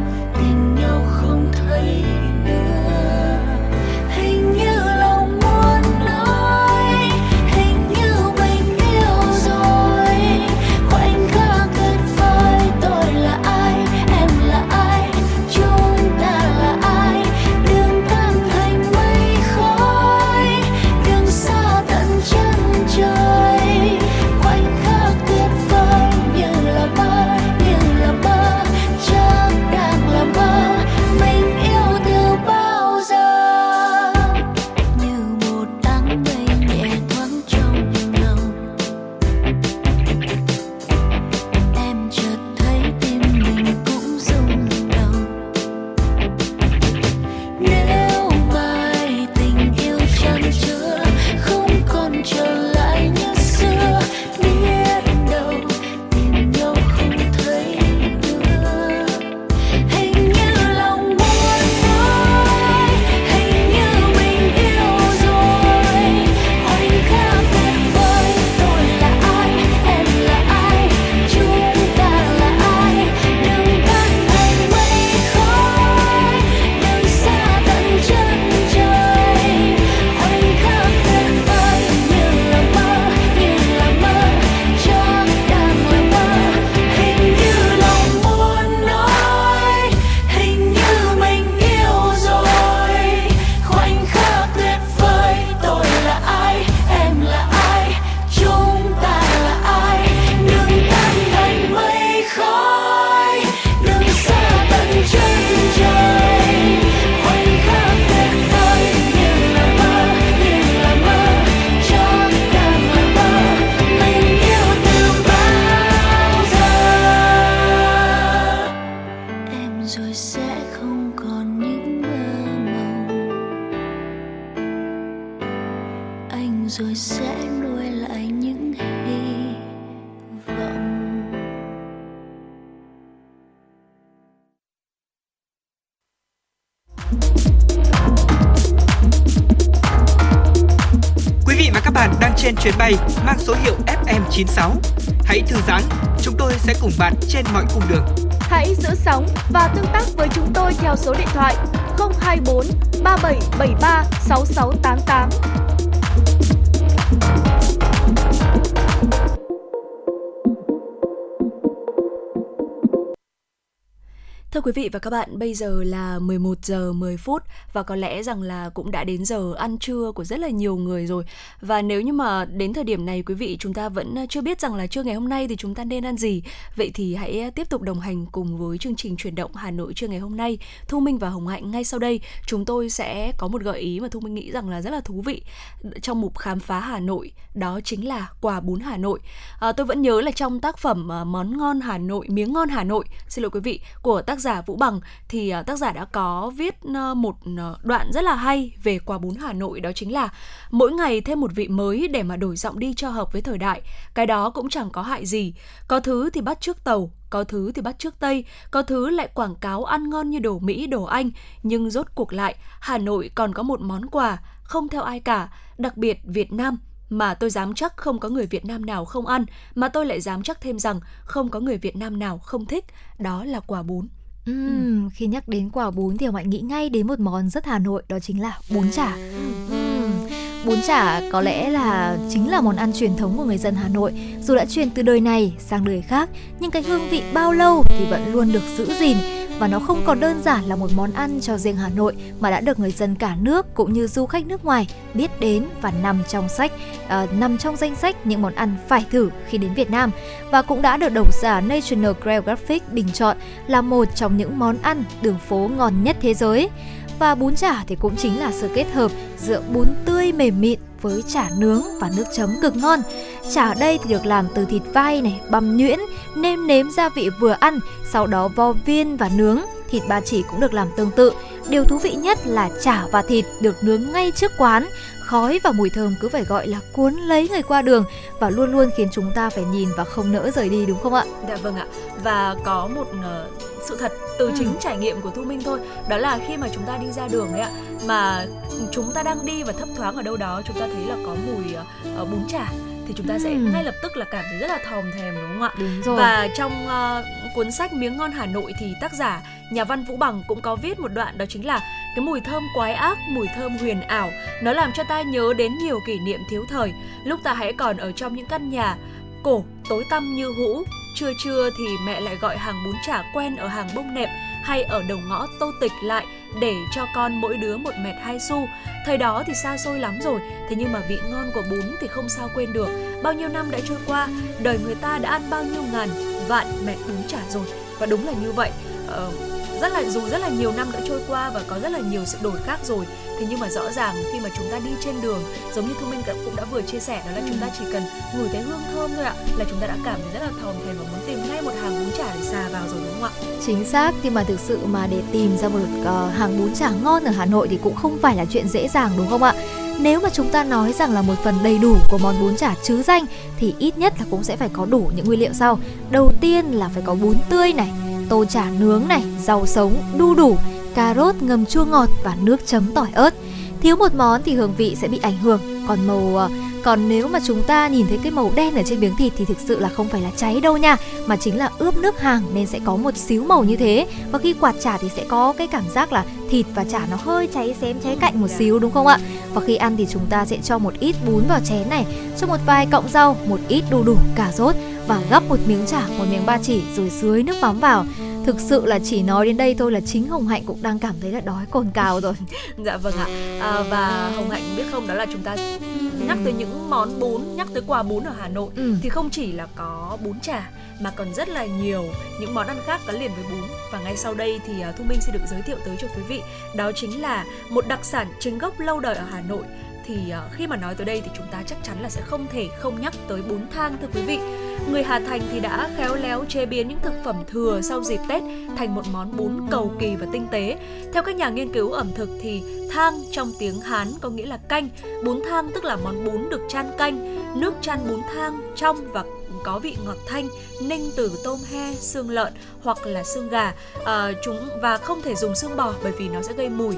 và các bạn, bây giờ là 11 giờ 10 phút và có lẽ rằng là cũng đã đến giờ ăn trưa của rất là nhiều người rồi. Và nếu như mà đến thời điểm này quý vị chúng ta vẫn chưa biết rằng là trưa ngày hôm nay thì chúng ta nên ăn gì, vậy thì hãy tiếp tục đồng hành cùng với chương trình chuyển động Hà Nội trưa ngày hôm nay. Thu Minh và Hồng Hạnh ngay sau đây chúng tôi sẽ có một gợi ý mà Thu Minh nghĩ rằng là rất là thú vị trong mục khám phá Hà Nội, đó chính là quà bún Hà Nội. À, tôi vẫn nhớ là trong tác phẩm à, món ngon Hà Nội, miếng ngon Hà Nội, xin lỗi quý vị, của tác giả Vũ Bằng thì à, tác giả đã có viết à, một Ờ, đoạn rất là hay về quà bún Hà Nội đó chính là mỗi ngày thêm một vị mới để mà đổi giọng đi cho hợp với thời đại. Cái đó cũng chẳng có hại gì. Có thứ thì bắt trước tàu, có thứ thì bắt trước Tây, có thứ lại quảng cáo ăn ngon như đồ Mỹ, đồ Anh, nhưng rốt cuộc lại Hà Nội còn có một món quà không theo ai cả, đặc biệt Việt Nam mà tôi dám chắc không có người Việt Nam nào không ăn, mà tôi lại dám chắc thêm rằng không có người Việt Nam nào không thích, đó là quả bún. Uhm, khi nhắc đến quả bún thì mọi nghĩ ngay đến một món rất Hà Nội đó chính là bún chả. Uhm, bún chả có lẽ là chính là món ăn truyền thống của người dân Hà Nội. Dù đã truyền từ đời này sang đời khác, nhưng cái hương vị bao lâu thì vẫn luôn được giữ gìn và nó không còn đơn giản là một món ăn cho riêng Hà Nội mà đã được người dân cả nước cũng như du khách nước ngoài biết đến và nằm trong sách uh, nằm trong danh sách những món ăn phải thử khi đến Việt Nam và cũng đã được độc giả National Geographic bình chọn là một trong những món ăn đường phố ngon nhất thế giới. Và bún chả thì cũng chính là sự kết hợp giữa bún tươi mềm mịn với chả nướng và nước chấm cực ngon. Chả ở đây thì được làm từ thịt vai này, băm nhuyễn, nêm nếm gia vị vừa ăn, sau đó vo viên và nướng. Thịt ba chỉ cũng được làm tương tự. Điều thú vị nhất là chả và thịt được nướng ngay trước quán, khói và mùi thơm cứ phải gọi là cuốn lấy người qua đường và luôn luôn khiến chúng ta phải nhìn và không nỡ rời đi đúng không ạ? Dạ vâng ạ. Và có một uh, sự thật từ ừ. chính trải nghiệm của Thu Minh thôi, đó là khi mà chúng ta đi ra đường ấy ạ, mà chúng ta đang đi và thấp thoáng ở đâu đó chúng ta thấy là có mùi uh, bún chả thì chúng ta ừ. sẽ ngay lập tức là cảm thấy rất là thòm thèm đúng không ạ? Đúng rồi. Và trong uh, cuốn sách Miếng ngon Hà Nội thì tác giả nhà văn Vũ Bằng cũng có viết một đoạn đó chính là cái mùi thơm quái ác, mùi thơm huyền ảo, nó làm cho ta nhớ đến nhiều kỷ niệm thiếu thời, lúc ta hãy còn ở trong những căn nhà cổ tối tăm như hũ, trưa trưa thì mẹ lại gọi hàng bún chả quen ở hàng bông nệm hay ở đầu ngõ tô tịch lại để cho con mỗi đứa một mẹt hai xu. Thời đó thì xa xôi lắm rồi, thế nhưng mà vị ngon của bún thì không sao quên được. Bao nhiêu năm đã trôi qua, đời người ta đã ăn bao nhiêu ngàn vạn mẹt bún chả rồi. Và đúng là như vậy. Ờ, rất là dù rất là nhiều năm đã trôi qua và có rất là nhiều sự đổi khác rồi thế nhưng mà rõ ràng khi mà chúng ta đi trên đường giống như thu minh cũng đã vừa chia sẻ đó là ừ. chúng ta chỉ cần ngửi thấy hương thơm thôi ạ là chúng ta đã cảm thấy rất là thòm thèm và muốn tìm ngay một hàng bún chả để xà vào rồi đúng không ạ chính xác nhưng mà thực sự mà để tìm ra một uh, hàng bún chả ngon ở hà nội thì cũng không phải là chuyện dễ dàng đúng không ạ nếu mà chúng ta nói rằng là một phần đầy đủ của món bún chả chứ danh thì ít nhất là cũng sẽ phải có đủ những nguyên liệu sau đầu tiên là phải có bún tươi này tô chả nướng này, rau sống, đu đủ, cà rốt ngâm chua ngọt và nước chấm tỏi ớt. Thiếu một món thì hương vị sẽ bị ảnh hưởng, còn màu ờ, còn nếu mà chúng ta nhìn thấy cái màu đen ở trên miếng thịt thì thực sự là không phải là cháy đâu nha, mà chính là ướp nước hàng nên sẽ có một xíu màu như thế. Và khi quạt chả thì sẽ có cái cảm giác là thịt và chả nó hơi cháy xém, cháy cạnh một xíu, đúng không ạ? Và khi ăn thì chúng ta sẽ cho một ít bún vào chén này, cho một vài cọng rau, một ít đu đủ, cà rốt và gắp một miếng chả, một miếng ba chỉ rồi dưới nước mắm vào thực sự là chỉ nói đến đây thôi là chính hồng hạnh cũng đang cảm thấy là đói cồn cào rồi. Dạ vâng ạ. À, và hồng hạnh biết không đó là chúng ta nhắc tới những món bún nhắc tới quà bún ở hà nội ừ. thì không chỉ là có bún chả mà còn rất là nhiều những món ăn khác gắn liền với bún. Và ngay sau đây thì à, thu minh sẽ được giới thiệu tới cho quý vị đó chính là một đặc sản chính gốc lâu đời ở hà nội thì ờ, khi mà nói tới đây thì chúng ta chắc chắn là sẽ không thể không nhắc tới bún thang thưa quý vị. Người Hà Thành thì đã khéo léo chế biến những thực phẩm thừa sau dịp Tết thành một món bún cầu kỳ và tinh tế. Theo các nhà nghiên cứu ẩm thực thì thang trong tiếng Hán có nghĩa là canh, bún thang tức là món bún được chan canh, nước chan bún thang trong và có vị ngọt thanh ninh từ tôm he xương lợn hoặc là xương gà à, chúng và không thể dùng xương bò bởi vì nó sẽ gây mùi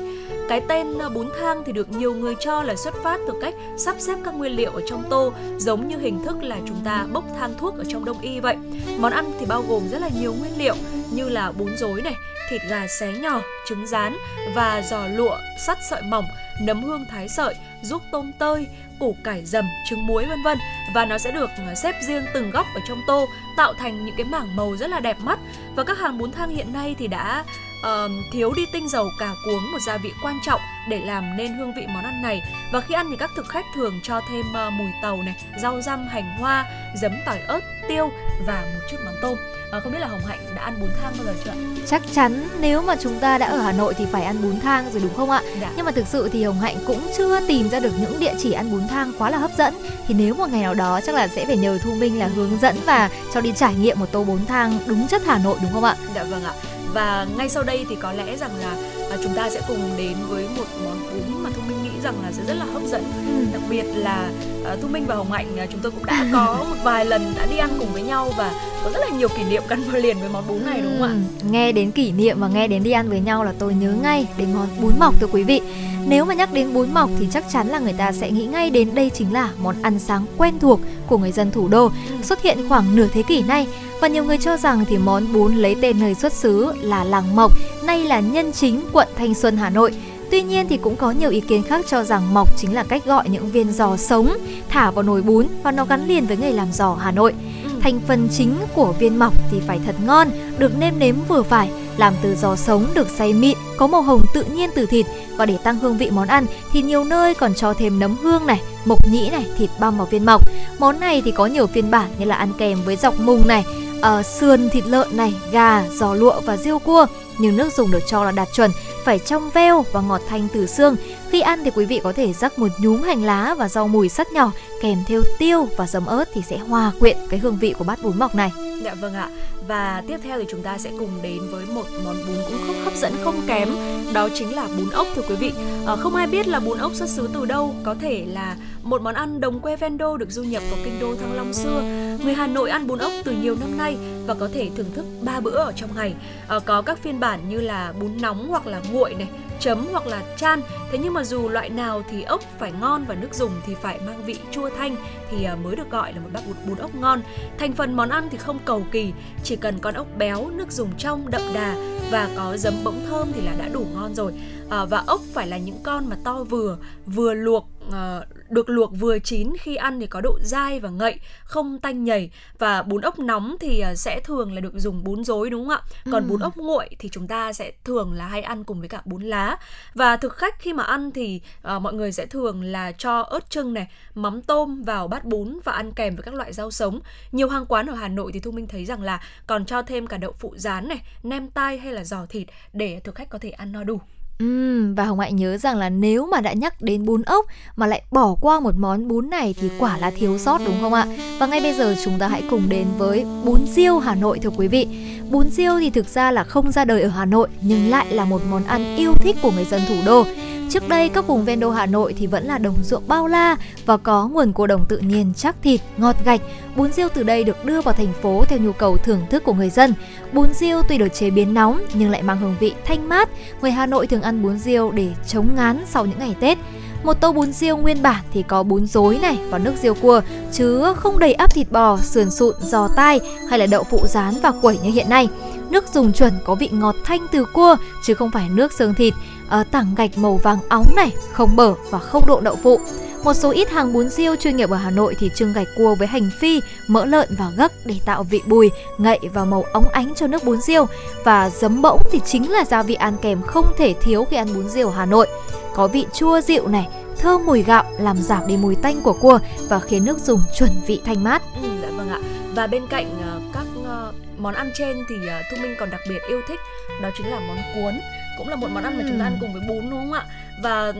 cái tên à, bún thang thì được nhiều người cho là xuất phát từ cách sắp xếp các nguyên liệu ở trong tô giống như hình thức là chúng ta bốc thang thuốc ở trong đông y vậy. Món ăn thì bao gồm rất là nhiều nguyên liệu như là bún rối này, thịt gà xé nhỏ, trứng rán và giò lụa sắt sợi mỏng, nấm hương thái sợi, ruốc tôm tơi, củ cải dầm, trứng muối vân vân. Và nó sẽ được à, xếp riêng từng góc ở trong tô tạo thành những cái mảng màu rất là đẹp mắt. Và các hàng bún thang hiện nay thì đã uh, thiếu đi tinh dầu cà cuống một gia vị quan trọng để làm nên hương vị món ăn này. Và khi ăn thì các thực khách thường cho thêm uh, mùi tàu này rau răm hành hoa giấm tỏi ớt tiêu và một chút mắm tôm. Uh, không biết là hồng hạnh đã ăn bún thang bao giờ chưa chắc chắn nếu mà chúng ta đã ở hà nội thì phải ăn bún thang rồi đúng không ạ? Dạ. nhưng mà thực sự thì hồng hạnh cũng chưa tìm ra được những địa chỉ ăn bún thang quá là hấp dẫn. Thì nếu một ngày nào đó chắc là sẽ phải nhờ thu minh là hướng dẫn và cho đi trải nghiệm một tô bún thang đúng chất hà nội đúng không ạ? Dạ vâng ạ và ngay sau đây thì có lẽ rằng là à, chúng ta sẽ cùng đến với một món bún mà thông minh nghĩ rằng là sẽ rất là hấp dẫn ừ. đặc biệt là à, thu minh và hồng hạnh à, chúng tôi cũng đã có một vài lần đã đi ăn cùng với nhau và có rất là nhiều kỷ niệm gắn liền với món bún này đúng không ạ ừ. nghe đến kỷ niệm và nghe đến đi ăn với nhau là tôi nhớ ngay đến món bún mọc thưa quý vị nếu mà nhắc đến bún mọc thì chắc chắn là người ta sẽ nghĩ ngay đến đây chính là món ăn sáng quen thuộc của người dân thủ đô, xuất hiện khoảng nửa thế kỷ nay và nhiều người cho rằng thì món bún lấy tên nơi xuất xứ là làng Mộc, nay là Nhân Chính, quận Thanh Xuân, Hà Nội. Tuy nhiên thì cũng có nhiều ý kiến khác cho rằng mọc chính là cách gọi những viên giò sống thả vào nồi bún và nó gắn liền với nghề làm giò Hà Nội. Thành phần chính của viên mọc thì phải thật ngon, được nêm nếm vừa phải, làm từ giò sống được xay mịn, có màu hồng tự nhiên từ thịt và để tăng hương vị món ăn thì nhiều nơi còn cho thêm nấm hương này, mộc nhĩ này, thịt băm vào viên mọc. Món này thì có nhiều phiên bản như là ăn kèm với dọc mùng này, uh, sườn thịt lợn này, gà, giò lụa và riêu cua. Nhưng nước dùng được cho là đạt chuẩn, phải trong veo và ngọt thanh từ xương. Khi ăn thì quý vị có thể rắc một nhúm hành lá và rau mùi sắt nhỏ kèm theo tiêu và dấm ớt thì sẽ hòa quyện cái hương vị của bát bún mọc này. Dạ vâng ạ. Và tiếp theo thì chúng ta sẽ cùng đến với một món bún cũng không hấp dẫn không kém, đó chính là bún ốc thưa quý vị. À, không ai biết là bún ốc xuất xứ từ đâu, có thể là một món ăn đồng quê ven đô được du nhập vào kinh đô Thăng Long xưa. Người Hà Nội ăn bún ốc từ nhiều năm nay và có thể thưởng thức ba bữa ở trong ngày. À, có các phiên bản như là bún nóng hoặc là nguội này, chấm hoặc là chan. Thế nhưng mà dù loại nào thì ốc phải ngon và nước dùng thì phải mang vị chua thanh thì à, mới được gọi là một bát bún, bún ốc ngon. Thành phần món ăn thì không cầu kỳ, chỉ cần con ốc béo, nước dùng trong đậm đà và có giấm bỗng thơm thì là đã đủ ngon rồi. À, và ốc phải là những con mà to vừa, vừa luộc uh, được luộc vừa chín khi ăn thì có độ dai và ngậy không tanh nhầy. Và bún ốc nóng thì uh, sẽ thường là được dùng bún rối đúng không ạ? Còn ừ. bún ốc nguội thì chúng ta sẽ thường là hay ăn cùng với cả bún lá. Và thực khách khi mà ăn thì uh, mọi người sẽ thường là cho ớt trưng này mắm tôm vào bát bún và ăn kèm với các loại rau sống. Nhiều hàng quán ở Hà Nội thì Thu Minh thấy rằng là còn cho thêm cả đậu phụ rán này nem tai hay là giò thịt để thực khách có thể ăn no đủ Uhm, và Hồng Hạnh nhớ rằng là nếu mà đã nhắc đến bún ốc mà lại bỏ qua một món bún này thì quả là thiếu sót đúng không ạ? Và ngay bây giờ chúng ta hãy cùng đến với bún riêu Hà Nội thưa quý vị. Bún riêu thì thực ra là không ra đời ở Hà Nội nhưng lại là một món ăn yêu thích của người dân thủ đô. Trước đây các vùng ven đô Hà Nội thì vẫn là đồng ruộng bao la và có nguồn cua đồng tự nhiên chắc thịt, ngọt gạch. Bún riêu từ đây được đưa vào thành phố theo nhu cầu thưởng thức của người dân. Bún riêu tuy được chế biến nóng nhưng lại mang hương vị thanh mát. Người Hà Nội thường ăn bún riêu để chống ngán sau những ngày Tết. Một tô bún riêu nguyên bản thì có bún rối này và nước riêu cua chứ không đầy ắp thịt bò, sườn sụn, giò tai hay là đậu phụ rán và quẩy như hiện nay. Nước dùng chuẩn có vị ngọt thanh từ cua chứ không phải nước xương thịt uh, tảng gạch màu vàng óng này, không bở và không độ đậu phụ. Một số ít hàng bún riêu chuyên nghiệp ở Hà Nội thì trưng gạch cua với hành phi, mỡ lợn và gấc để tạo vị bùi, ngậy và màu óng ánh cho nước bún riêu. Và giấm bỗng thì chính là gia vị ăn kèm không thể thiếu khi ăn bún riêu ở Hà Nội. Có vị chua dịu này, thơm mùi gạo làm giảm đi mùi tanh của cua và khiến nước dùng chuẩn vị thanh mát. Ừ, dạ vâng ạ. Và bên cạnh uh, các uh, món ăn trên thì uh, Thu Minh còn đặc biệt yêu thích đó chính là món cuốn cũng là một món ăn mà chúng ta ăn cùng với bún đúng không ạ? Và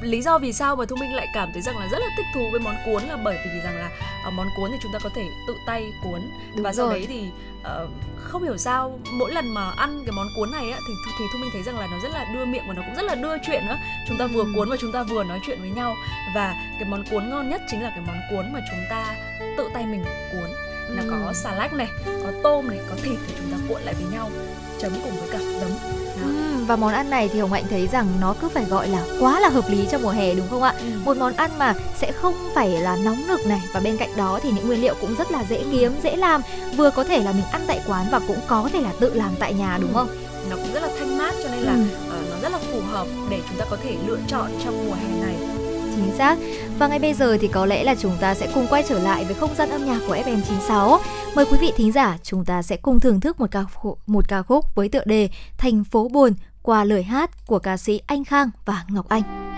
lý do vì sao mà thu minh lại cảm thấy rằng là rất là thích thú với món cuốn là bởi vì rằng là uh, món cuốn thì chúng ta có thể tự tay cuốn. Đúng và sau rồi. đấy thì uh, không hiểu sao mỗi lần mà ăn cái món cuốn này á thì thì thu minh thấy rằng là nó rất là đưa miệng và nó cũng rất là đưa chuyện nữa. Chúng ta vừa ừ. cuốn và chúng ta vừa nói chuyện với nhau. Và cái món cuốn ngon nhất chính là cái món cuốn mà chúng ta tự tay mình cuốn. Là ừ. có xà lách này có tôm này có thịt thì chúng ta cuộn lại với nhau chấm cùng với cả giấm và món ăn này thì hồng hạnh thấy rằng nó cứ phải gọi là quá là hợp lý cho mùa hè đúng không ạ Ừ. một món ăn mà sẽ không phải là nóng nực này và bên cạnh đó thì những nguyên liệu cũng rất là dễ kiếm dễ làm vừa có thể là mình ăn tại quán và cũng có thể là tự làm tại nhà đúng không nó cũng rất là thanh mát cho nên là Ừ. ờ, nó rất là phù hợp để chúng ta có thể lựa chọn trong mùa hè này Chính xác. Và ngay bây giờ thì có lẽ là chúng ta sẽ cùng quay trở lại với không gian âm nhạc của FM96. Mời quý vị thính giả, chúng ta sẽ cùng thưởng thức một ca khúc, một ca khúc với tựa đề Thành phố buồn qua lời hát của ca sĩ Anh Khang và Ngọc Anh.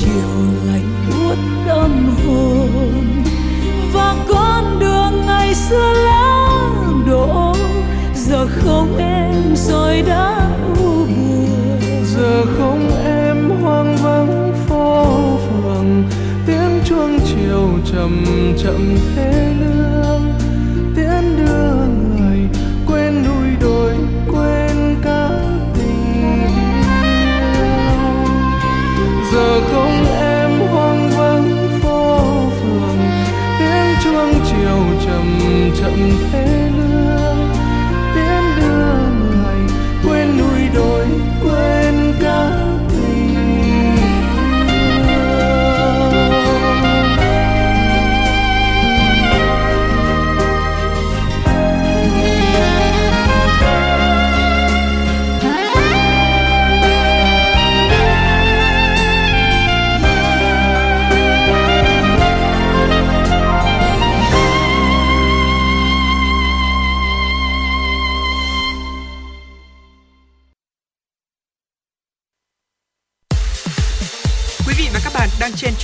Chiều lạnh buốt tâm hồn. Và con đường ngày xưa lãng đổ, giờ không em rồi đã u buồn. Giờ không em hoang vắng phố phường, tiếng chuông chiều chậm chậm thế lên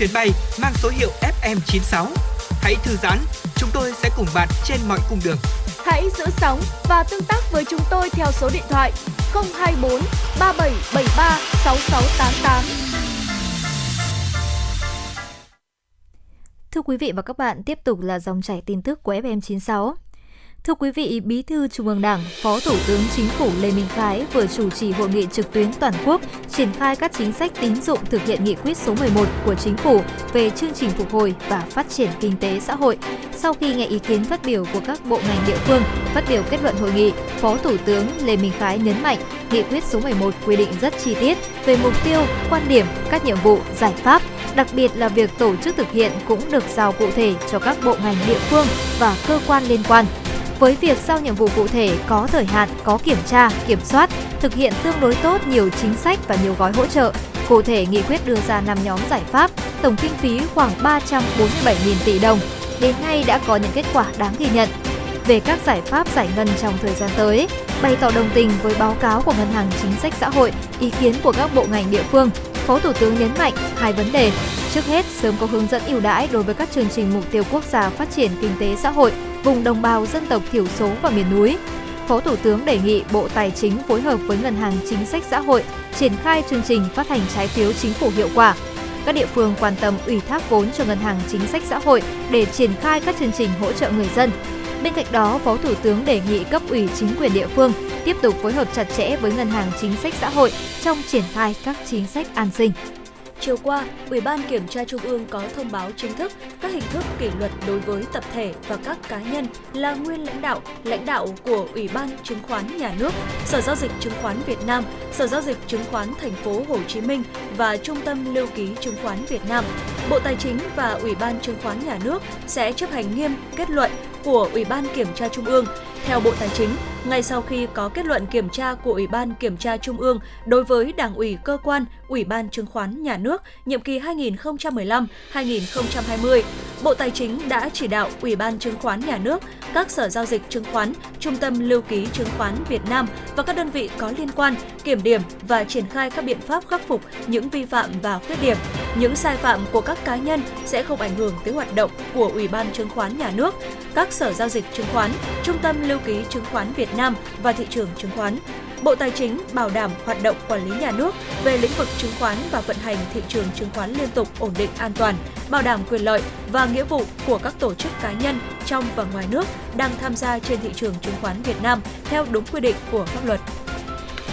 chuyến bay mang số hiệu FM96. Hãy thư giãn, chúng tôi sẽ cùng bạn trên mọi cung đường. Hãy giữ sóng và tương tác với chúng tôi theo số điện thoại 024 3773 6688. Thưa quý vị và các bạn, tiếp tục là dòng chảy tin tức của FM96. Thưa quý vị, Bí thư Trung ương Đảng, Phó Thủ tướng Chính phủ Lê Minh Khái vừa chủ trì hội nghị trực tuyến toàn quốc triển khai các chính sách tín dụng thực hiện nghị quyết số 11 của Chính phủ về chương trình phục hồi và phát triển kinh tế xã hội. Sau khi nghe ý kiến phát biểu của các bộ ngành địa phương, phát biểu kết luận hội nghị, Phó Thủ tướng Lê Minh Khái nhấn mạnh nghị quyết số 11 quy định rất chi tiết về mục tiêu, quan điểm, các nhiệm vụ, giải pháp, đặc biệt là việc tổ chức thực hiện cũng được giao cụ thể cho các bộ ngành địa phương và cơ quan liên quan với việc giao nhiệm vụ cụ thể có thời hạn, có kiểm tra, kiểm soát, thực hiện tương đối tốt nhiều chính sách và nhiều gói hỗ trợ. Cụ thể, nghị quyết đưa ra 5 nhóm giải pháp, tổng kinh phí khoảng 347.000 tỷ đồng. Đến nay đã có những kết quả đáng ghi nhận. Về các giải pháp giải ngân trong thời gian tới, bày tỏ đồng tình với báo cáo của Ngân hàng Chính sách Xã hội, ý kiến của các bộ ngành địa phương, Phó Thủ tướng nhấn mạnh hai vấn đề. Trước hết, sớm có hướng dẫn ưu đãi đối với các chương trình mục tiêu quốc gia phát triển kinh tế xã hội vùng đồng bào dân tộc thiểu số và miền núi. Phó Thủ tướng đề nghị Bộ Tài chính phối hợp với Ngân hàng Chính sách Xã hội triển khai chương trình phát hành trái phiếu chính phủ hiệu quả. Các địa phương quan tâm ủy thác vốn cho Ngân hàng Chính sách Xã hội để triển khai các chương trình hỗ trợ người dân. Bên cạnh đó, Phó Thủ tướng đề nghị cấp ủy chính quyền địa phương tiếp tục phối hợp chặt chẽ với Ngân hàng Chính sách Xã hội trong triển khai các chính sách an sinh. Chiều qua, Ủy ban Kiểm tra Trung ương có thông báo chính thức các hình thức kỷ luật đối với tập thể và các cá nhân là nguyên lãnh đạo, lãnh đạo của Ủy ban Chứng khoán Nhà nước, Sở giao dịch chứng khoán Việt Nam, Sở giao dịch chứng khoán Thành phố Hồ Chí Minh và Trung tâm Lưu ký Chứng khoán Việt Nam. Bộ Tài chính và Ủy ban Chứng khoán Nhà nước sẽ chấp hành nghiêm kết luận của Ủy ban Kiểm tra Trung ương. Theo Bộ Tài chính, ngay sau khi có kết luận kiểm tra của Ủy ban Kiểm tra Trung ương đối với Đảng ủy cơ quan Ủy ban Chứng khoán Nhà nước nhiệm kỳ 2015-2020, Bộ Tài chính đã chỉ đạo Ủy ban Chứng khoán Nhà nước, các sở giao dịch chứng khoán, Trung tâm Lưu ký Chứng khoán Việt Nam và các đơn vị có liên quan kiểm điểm và triển khai các biện pháp khắc phục những vi phạm và khuyết điểm. Những sai phạm của các cá nhân sẽ không ảnh hưởng tới hoạt động của Ủy ban Chứng khoán Nhà nước, các sở giao dịch chứng khoán, Trung tâm Lưu ký Chứng khoán Việt Nam và thị trường chứng khoán. Bộ Tài chính bảo đảm hoạt động quản lý nhà nước về lĩnh vực chứng khoán và vận hành thị trường chứng khoán liên tục ổn định an toàn, bảo đảm quyền lợi và nghĩa vụ của các tổ chức cá nhân trong và ngoài nước đang tham gia trên thị trường chứng khoán Việt Nam theo đúng quy định của pháp luật.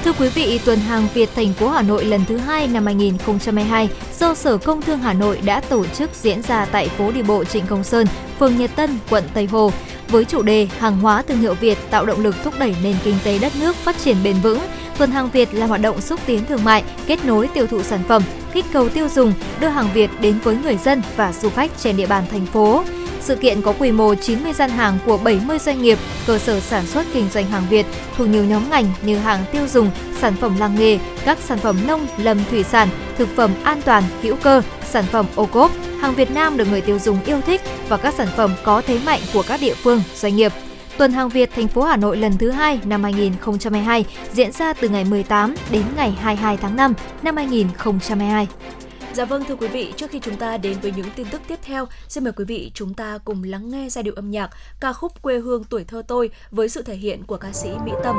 Thưa quý vị, tuần hàng Việt thành phố Hà Nội lần thứ hai năm 2022 do Sở Công Thương Hà Nội đã tổ chức diễn ra tại phố đi bộ Trịnh Công Sơn, phường Nhật Tân, quận Tây Hồ với chủ đề Hàng hóa thương hiệu Việt tạo động lực thúc đẩy nền kinh tế đất nước phát triển bền vững. Tuần hàng Việt là hoạt động xúc tiến thương mại, kết nối tiêu thụ sản phẩm, kích cầu tiêu dùng, đưa hàng Việt đến với người dân và du khách trên địa bàn thành phố. Sự kiện có quy mô 90 gian hàng của 70 doanh nghiệp, cơ sở sản xuất kinh doanh hàng Việt thuộc nhiều nhóm ngành như hàng tiêu dùng, sản phẩm làng nghề, các sản phẩm nông, lâm thủy sản, thực phẩm an toàn, hữu cơ, sản phẩm ô cốp, hàng Việt Nam được người tiêu dùng yêu thích và các sản phẩm có thế mạnh của các địa phương, doanh nghiệp. Tuần hàng Việt thành phố Hà Nội lần thứ hai năm 2022 diễn ra từ ngày 18 đến ngày 22 tháng 5 năm 2022. Dạ vâng thưa quý vị, trước khi chúng ta đến với những tin tức tiếp theo, xin mời quý vị chúng ta cùng lắng nghe giai điệu âm nhạc ca khúc Quê hương tuổi thơ tôi với sự thể hiện của ca sĩ Mỹ Tâm.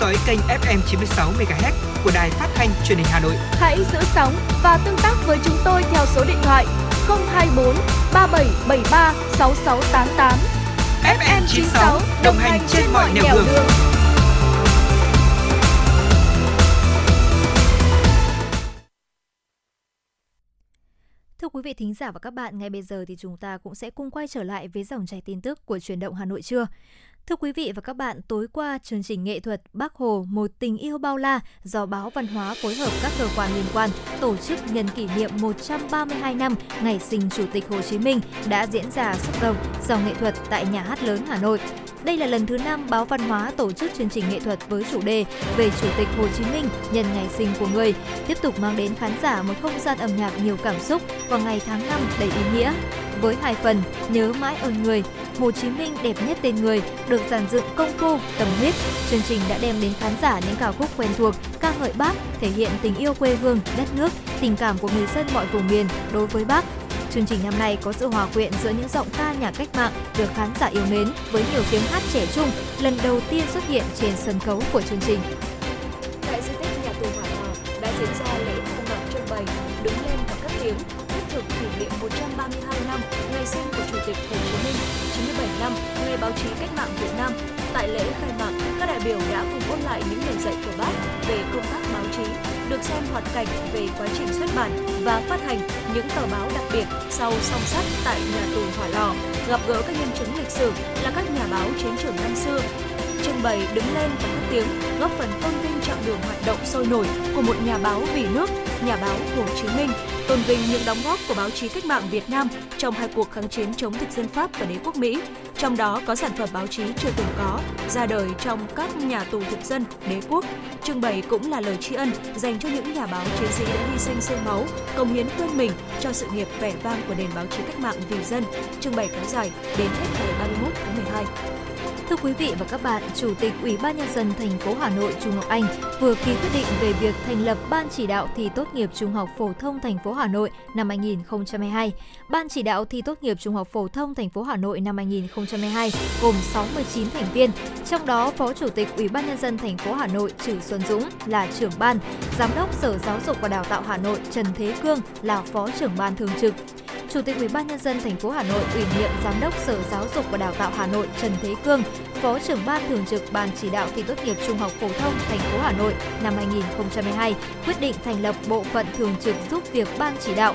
Dõi kênh FM 96 MHz của đài phát thanh truyền hình Hà Nội. Hãy giữ sóng và tương tác với chúng tôi theo số điện thoại 024 3773 6688. FM 96 đồng, đồng hành trên, trên mọi nẻo đường. đường. Thưa quý vị thính giả và các bạn, ngay bây giờ thì chúng ta cũng sẽ cùng quay trở lại với dòng chảy tin tức của truyền động Hà Nội trưa. Thưa quý vị và các bạn, tối qua chương trình nghệ thuật Bác Hồ Một tình yêu bao la do báo Văn hóa phối hợp các cơ quan liên quan tổ chức nhân kỷ niệm 132 năm ngày sinh Chủ tịch Hồ Chí Minh đã diễn ra xúc động do nghệ thuật tại Nhà hát lớn Hà Nội. Đây là lần thứ năm báo Văn hóa tổ chức chương trình nghệ thuật với chủ đề về Chủ tịch Hồ Chí Minh nhân ngày sinh của người, tiếp tục mang đến khán giả một không gian âm nhạc nhiều cảm xúc vào ngày tháng năm đầy ý nghĩa. Với hai phần Nhớ mãi ơn người, Hồ Chí Minh đẹp nhất tên người được giàn dựng công phu, tâm huyết. Chương trình đã đem đến khán giả những ca khúc quen thuộc, ca ngợi Bác, thể hiện tình yêu quê hương, đất nước, tình cảm của người dân mọi vùng miền đối với Bác Chương trình năm nay có sự hòa quyện giữa những giọng ca nhà cách mạng được khán giả yêu mến với nhiều tiếng hát trẻ trung lần đầu tiên xuất hiện trên sân khấu của chương trình. Tại di tích nhà tù Hỏa Lò đã diễn ra lễ khai mạc trưng bày đứng lên và cất tiếng thiết thực kỷ niệm 100 năm ngày báo chí cách mạng Việt Nam. Tại lễ khai mạc, các đại biểu đã cùng ôn lại những lời dạy của Bác về công tác báo chí, được xem hoạt cảnh về quá trình xuất bản và phát hành những tờ báo đặc biệt sau song sắt tại nhà tù Hỏa Lò, gặp gỡ các nhân chứng lịch sử là các nhà báo chiến trường năm xưa, trưng bày đứng lên và cất tiếng góp phần tôn vinh chặng đường hoạt động sôi nổi của một nhà báo vì nước, nhà báo Hồ Chí Minh, tôn vinh những đóng góp của báo chí cách mạng Việt Nam trong hai cuộc kháng chiến chống thực dân Pháp và đế quốc Mỹ. Trong đó có sản phẩm báo chí chưa từng có, ra đời trong các nhà tù thực dân, đế quốc. Trưng bày cũng là lời tri ân dành cho những nhà báo chiến sĩ đã hy sinh sương máu, công hiến quên mình cho sự nghiệp vẻ vang của nền báo chí cách mạng vì dân. Trưng bày kéo dài đến hết ngày 31 tháng 12. Thưa quý vị và các bạn, Chủ tịch Ủy ban nhân dân thành phố Hà Nội Trung Ngọc Anh vừa ký quyết định về việc thành lập Ban chỉ đạo thi tốt nghiệp trung học phổ thông thành phố Hà Nội năm 2022. Ban chỉ đạo thi tốt nghiệp trung học phổ thông thành phố Hà Nội năm 2022 gồm 69 thành viên, trong đó Phó Chủ tịch Ủy ban nhân dân thành phố Hà Nội Trử Xuân Dũng là trưởng ban, Giám đốc Sở Giáo dục và Đào tạo Hà Nội Trần Thế Cương là Phó trưởng ban thường trực. Chủ tịch Ủy ban nhân dân thành phố Hà Nội ủy nhiệm Giám đốc Sở Giáo dục và Đào tạo Hà Nội Trần Thế Cương, Phó trưởng ban thường trực Ban chỉ đạo thi tốt nghiệp trung học phổ thông thành phố Hà Nội năm 2022 quyết định thành lập bộ phận thường trực giúp việc ban chỉ đạo.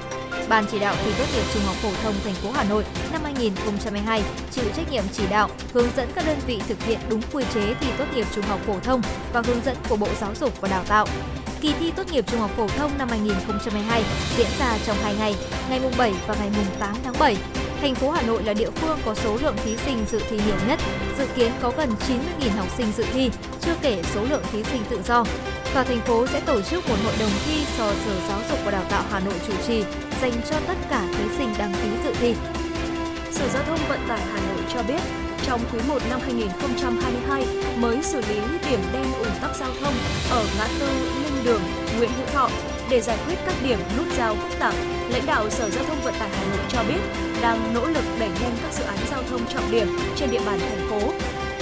Ban chỉ đạo thi tốt nghiệp trung học phổ thông thành phố Hà Nội năm 2022 chịu trách nhiệm chỉ đạo, hướng dẫn các đơn vị thực hiện đúng quy chế thi tốt nghiệp trung học phổ thông và hướng dẫn của Bộ Giáo dục và Đào tạo. Kỳ thi tốt nghiệp trung học phổ thông năm 2022 diễn ra trong 2 ngày, ngày mùng 7 và ngày mùng 8 tháng 7. Thành phố Hà Nội là địa phương có số lượng thí sinh dự thi nhiều nhất, dự kiến có gần 90.000 học sinh dự thi, chưa kể số lượng thí sinh tự do. Và thành phố sẽ tổ chức một hội đồng thi do Sở Giáo dục và Đào tạo Hà Nội chủ trì dành cho tất cả thí sinh đăng ký dự thi. Sở Giao thông Vận tải Hà Nội cho biết, trong quý 1 năm 2022 mới xử lý điểm đen ùn tắc giao thông ở ngã tư Linh Đường, Nguyễn Hữu Thọ để giải quyết các điểm nút giao phức tạp. Lãnh đạo Sở Giao thông Vận tải Hà Nội cho biết đang nỗ lực đẩy nhanh các dự án giao thông trọng điểm trên địa bàn thành phố.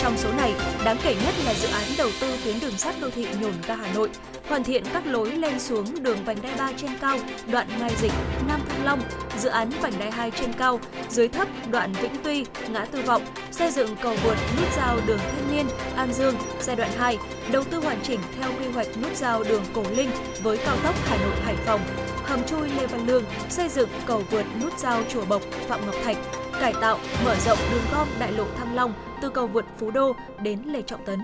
Trong số này, đáng kể nhất là dự án đầu tư tuyến đường sắt đô thị nhổn ga Hà Nội, hoàn thiện các lối lên xuống đường vành đai 3 trên cao, đoạn Mai Dịch, Nam Thăng Long, dự án vành đai 2 trên cao, dưới thấp đoạn Vĩnh Tuy, ngã Tư Vọng, xây dựng cầu vượt nút giao đường Thanh Niên, An Dương giai đoạn 2, đầu tư hoàn chỉnh theo quy hoạch nút giao đường Cổ Linh với cao tốc Hà Nội Hải Phòng, hầm chui Lê Văn Lương, xây dựng cầu vượt nút giao Chùa Bộc, Phạm Ngọc Thạch, cải tạo, mở rộng đường gom đại lộ Thăng Long từ cầu vượt Phú Đô đến Lê Trọng Tấn.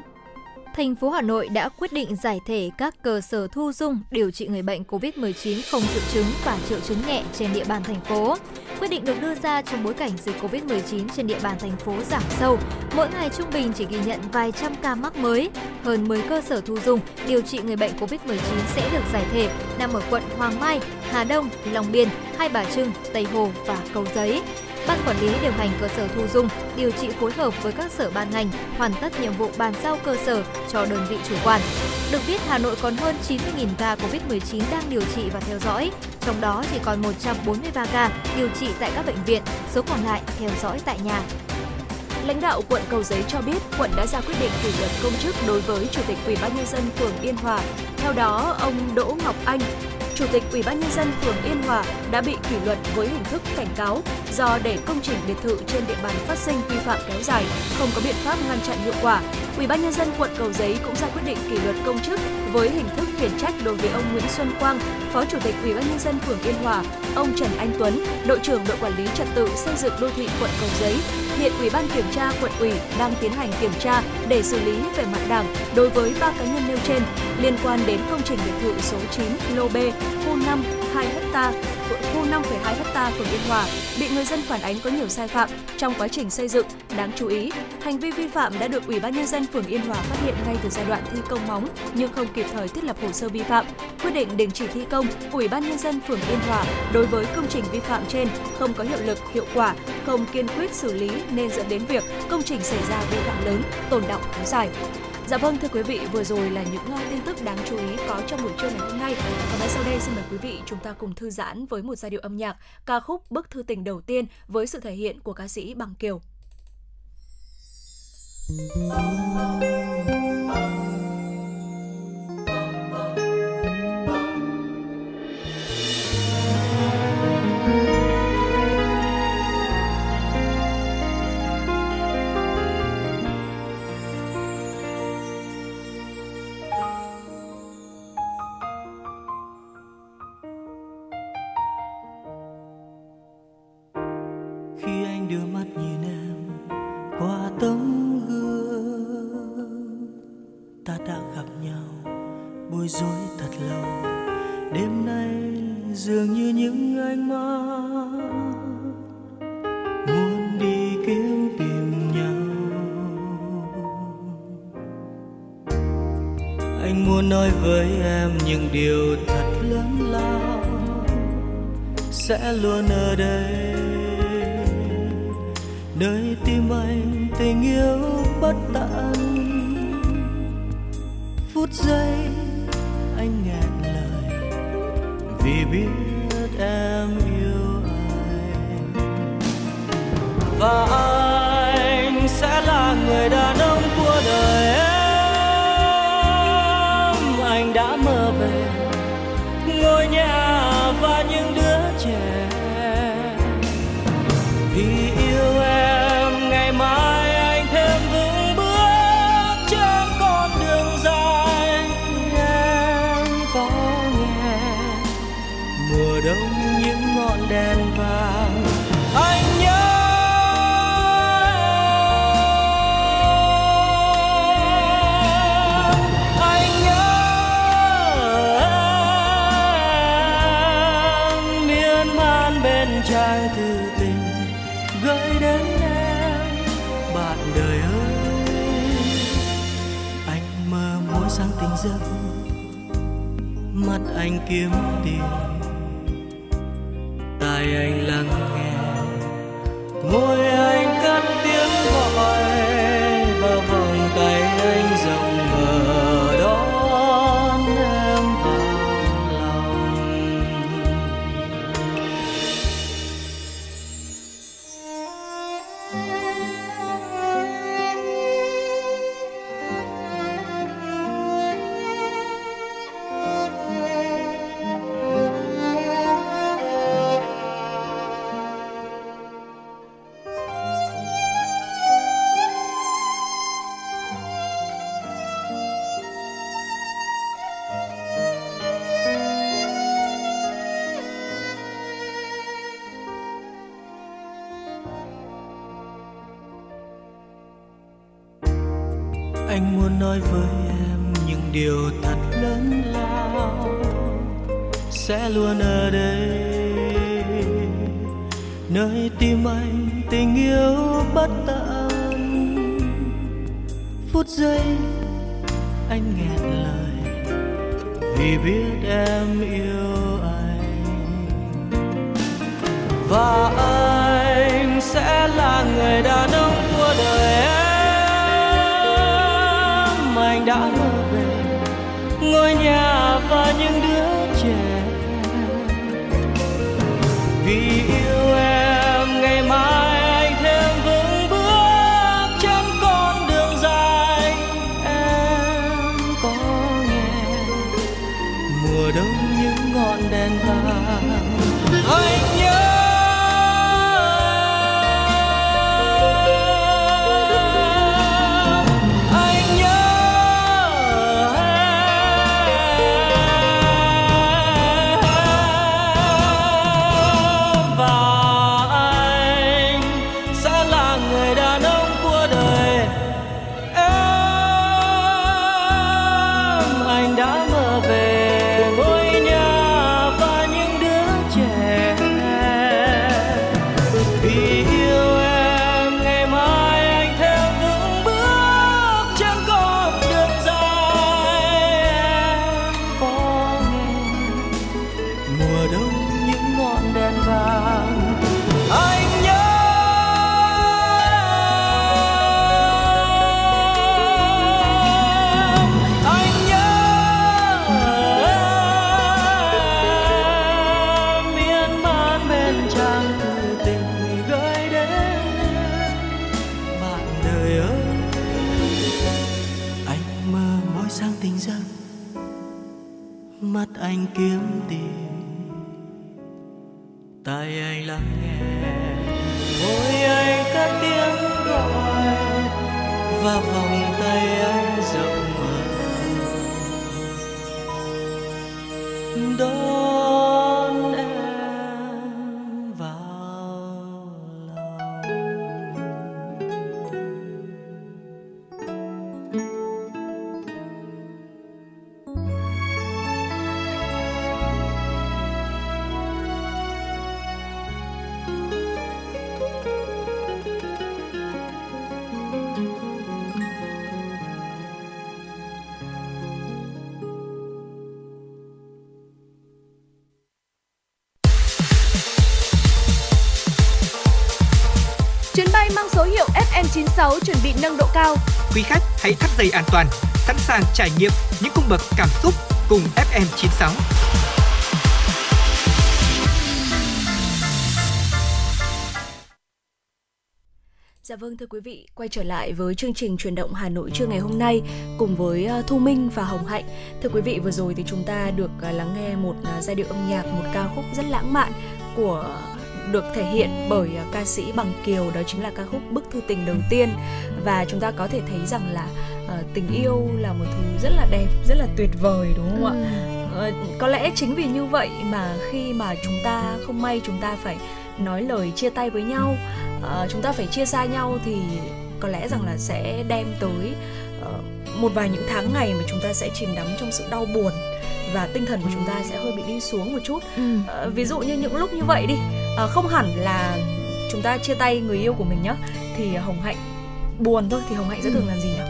Thành phố Hà Nội đã quyết định giải thể các cơ sở thu dung điều trị người bệnh COVID-19 không triệu chứng và triệu chứng nhẹ trên địa bàn thành phố. Quyết định được đưa ra trong bối cảnh dịch COVID-19 trên địa bàn thành phố giảm sâu. Mỗi ngày trung bình chỉ ghi nhận vài trăm ca mắc mới. Hơn 10 cơ sở thu dung điều trị người bệnh COVID-19 sẽ được giải thể nằm ở quận Hoàng Mai, Hà Đông, Long Biên, Hai Bà Trưng, Tây Hồ và Cầu Giấy. Ban quản lý điều hành cơ sở thu dung, điều trị phối hợp với các sở ban ngành hoàn tất nhiệm vụ bàn giao cơ sở cho đơn vị chủ quản. Được biết, Hà Nội còn hơn 90.000 ca COVID-19 đang điều trị và theo dõi, trong đó chỉ còn 143 ca điều trị tại các bệnh viện, số còn lại theo dõi tại nhà. Lãnh đạo quận Cầu Giấy cho biết, quận đã ra quyết định kỷ luật công chức đối với Chủ tịch Ủy ban nhân dân phường Yên Hòa. Theo đó, ông Đỗ Ngọc Anh, Chủ tịch Ủy ban nhân dân phường Yên Hòa đã bị kỷ luật với hình thức cảnh cáo do để công trình biệt thự trên địa bàn phát sinh vi phạm kéo dài, không có biện pháp ngăn chặn hiệu quả. Ủy ban nhân dân quận Cầu Giấy cũng ra quyết định kỷ luật công chức với hình thức khiển trách đối với ông Nguyễn Xuân Quang, Phó Chủ tịch Ủy ban nhân dân phường Yên Hòa, ông Trần Anh Tuấn, đội trưởng đội quản lý trật tự xây dựng đô thị quận Cầu Giấy Hiện Ủy ban Kiểm tra quận ủy đang tiến hành kiểm tra để xử lý về mặt đảng đối với ba cá nhân nêu trên liên quan đến công trình biệt thự số 9 lô B, khu 5, 2 ha, khu 5,2 ha phường Yên Hòa bị người dân phản ánh có nhiều sai phạm trong quá trình xây dựng. Đáng chú ý, hành vi vi phạm đã được Ủy ban nhân dân phường Yên Hòa phát hiện ngay từ giai đoạn thi công móng nhưng không kịp thời thiết lập hồ sơ vi phạm. Quyết định đình chỉ thi công, Ủy ban nhân dân phường Yên Hòa đối với công trình vi phạm trên không có hiệu lực, hiệu quả, không kiên quyết xử lý nên dẫn đến việc công trình xảy ra vi phạm lớn, tồn động kéo dài. Dạ vâng thưa quý vị, vừa rồi là những ờ, tin tức đáng chú ý có trong buổi trưa ngày hôm nay. Và ngay sau đây xin mời quý vị chúng ta cùng thư giãn với một giai điệu âm nhạc ca khúc Bức thư tình đầu tiên với sự thể hiện của ca sĩ Bằng Kiều. khi về ngôi nhà và những tai anh lắng nghe. Môi anh cất tiếng gọi và vòng hãy thắt dây an toàn, sẵn sàng trải nghiệm những cung bậc cảm xúc cùng FM96. Dạ vâng thưa quý vị, quay trở lại với chương trình truyền động Hà Nội trưa ngày hôm nay cùng với à, Thu Minh và Hồng Hạnh. Thưa quý vị, vừa rồi thì chúng ta được à, lắng nghe một à, giai điệu âm nhạc, một ca khúc rất lãng mạn của được thể hiện bởi ờ, ca sĩ Bằng Kiều đó chính là ca khúc Bức thư tình đầu tiên. Và chúng ta có thể thấy rằng là ờ, tình yêu là một thứ rất là đẹp, rất là tuyệt vời đúng không ạ? Ờ, có lẽ chính vì như vậy mà khi mà chúng ta không may chúng ta phải nói lời chia tay với nhau ờ, chúng ta phải chia xa nhau thì có lẽ rằng là sẽ đem tới ờ, một vài những tháng ngày mà chúng ta sẽ chìm đắm trong sự đau buồn và tinh thần của chúng ta sẽ hơi bị đi xuống một chút Ừ. Ờ, ví dụ như những lúc như vậy đi ờ, không hẳn là chúng ta chia tay người yêu của mình nhá thì hồng hạnh buồn thôi thì hồng hạnh sẽ Ừ. thường làm gì nhỉ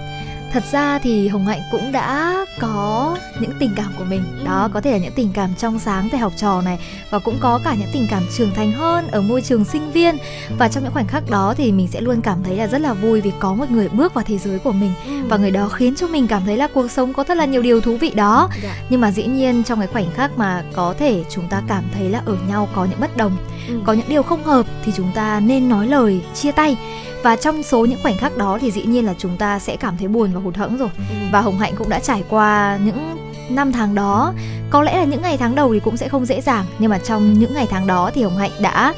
Thật ra thì Hồng Hạnh cũng đã có những tình cảm của mình Ừ. Đó có thể là những tình cảm trong sáng thời học trò này Và cũng có cả những tình cảm trưởng thành hơn ở môi trường sinh viên Và trong những khoảnh khắc đó thì mình sẽ luôn cảm thấy là rất là vui Vì có một người bước vào thế giới của mình Và người đó khiến cho mình cảm thấy là cuộc sống có thật là nhiều điều thú vị đó Dạ. Nhưng mà dĩ nhiên trong cái khoảnh khắc mà có thể chúng ta cảm thấy là ở nhau có những bất đồng Ừ. Có những điều không hợp thì chúng ta nên nói lời chia tay và trong số những khoảnh khắc đó thì dĩ nhiên là chúng ta sẽ cảm thấy buồn và hụt hẫng rồi. Ừ. và hồng hạnh cũng đã trải qua những năm tháng đó. Có lẽ là những ngày tháng đầu thì cũng sẽ không dễ dàng nhưng mà trong những ngày tháng đó thì hồng hạnh đã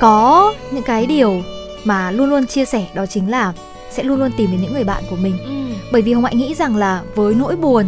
có những cái điều mà luôn luôn chia sẻ đó chính là sẽ luôn luôn tìm đến những người bạn của mình. Ừ. bởi vì hồng hạnh nghĩ rằng là với nỗi buồn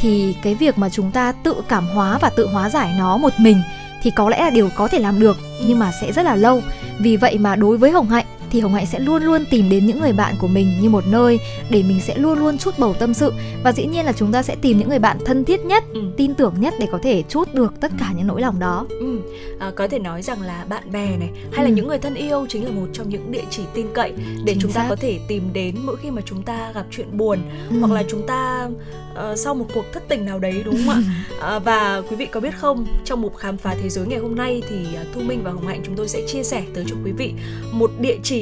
thì cái việc mà chúng ta tự cảm hóa và tự hóa giải nó một mình thì có lẽ là điều có thể làm được nhưng mà sẽ rất là lâu. Vì vậy mà đối với hồng hạnh thì hồng hạnh sẽ luôn luôn tìm đến những người bạn của mình như một nơi để mình sẽ luôn luôn chút bầu tâm sự và dĩ nhiên là chúng ta sẽ tìm những người bạn thân thiết nhất Ừ. tin tưởng nhất để có thể chút được tất cả những nỗi lòng đó Ừ, à, có thể nói rằng là bạn bè này hay là Ừ. những người thân yêu chính là một trong những địa chỉ tin cậy để Chính chúng ta xác. có thể tìm đến mỗi khi mà chúng ta gặp chuyện buồn Ừ. hoặc là chúng ta ờ, sau một cuộc thất tình nào đấy đúng không ạ? À, và quý vị có biết không, trong một khám phá thế giới ngày hôm nay thì à, Thu Minh và Hồng Hạnh chúng tôi sẽ chia sẻ tới cho quý vị một địa chỉ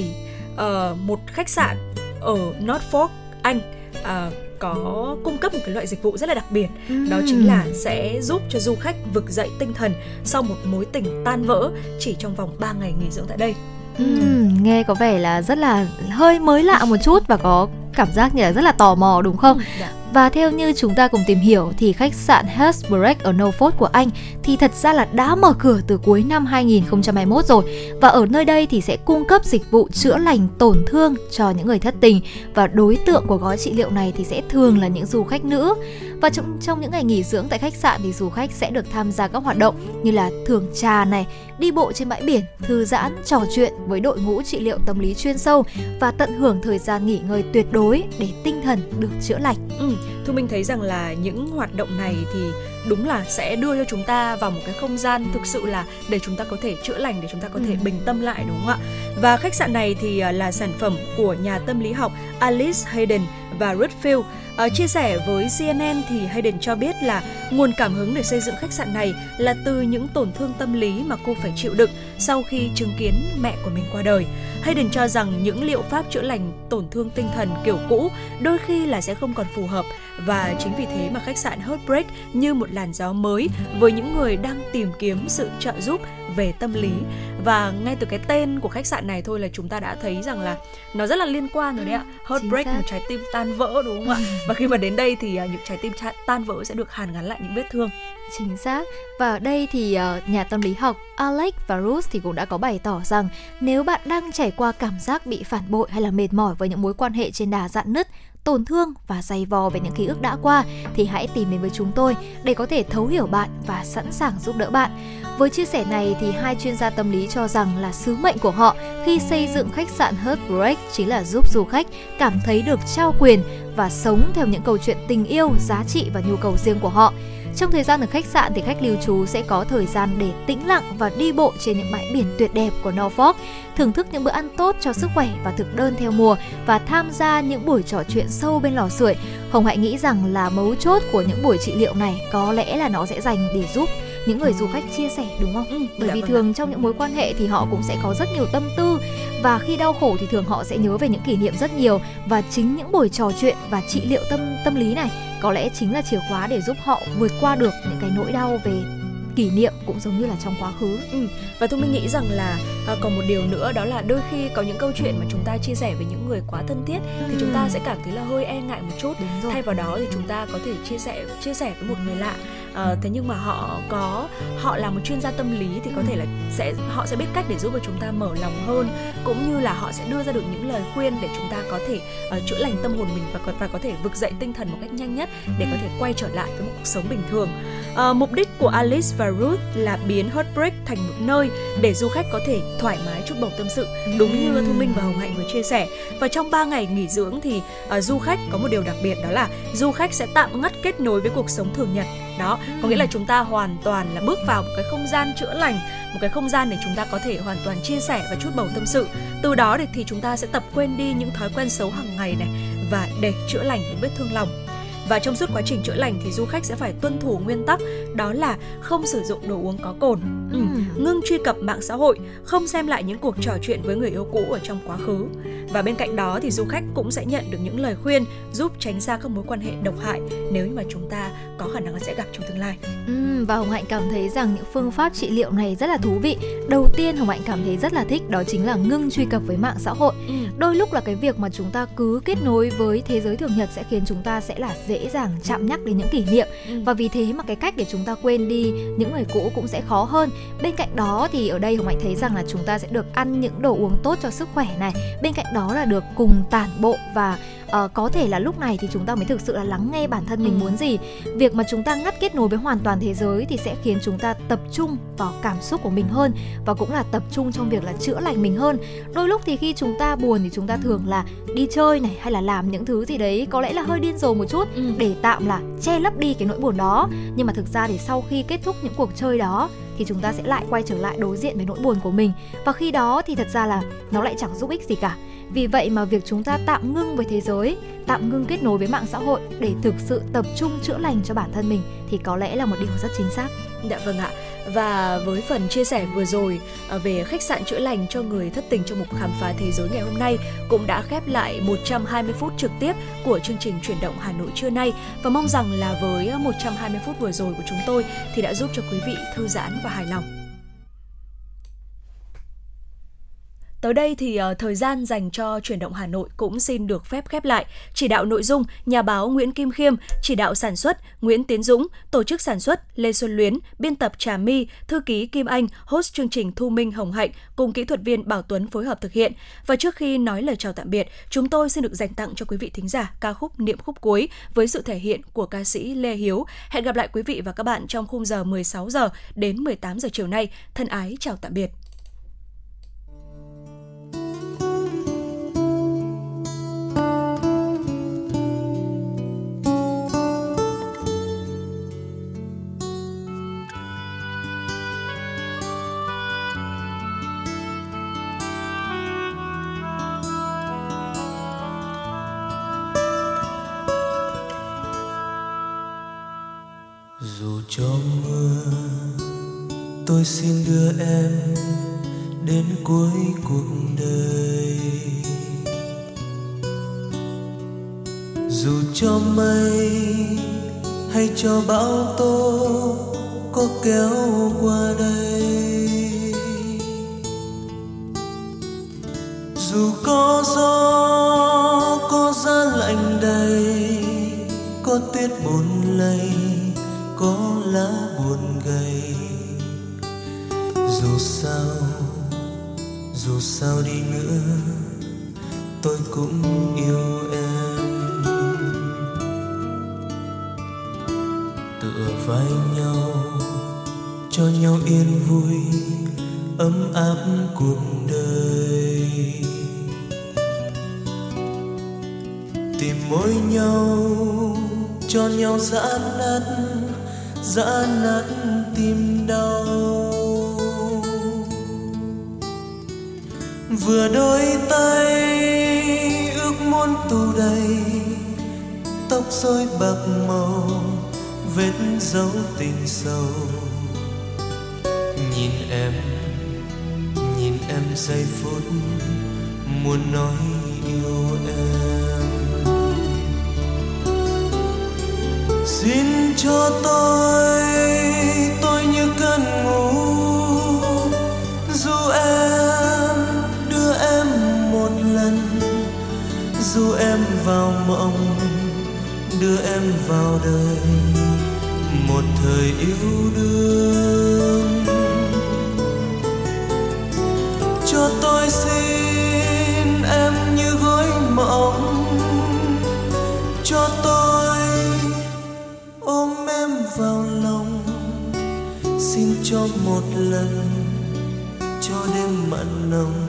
ờ, một khách sạn ở Norfolk, Anh. à, có cung cấp một cái loại dịch vụ rất là đặc biệt đó chính là sẽ giúp cho du khách vực dậy tinh thần sau một mối tình tan vỡ chỉ trong vòng 3 ngày nghỉ dưỡng tại đây. Ừm, nghe có vẻ là rất là hơi mới lạ một chút và có cảm giác như là rất là tò mò đúng không? Dạ. Và theo như chúng ta cùng tìm hiểu thì khách sạn Hesbreak ở Norfolk của Anh thì thật ra là đã mở cửa từ cuối năm 2021 rồi và ở nơi đây thì sẽ cung cấp dịch vụ chữa lành tổn thương cho những người thất tình và đối tượng của gói trị liệu này thì sẽ thường là những du khách nữ. Và trong trong những ngày nghỉ dưỡng tại khách sạn thì du khách sẽ được tham gia các hoạt động như là thưởng trà này, đi bộ trên bãi biển, thư giãn, trò chuyện với đội ngũ trị liệu tâm lý chuyên sâu và tận hưởng thời gian nghỉ ngơi tuyệt đối để tinh thần được chữa lành. Ừ, Thu Minh thấy rằng là những hoạt động này thì đúng là sẽ đưa cho chúng ta vào một cái không gian thực sự là để chúng ta có thể chữa lành để chúng ta có thể Ừ. bình tâm lại đúng không ạ? Và khách sạn này thì à, là sản phẩm của nhà tâm lý học Alice Hayden và Redfield. À, chia sẻ với CNN thì Hayden cho biết là nguồn cảm hứng để xây dựng khách sạn này là từ những tổn thương tâm lý mà cô phải chịu đựng sau khi chứng kiến mẹ của mình qua đời. Hayden cho rằng những liệu pháp chữa lành tổn thương tinh thần kiểu cũ đôi khi là sẽ không còn phù hợp và chính vì thế mà khách sạn Heartbreak như một làn gió mới với những người đang tìm kiếm sự trợ giúp về tâm lý và ngay từ cái tên của khách sạn này thôi là chúng ta đã thấy rằng là nó rất là liên quan rồi đấy ạ Heartbreak xác. một trái tim tan vỡ đúng không ạ và khi mà đến đây thì uh, những trái tim tan vỡ sẽ được hàn gắn lại những vết thương. Chính xác. Và ở đây thì uh, nhà tâm lý học Alex và Ruth thì cũng đã có bày tỏ rằng nếu bạn đang trải qua cảm giác bị phản bội hay là mệt mỏi với những mối quan hệ trên đà dạn nứt tổn thương và dày vò về những ký ức đã qua thì hãy tìm đến với chúng tôi để có thể thấu hiểu bạn và sẵn sàng giúp đỡ bạn. Với chia sẻ này thì hai chuyên gia tâm lý cho rằng là sứ mệnh của họ khi xây dựng khách sạn Heartbreak chính là giúp du khách cảm thấy được trao quyền và sống theo những câu chuyện tình yêu, giá trị và nhu cầu riêng của họ. Trong thời gian ở khách sạn thì khách lưu trú sẽ có thời gian để tĩnh lặng và đi bộ trên những bãi biển tuyệt đẹp của Norfolk, thưởng thức những bữa ăn tốt cho sức khỏe và thực đơn theo mùa và tham gia những buổi trò chuyện sâu bên lò sưởi. Hồng Hạnh nghĩ rằng là mấu chốt của những buổi trị liệu này có lẽ là nó sẽ dành để giúp những người du khách chia sẻ đúng không? Ừ, Bởi dạ vì vâng thường trong những mối quan hệ thì họ cũng sẽ có rất nhiều tâm tư. Và khi đau khổ thì thường họ sẽ nhớ về những kỷ niệm rất nhiều. Và chính những buổi trò chuyện và trị liệu tâm tâm lý này có lẽ chính là chìa khóa để giúp họ vượt qua được những cái nỗi đau về kỷ niệm cũng giống như là trong quá khứ. Ừ. và tôi mình nghĩ rằng là à, còn một điều nữa đó là đôi khi có những câu chuyện mà chúng ta chia sẻ với những người quá thân thiết ừ. thì chúng ta sẽ cảm thấy là hơi e ngại một chút. Thay vào đó thì chúng ta có thể chia sẻ chia sẻ với một người lạ. À, thế nhưng mà họ có họ là một chuyên gia tâm lý thì có thể là sẽ họ sẽ biết cách để giúp cho chúng ta mở lòng hơn cũng như là họ sẽ đưa ra được những lời khuyên để chúng ta có thể uh, chữa lành tâm hồn mình và có, và có thể vực dậy tinh thần một cách nhanh nhất để có thể quay trở lại với một cuộc sống bình thường À, mục đích của Alice và Ruth là biến Heartbreak thành một nơi để du khách có thể thoải mái chút bầu tâm sự đúng như Thu Minh và Hồng Hạnh vừa chia sẻ. Và trong 3 ngày nghỉ dưỡng thì à, du khách có một điều đặc biệt đó là du khách sẽ tạm ngắt kết nối với cuộc sống thường nhật. Đó có nghĩa là chúng ta hoàn toàn là bước vào một cái không gian chữa lành một cái không gian để chúng ta có thể hoàn toàn chia sẻ và chút bầu tâm sự. Từ đó thì chúng ta sẽ tập quên đi những thói quen xấu hàng ngày này và để chữa lành những vết thương lòng và trong suốt quá trình chữa lành thì du khách sẽ phải tuân thủ nguyên tắc đó là không sử dụng đồ uống có cồn ừ. ngưng truy cập mạng xã hội không xem lại những cuộc trò chuyện với người yêu cũ ở trong quá khứ và bên cạnh đó thì du khách cũng sẽ nhận được những lời khuyên giúp tránh xa các mối quan hệ độc hại nếu như mà chúng ta có khả năng sẽ gặp trong tương lai. Ừ, và Hồng Hạnh cảm thấy rằng những phương pháp trị liệu này rất là thú vị. Đầu tiên Hồng Hạnh cảm thấy rất là thích đó chính là ngưng truy cập với mạng xã hội. Ừ. Đôi lúc là cái việc mà chúng ta cứ kết nối với thế giới thường nhật sẽ khiến chúng ta sẽ là dễ dàng chạm nhắc đến những kỷ niệm ừ. và vì thế mà cái cách để chúng ta quên đi những người cũ cũng sẽ khó hơn. Bên cạnh đó thì ở đây Hồng Hạnh thấy rằng là chúng ta sẽ được ăn những đồ uống tốt cho sức khỏe này. Bên cạnh đó là được cùng tản bộ và uh, có thể là lúc này thì chúng ta mới thực sự là lắng nghe bản thân mình ừ. muốn gì. Việc mà chúng ta ngắt kết nối với hoàn toàn thế giới thì sẽ khiến chúng ta tập trung vào cảm xúc của mình hơn và cũng là tập trung trong việc là chữa lành mình hơn. Đôi lúc thì khi chúng ta buồn thì chúng ta thường là đi chơi này hay là làm những thứ gì đấy có lẽ là hơi điên rồ một chút ừ. để tạm là che lấp đi cái nỗi buồn đó. Nhưng mà thực ra thì sau khi kết thúc những cuộc chơi đó thì chúng ta sẽ lại quay trở lại đối diện với nỗi buồn của mình. Và khi đó thì thật ra là nó lại chẳng giúp ích gì cả vì vậy mà việc chúng ta tạm ngưng với thế giới, tạm ngưng kết nối với mạng xã hội để thực sự tập trung chữa lành cho bản thân mình thì có lẽ là một điều rất chính xác. Dạ vâng ạ. Và với phần chia sẻ vừa rồi à, về khách sạn chữa lành cho người thất tình trong mục khám phá thế giới ngày hôm nay cũng đã khép lại 120 phút trực tiếp của chương trình chuyển động Hà Nội trưa nay và mong rằng là với 120 phút vừa rồi của chúng tôi thì đã giúp cho quý vị thư giãn và hài lòng. Tới đây thì uh, thời gian dành cho chuyển động Hà Nội cũng xin được phép khép lại. Chỉ đạo nội dung nhà báo Nguyễn Kim Khiêm, chỉ đạo sản xuất Nguyễn Tiến Dũng, tổ chức sản xuất Lê Xuân Luyến, biên tập Trà My, thư ký Kim Anh, host chương trình Thu Minh Hồng Hạnh cùng kỹ thuật viên Bảo Tuấn phối hợp thực hiện. Và trước khi nói lời chào tạm biệt, chúng tôi xin được dành tặng cho quý vị thính giả ca khúc Niệm khúc cuối với sự thể hiện của ca sĩ Lê Hiếu. Hẹn gặp lại quý vị và các bạn trong khung giờ 16 giờ đến 18 giờ chiều nay. Thân ái chào tạm biệt. Cho mưa tôi xin đưa em đến cuối cuộc đời. Dù cho mây hay cho bão tố có kéo qua đây. Dù có gió, có giá lạnh đầy, có tuyết buồn lầy có lá buồn gầy. Dù sao dù sao đi nữa, tôi cũng yêu em. Tựa vai nhau, cho nhau yên vui, ấm áp cuộc đời. Tìm môi nhau, cho nhau giãn nát dã nát tim đau. Vừa đôi tay ước muốn tù đầy, tóc rối bạc màu, vết dấu tình sâu. Nhìn em nhìn em giây phút, muốn nói yêu em. Xin cho tôi tôi như cơn ngủ. Dù em đưa em một lần, dù em vào mộng, đưa em vào đời. Một thời yêu đương. Cho tôi xin em như gối mộng. Cho một lần, cho đêm mặn nồng,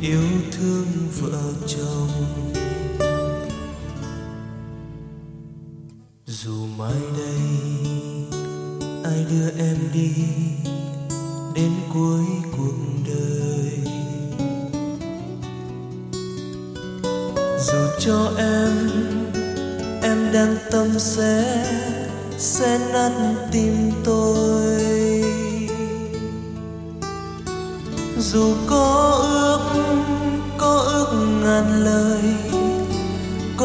yêu thương vợ chồng. Dù mai đây ai đưa em đi, đến cuối cuộc đời. Dù cho em em đang tâm sẽ sẽ nát tim tôi.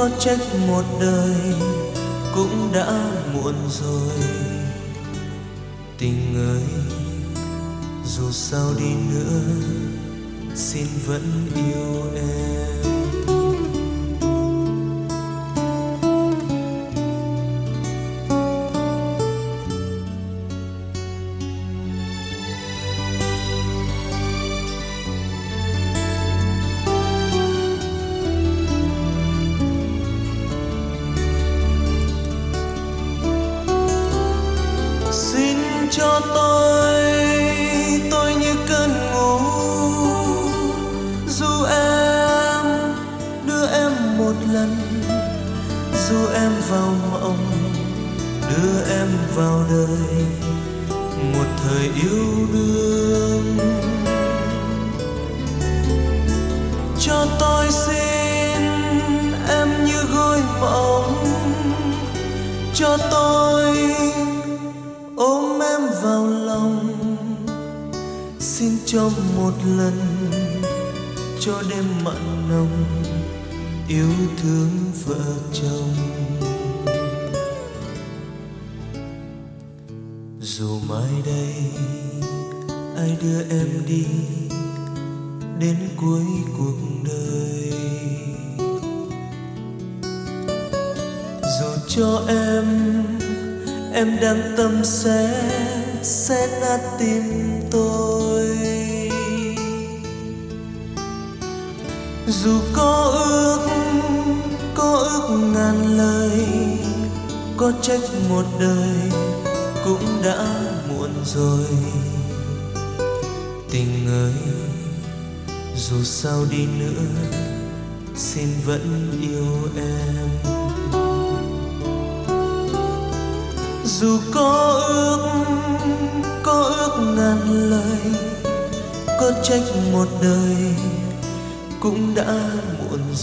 Có trách một đời cũng đã muộn rồi. Tình ơi, dù sao đi nữa, xin vẫn yêu em.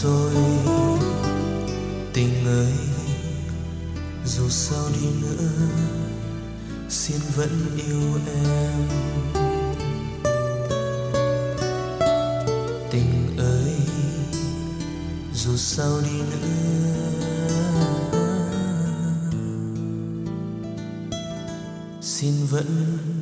Rồi. Tình ơi, dù sao đi nữa, xin vẫn yêu em. Tình ơi, dù sao đi nữa. Xin vẫn yêu em